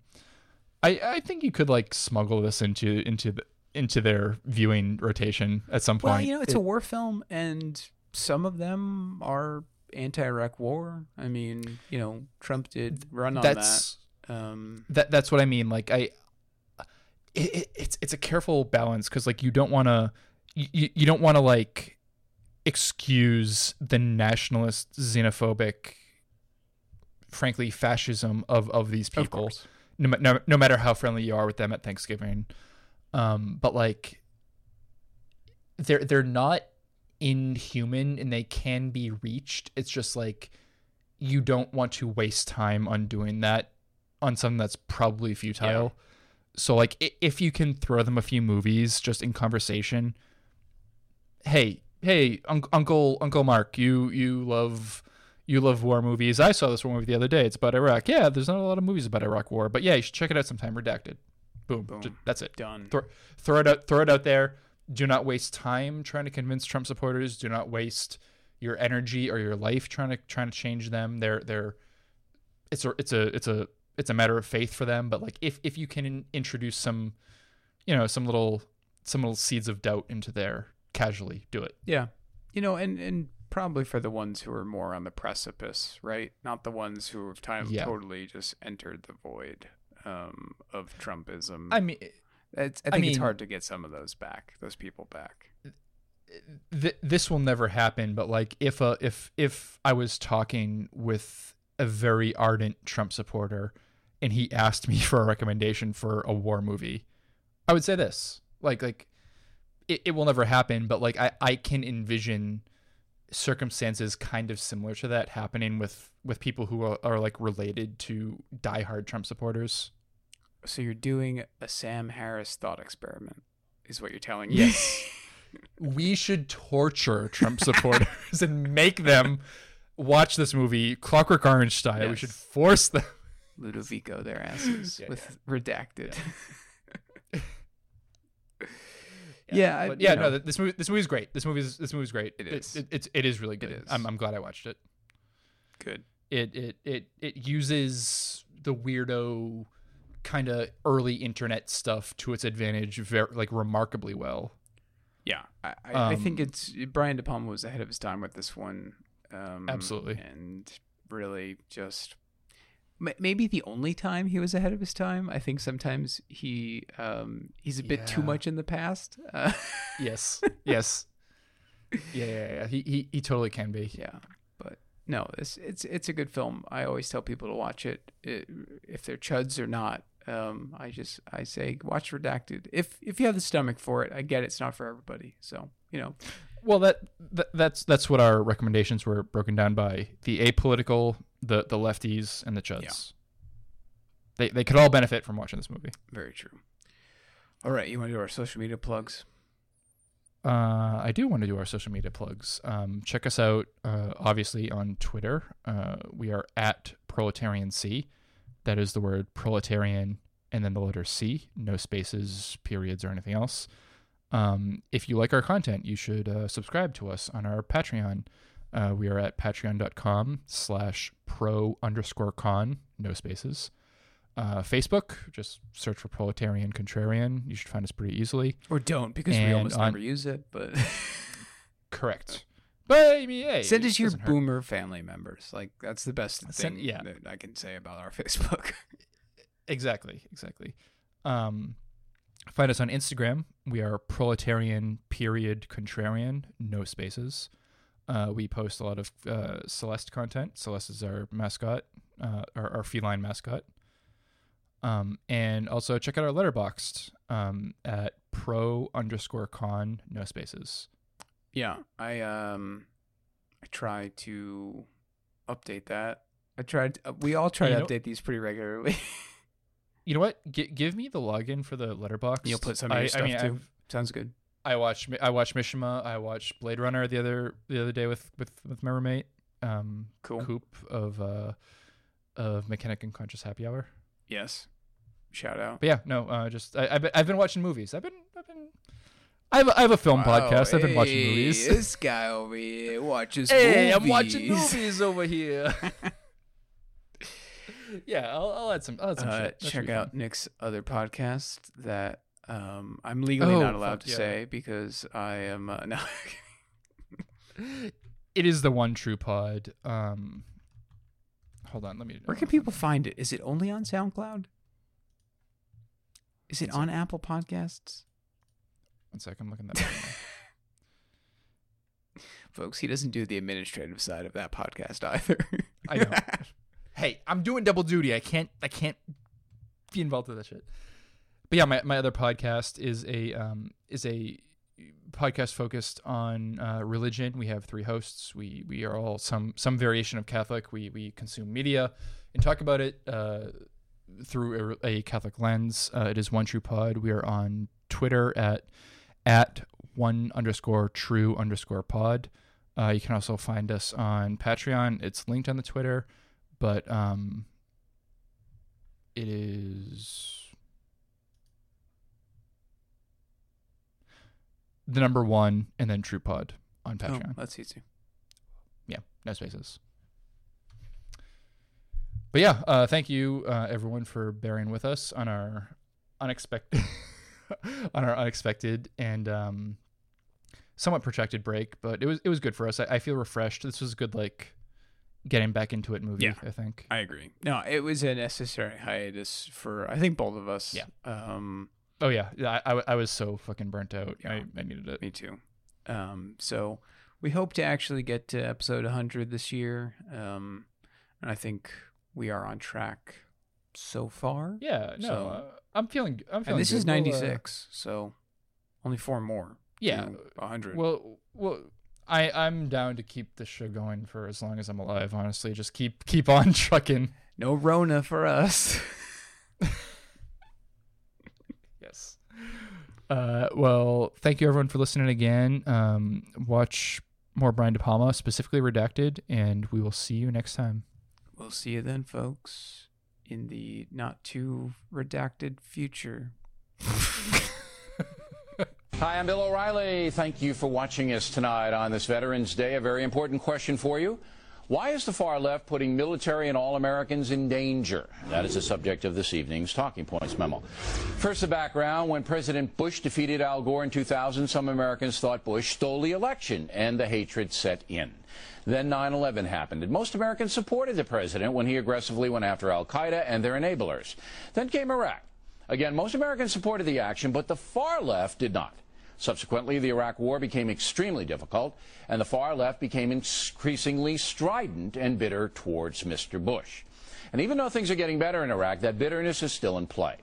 Speaker 1: I I think you could like smuggle this into into the into their viewing rotation at some point.
Speaker 2: Well, you know, it's
Speaker 1: It-
Speaker 2: a war film, and some of them are anti-Iraq war. I mean, you know, Trump did run on
Speaker 1: that's
Speaker 2: that. Um,
Speaker 1: that that's what I mean. Like I, it, it, it's it's a careful balance because like you don't want to you, you don't want to like excuse the nationalist xenophobic frankly fascism of of these people
Speaker 2: course.
Speaker 1: no, no, no matter how friendly you are with them at Thanksgiving um but like they're they're not inhuman and they can be reached. It's just like you don't want to waste time on doing that on something that's probably futile. So like if you can throw them a few movies just in conversation hey hey un- uncle uncle mark you you love you love war movies. I saw this war movie the other day. It's about iraq. Yeah there's not a lot of movies about iraq war but yeah you should check it out sometime. Redacted. Boom,
Speaker 2: Boom.
Speaker 1: That's it.
Speaker 2: Done.
Speaker 1: Throw- throw it out throw it out there do not waste time trying to convince trump supporters do not waste your energy or your life trying to trying to change them they're they're it's a it's a it's a it's a matter of faith for them but like if if you can introduce some you know some little some little seeds of doubt into there casually do it
Speaker 2: Yeah. You know, and and probably for the ones who are more on the precipice, right? Not the ones who have time
Speaker 1: Yeah.
Speaker 2: totally just entered the void um, of Trumpism.
Speaker 1: i mean
Speaker 2: it's, I
Speaker 1: I
Speaker 2: think it's hard to get some of those back, those people back.
Speaker 1: th- this will never happen but like if a if if i was talking with a very ardent trump supporter and he asked me for a recommendation for a war movie i would say this like like it, it will never happen but like i i can envision circumstances kind of similar to that happening with with people who are, are like related to diehard trump supporters
Speaker 2: So you're doing a Sam Harris thought experiment, is what you're telling me.
Speaker 1: Yes. we should torture Trump supporters and make them watch this movie Clockwork Orange style. We should force them.
Speaker 2: Ludovico their asses
Speaker 1: Yeah,
Speaker 2: with redacted.
Speaker 1: Yeah.
Speaker 2: Yeah, I-
Speaker 1: but yeah,
Speaker 2: know.
Speaker 1: no, this movie, this movie is great. This movie is this movie is great.
Speaker 2: It is.
Speaker 1: It, it's it is really good.
Speaker 2: is.
Speaker 1: I'm I'm glad I watched it.
Speaker 2: Good.
Speaker 1: It it it it uses the weirdo kind of early internet stuff to its advantage, very like remarkably well.
Speaker 2: Yeah, I, I, I think
Speaker 1: Um,
Speaker 2: it's Brian De Palma was ahead of his time with this one. Um,
Speaker 1: Absolutely.
Speaker 2: and really just maybe the only time he was ahead of his time. I think sometimes he um, he's a bit too much in the past. Uh,
Speaker 1: Yes, yes, yeah, yeah, yeah. He he he totally can be.
Speaker 2: yeah, but no, it's it's it's a good film. I always tell people to watch it, it if they're chuds or not. Um, I just I say watch Redacted if if you have the stomach for it. I get it's not for everybody, so you know
Speaker 1: Well, that, that that's that's what our recommendations were broken down by the apolitical, the the lefties, and the chuds.
Speaker 2: Yeah.
Speaker 1: They they could all benefit from watching this movie.
Speaker 2: very true. All right, you want to do our social media plugs?
Speaker 1: Uh, I do want to do our social media plugs. Um, check us out, uh, obviously on Twitter. Uh, we are at Proletarian C. That is the word proletarian and then the letter C. No spaces, periods, or anything else. Um, if you like our content, you should uh, subscribe to us on our Patreon. Uh, we are at patreon.com slash pro underscore con, no spaces. Uh, Facebook, just search for Proletarian Contrarian. You should find us pretty easily.
Speaker 2: Or don't because we almost
Speaker 1: on-
Speaker 2: never use it. But
Speaker 1: Correct. But I mean, hey,
Speaker 2: send it to your
Speaker 1: hurt.
Speaker 2: boomer family members. Like that's the best
Speaker 1: Send-
Speaker 2: thing
Speaker 1: yeah.
Speaker 2: that I can say about our Facebook.
Speaker 1: Exactly, exactly. Um, find us on Instagram. We are proletarian period contrarian, no spaces. Uh, we post a lot of uh, Celeste content. Celeste is our mascot, uh, our, our feline mascot. Um, and also check out our Letterboxd um, at pro underscore con, no spaces.
Speaker 2: Yeah, I um, I try to update that. I tried. Uh, we all try
Speaker 1: You
Speaker 2: to
Speaker 1: know-
Speaker 2: update these pretty regularly.
Speaker 1: You know what? G- give me the login for the letterbox.
Speaker 2: You'll put some of your stuff too?
Speaker 1: I've-
Speaker 2: Sounds good.
Speaker 1: I watched I watched Mishima. I watched Blade Runner the other the other day with with with my roommate. Um,
Speaker 2: Cool.
Speaker 1: Coop of uh, of Mechanic and Conscious Happy Hour.
Speaker 2: Yes. Shout out.
Speaker 1: But yeah, no, uh, just I, I've been, I've been watching movies. I've been I've been I have a, I have a film podcast. I've been watching movies.
Speaker 2: This guy over here watches
Speaker 1: Hey,
Speaker 2: movies.
Speaker 1: I'm watching movies over here. yeah, I'll, I'll add some. I'll add some
Speaker 2: Uh,
Speaker 1: shit.
Speaker 2: Check out
Speaker 1: fun.
Speaker 2: Nick's other podcast that um, I'm legally
Speaker 1: Oh,
Speaker 2: not allowed
Speaker 1: fuck
Speaker 2: to
Speaker 1: yeah.
Speaker 2: say because I am uh, no.
Speaker 1: It is the one true pod. Um, hold on, let me.
Speaker 2: Where can people find it? Is it only on SoundCloud? Is it on Apple Podcasts?
Speaker 1: One sec, I'm looking that. up.
Speaker 2: Folks, he doesn't do the administrative side of that podcast either.
Speaker 1: I know. hey, I'm doing double duty. I can't. I can't be involved with that shit. But yeah, my, my other podcast is a um is a podcast focused on uh, religion. We have three hosts. We we are all some some variation of Catholic. We we consume media and talk about it uh, through a, a Catholic lens. Uh, it is one true pod. We are on Twitter at at one underscore true underscore pod. Uh, you can also find us on Patreon. It's linked on the Twitter, but um, it is the number one and then True Pod on
Speaker 2: oh,
Speaker 1: Patreon.
Speaker 2: that's easy.
Speaker 1: Yeah, no spaces. But yeah, uh, thank you uh, everyone for bearing with us on our unexpected, on our unexpected and um, somewhat protracted break. But it was it was good for us. I, I feel refreshed. This was a good like getting back into it movie.
Speaker 2: Yeah.
Speaker 1: I think.
Speaker 2: I agree. No, it was a necessary hiatus for I think both of us.
Speaker 1: Yeah.
Speaker 2: Um,
Speaker 1: Oh yeah, yeah. I, I, I was so fucking burnt out.
Speaker 2: Yeah.
Speaker 1: I, I needed it.
Speaker 2: me too. Um, so we hope to actually get to episode 100 this year. Um, and I think we are on track so far.
Speaker 1: Yeah. No,
Speaker 2: So-
Speaker 1: uh, I'm feeling. I'm feeling.
Speaker 2: And this
Speaker 1: good.
Speaker 2: is
Speaker 1: We'll, uh,
Speaker 2: 96, so only four more.
Speaker 1: yeah.
Speaker 2: to 100.
Speaker 1: Well, well, I I'm down to keep this show going for as long as I'm alive. Honestly, just keep keep on trucking.
Speaker 2: no Rona for us.
Speaker 1: Yes. Uh, well, thank you everyone for listening again. Um, watch more Brian De Palma, specifically Redacted, and we will see you next time.
Speaker 2: we'll see you then, folks, in the not too redacted future.
Speaker 3: Hi, I'm Bill O'Reilly. Thank you for watching us tonight on this Veterans Day. A very important question for you. Why is the far left putting military and all Americans in danger? That is the subject of this evening's Talking Points memo. First, the background. When President Bush defeated Al Gore in 2000, some Americans thought Bush stole the election, and the hatred set in. Then 9 11 happened, and most Americans supported the president when he aggressively went after Al Qaeda and their enablers. Then came Iraq. Again, most Americans supported the action, but the far left did not. Subsequently, the Iraq War became extremely difficult, and the far left became increasingly strident and bitter towards Mr. Bush. And even though things are getting better in Iraq, that bitterness is still in play.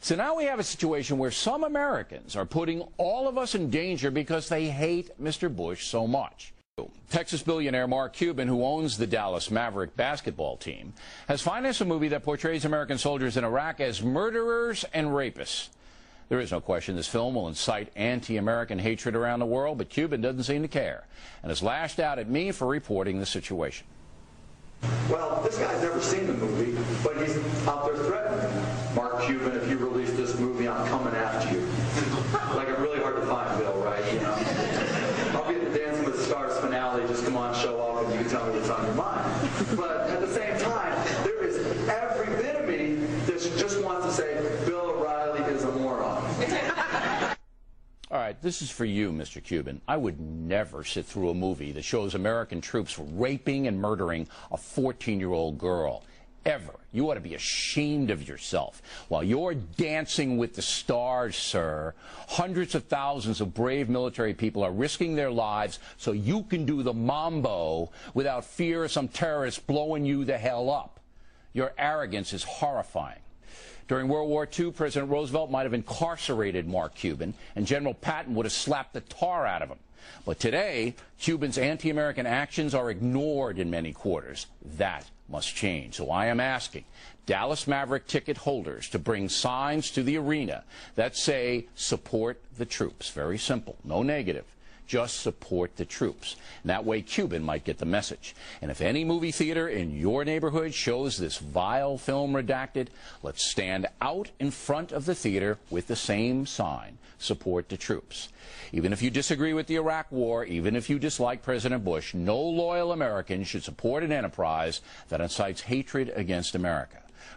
Speaker 3: So now we have a situation where some Americans are putting all of us in danger because they hate Mr. Bush so much. Texas billionaire Mark Cuban, who owns the Dallas Maverick basketball team, has financed a movie that portrays American soldiers in Iraq as murderers and rapists. There is no question this film will incite anti American hatred around the world, but Cuban doesn't seem to care and has lashed out at me for reporting the situation.
Speaker 4: Well, this guy's never seen the movie, but he's out there threatening. Mark Cuban, if you release this movie, I'm coming after you. like, I'm really hard to find, Bill, right? You know? I'll be at the Dancing with the Stars finale, just come on, show up, and you can tell me what's on your mind. But at the same time, there is every bit of me that just wants to say, Bill O'Reilly is a moron.
Speaker 3: All right, this is for you, Mr. Cuban. I would never sit through a movie that shows American troops raping and murdering a 14 year old girl. Ever. You ought to be ashamed of yourself. While you're dancing with the stars, sir, hundreds of thousands of brave military people are risking their lives so you can do the mambo without fear of some terrorist blowing you the hell up. Your arrogance is horrifying. During World War II, President Roosevelt might have incarcerated Mark Cuban, and General Patton would have slapped the tar out of him. But today, Cubans' anti American actions are ignored in many quarters. That must change. So I am asking Dallas Maverick ticket holders to bring signs to the arena that say, support the troops. Very simple, no negative. Just support the troops. And that way, Cuban might get the message. And if any movie theater in your neighborhood shows this vile film redacted, let's stand out in front of the theater with the same sign support the troops. Even if you disagree with the Iraq War, even if you dislike President Bush, no loyal American should support an enterprise that incites hatred against America.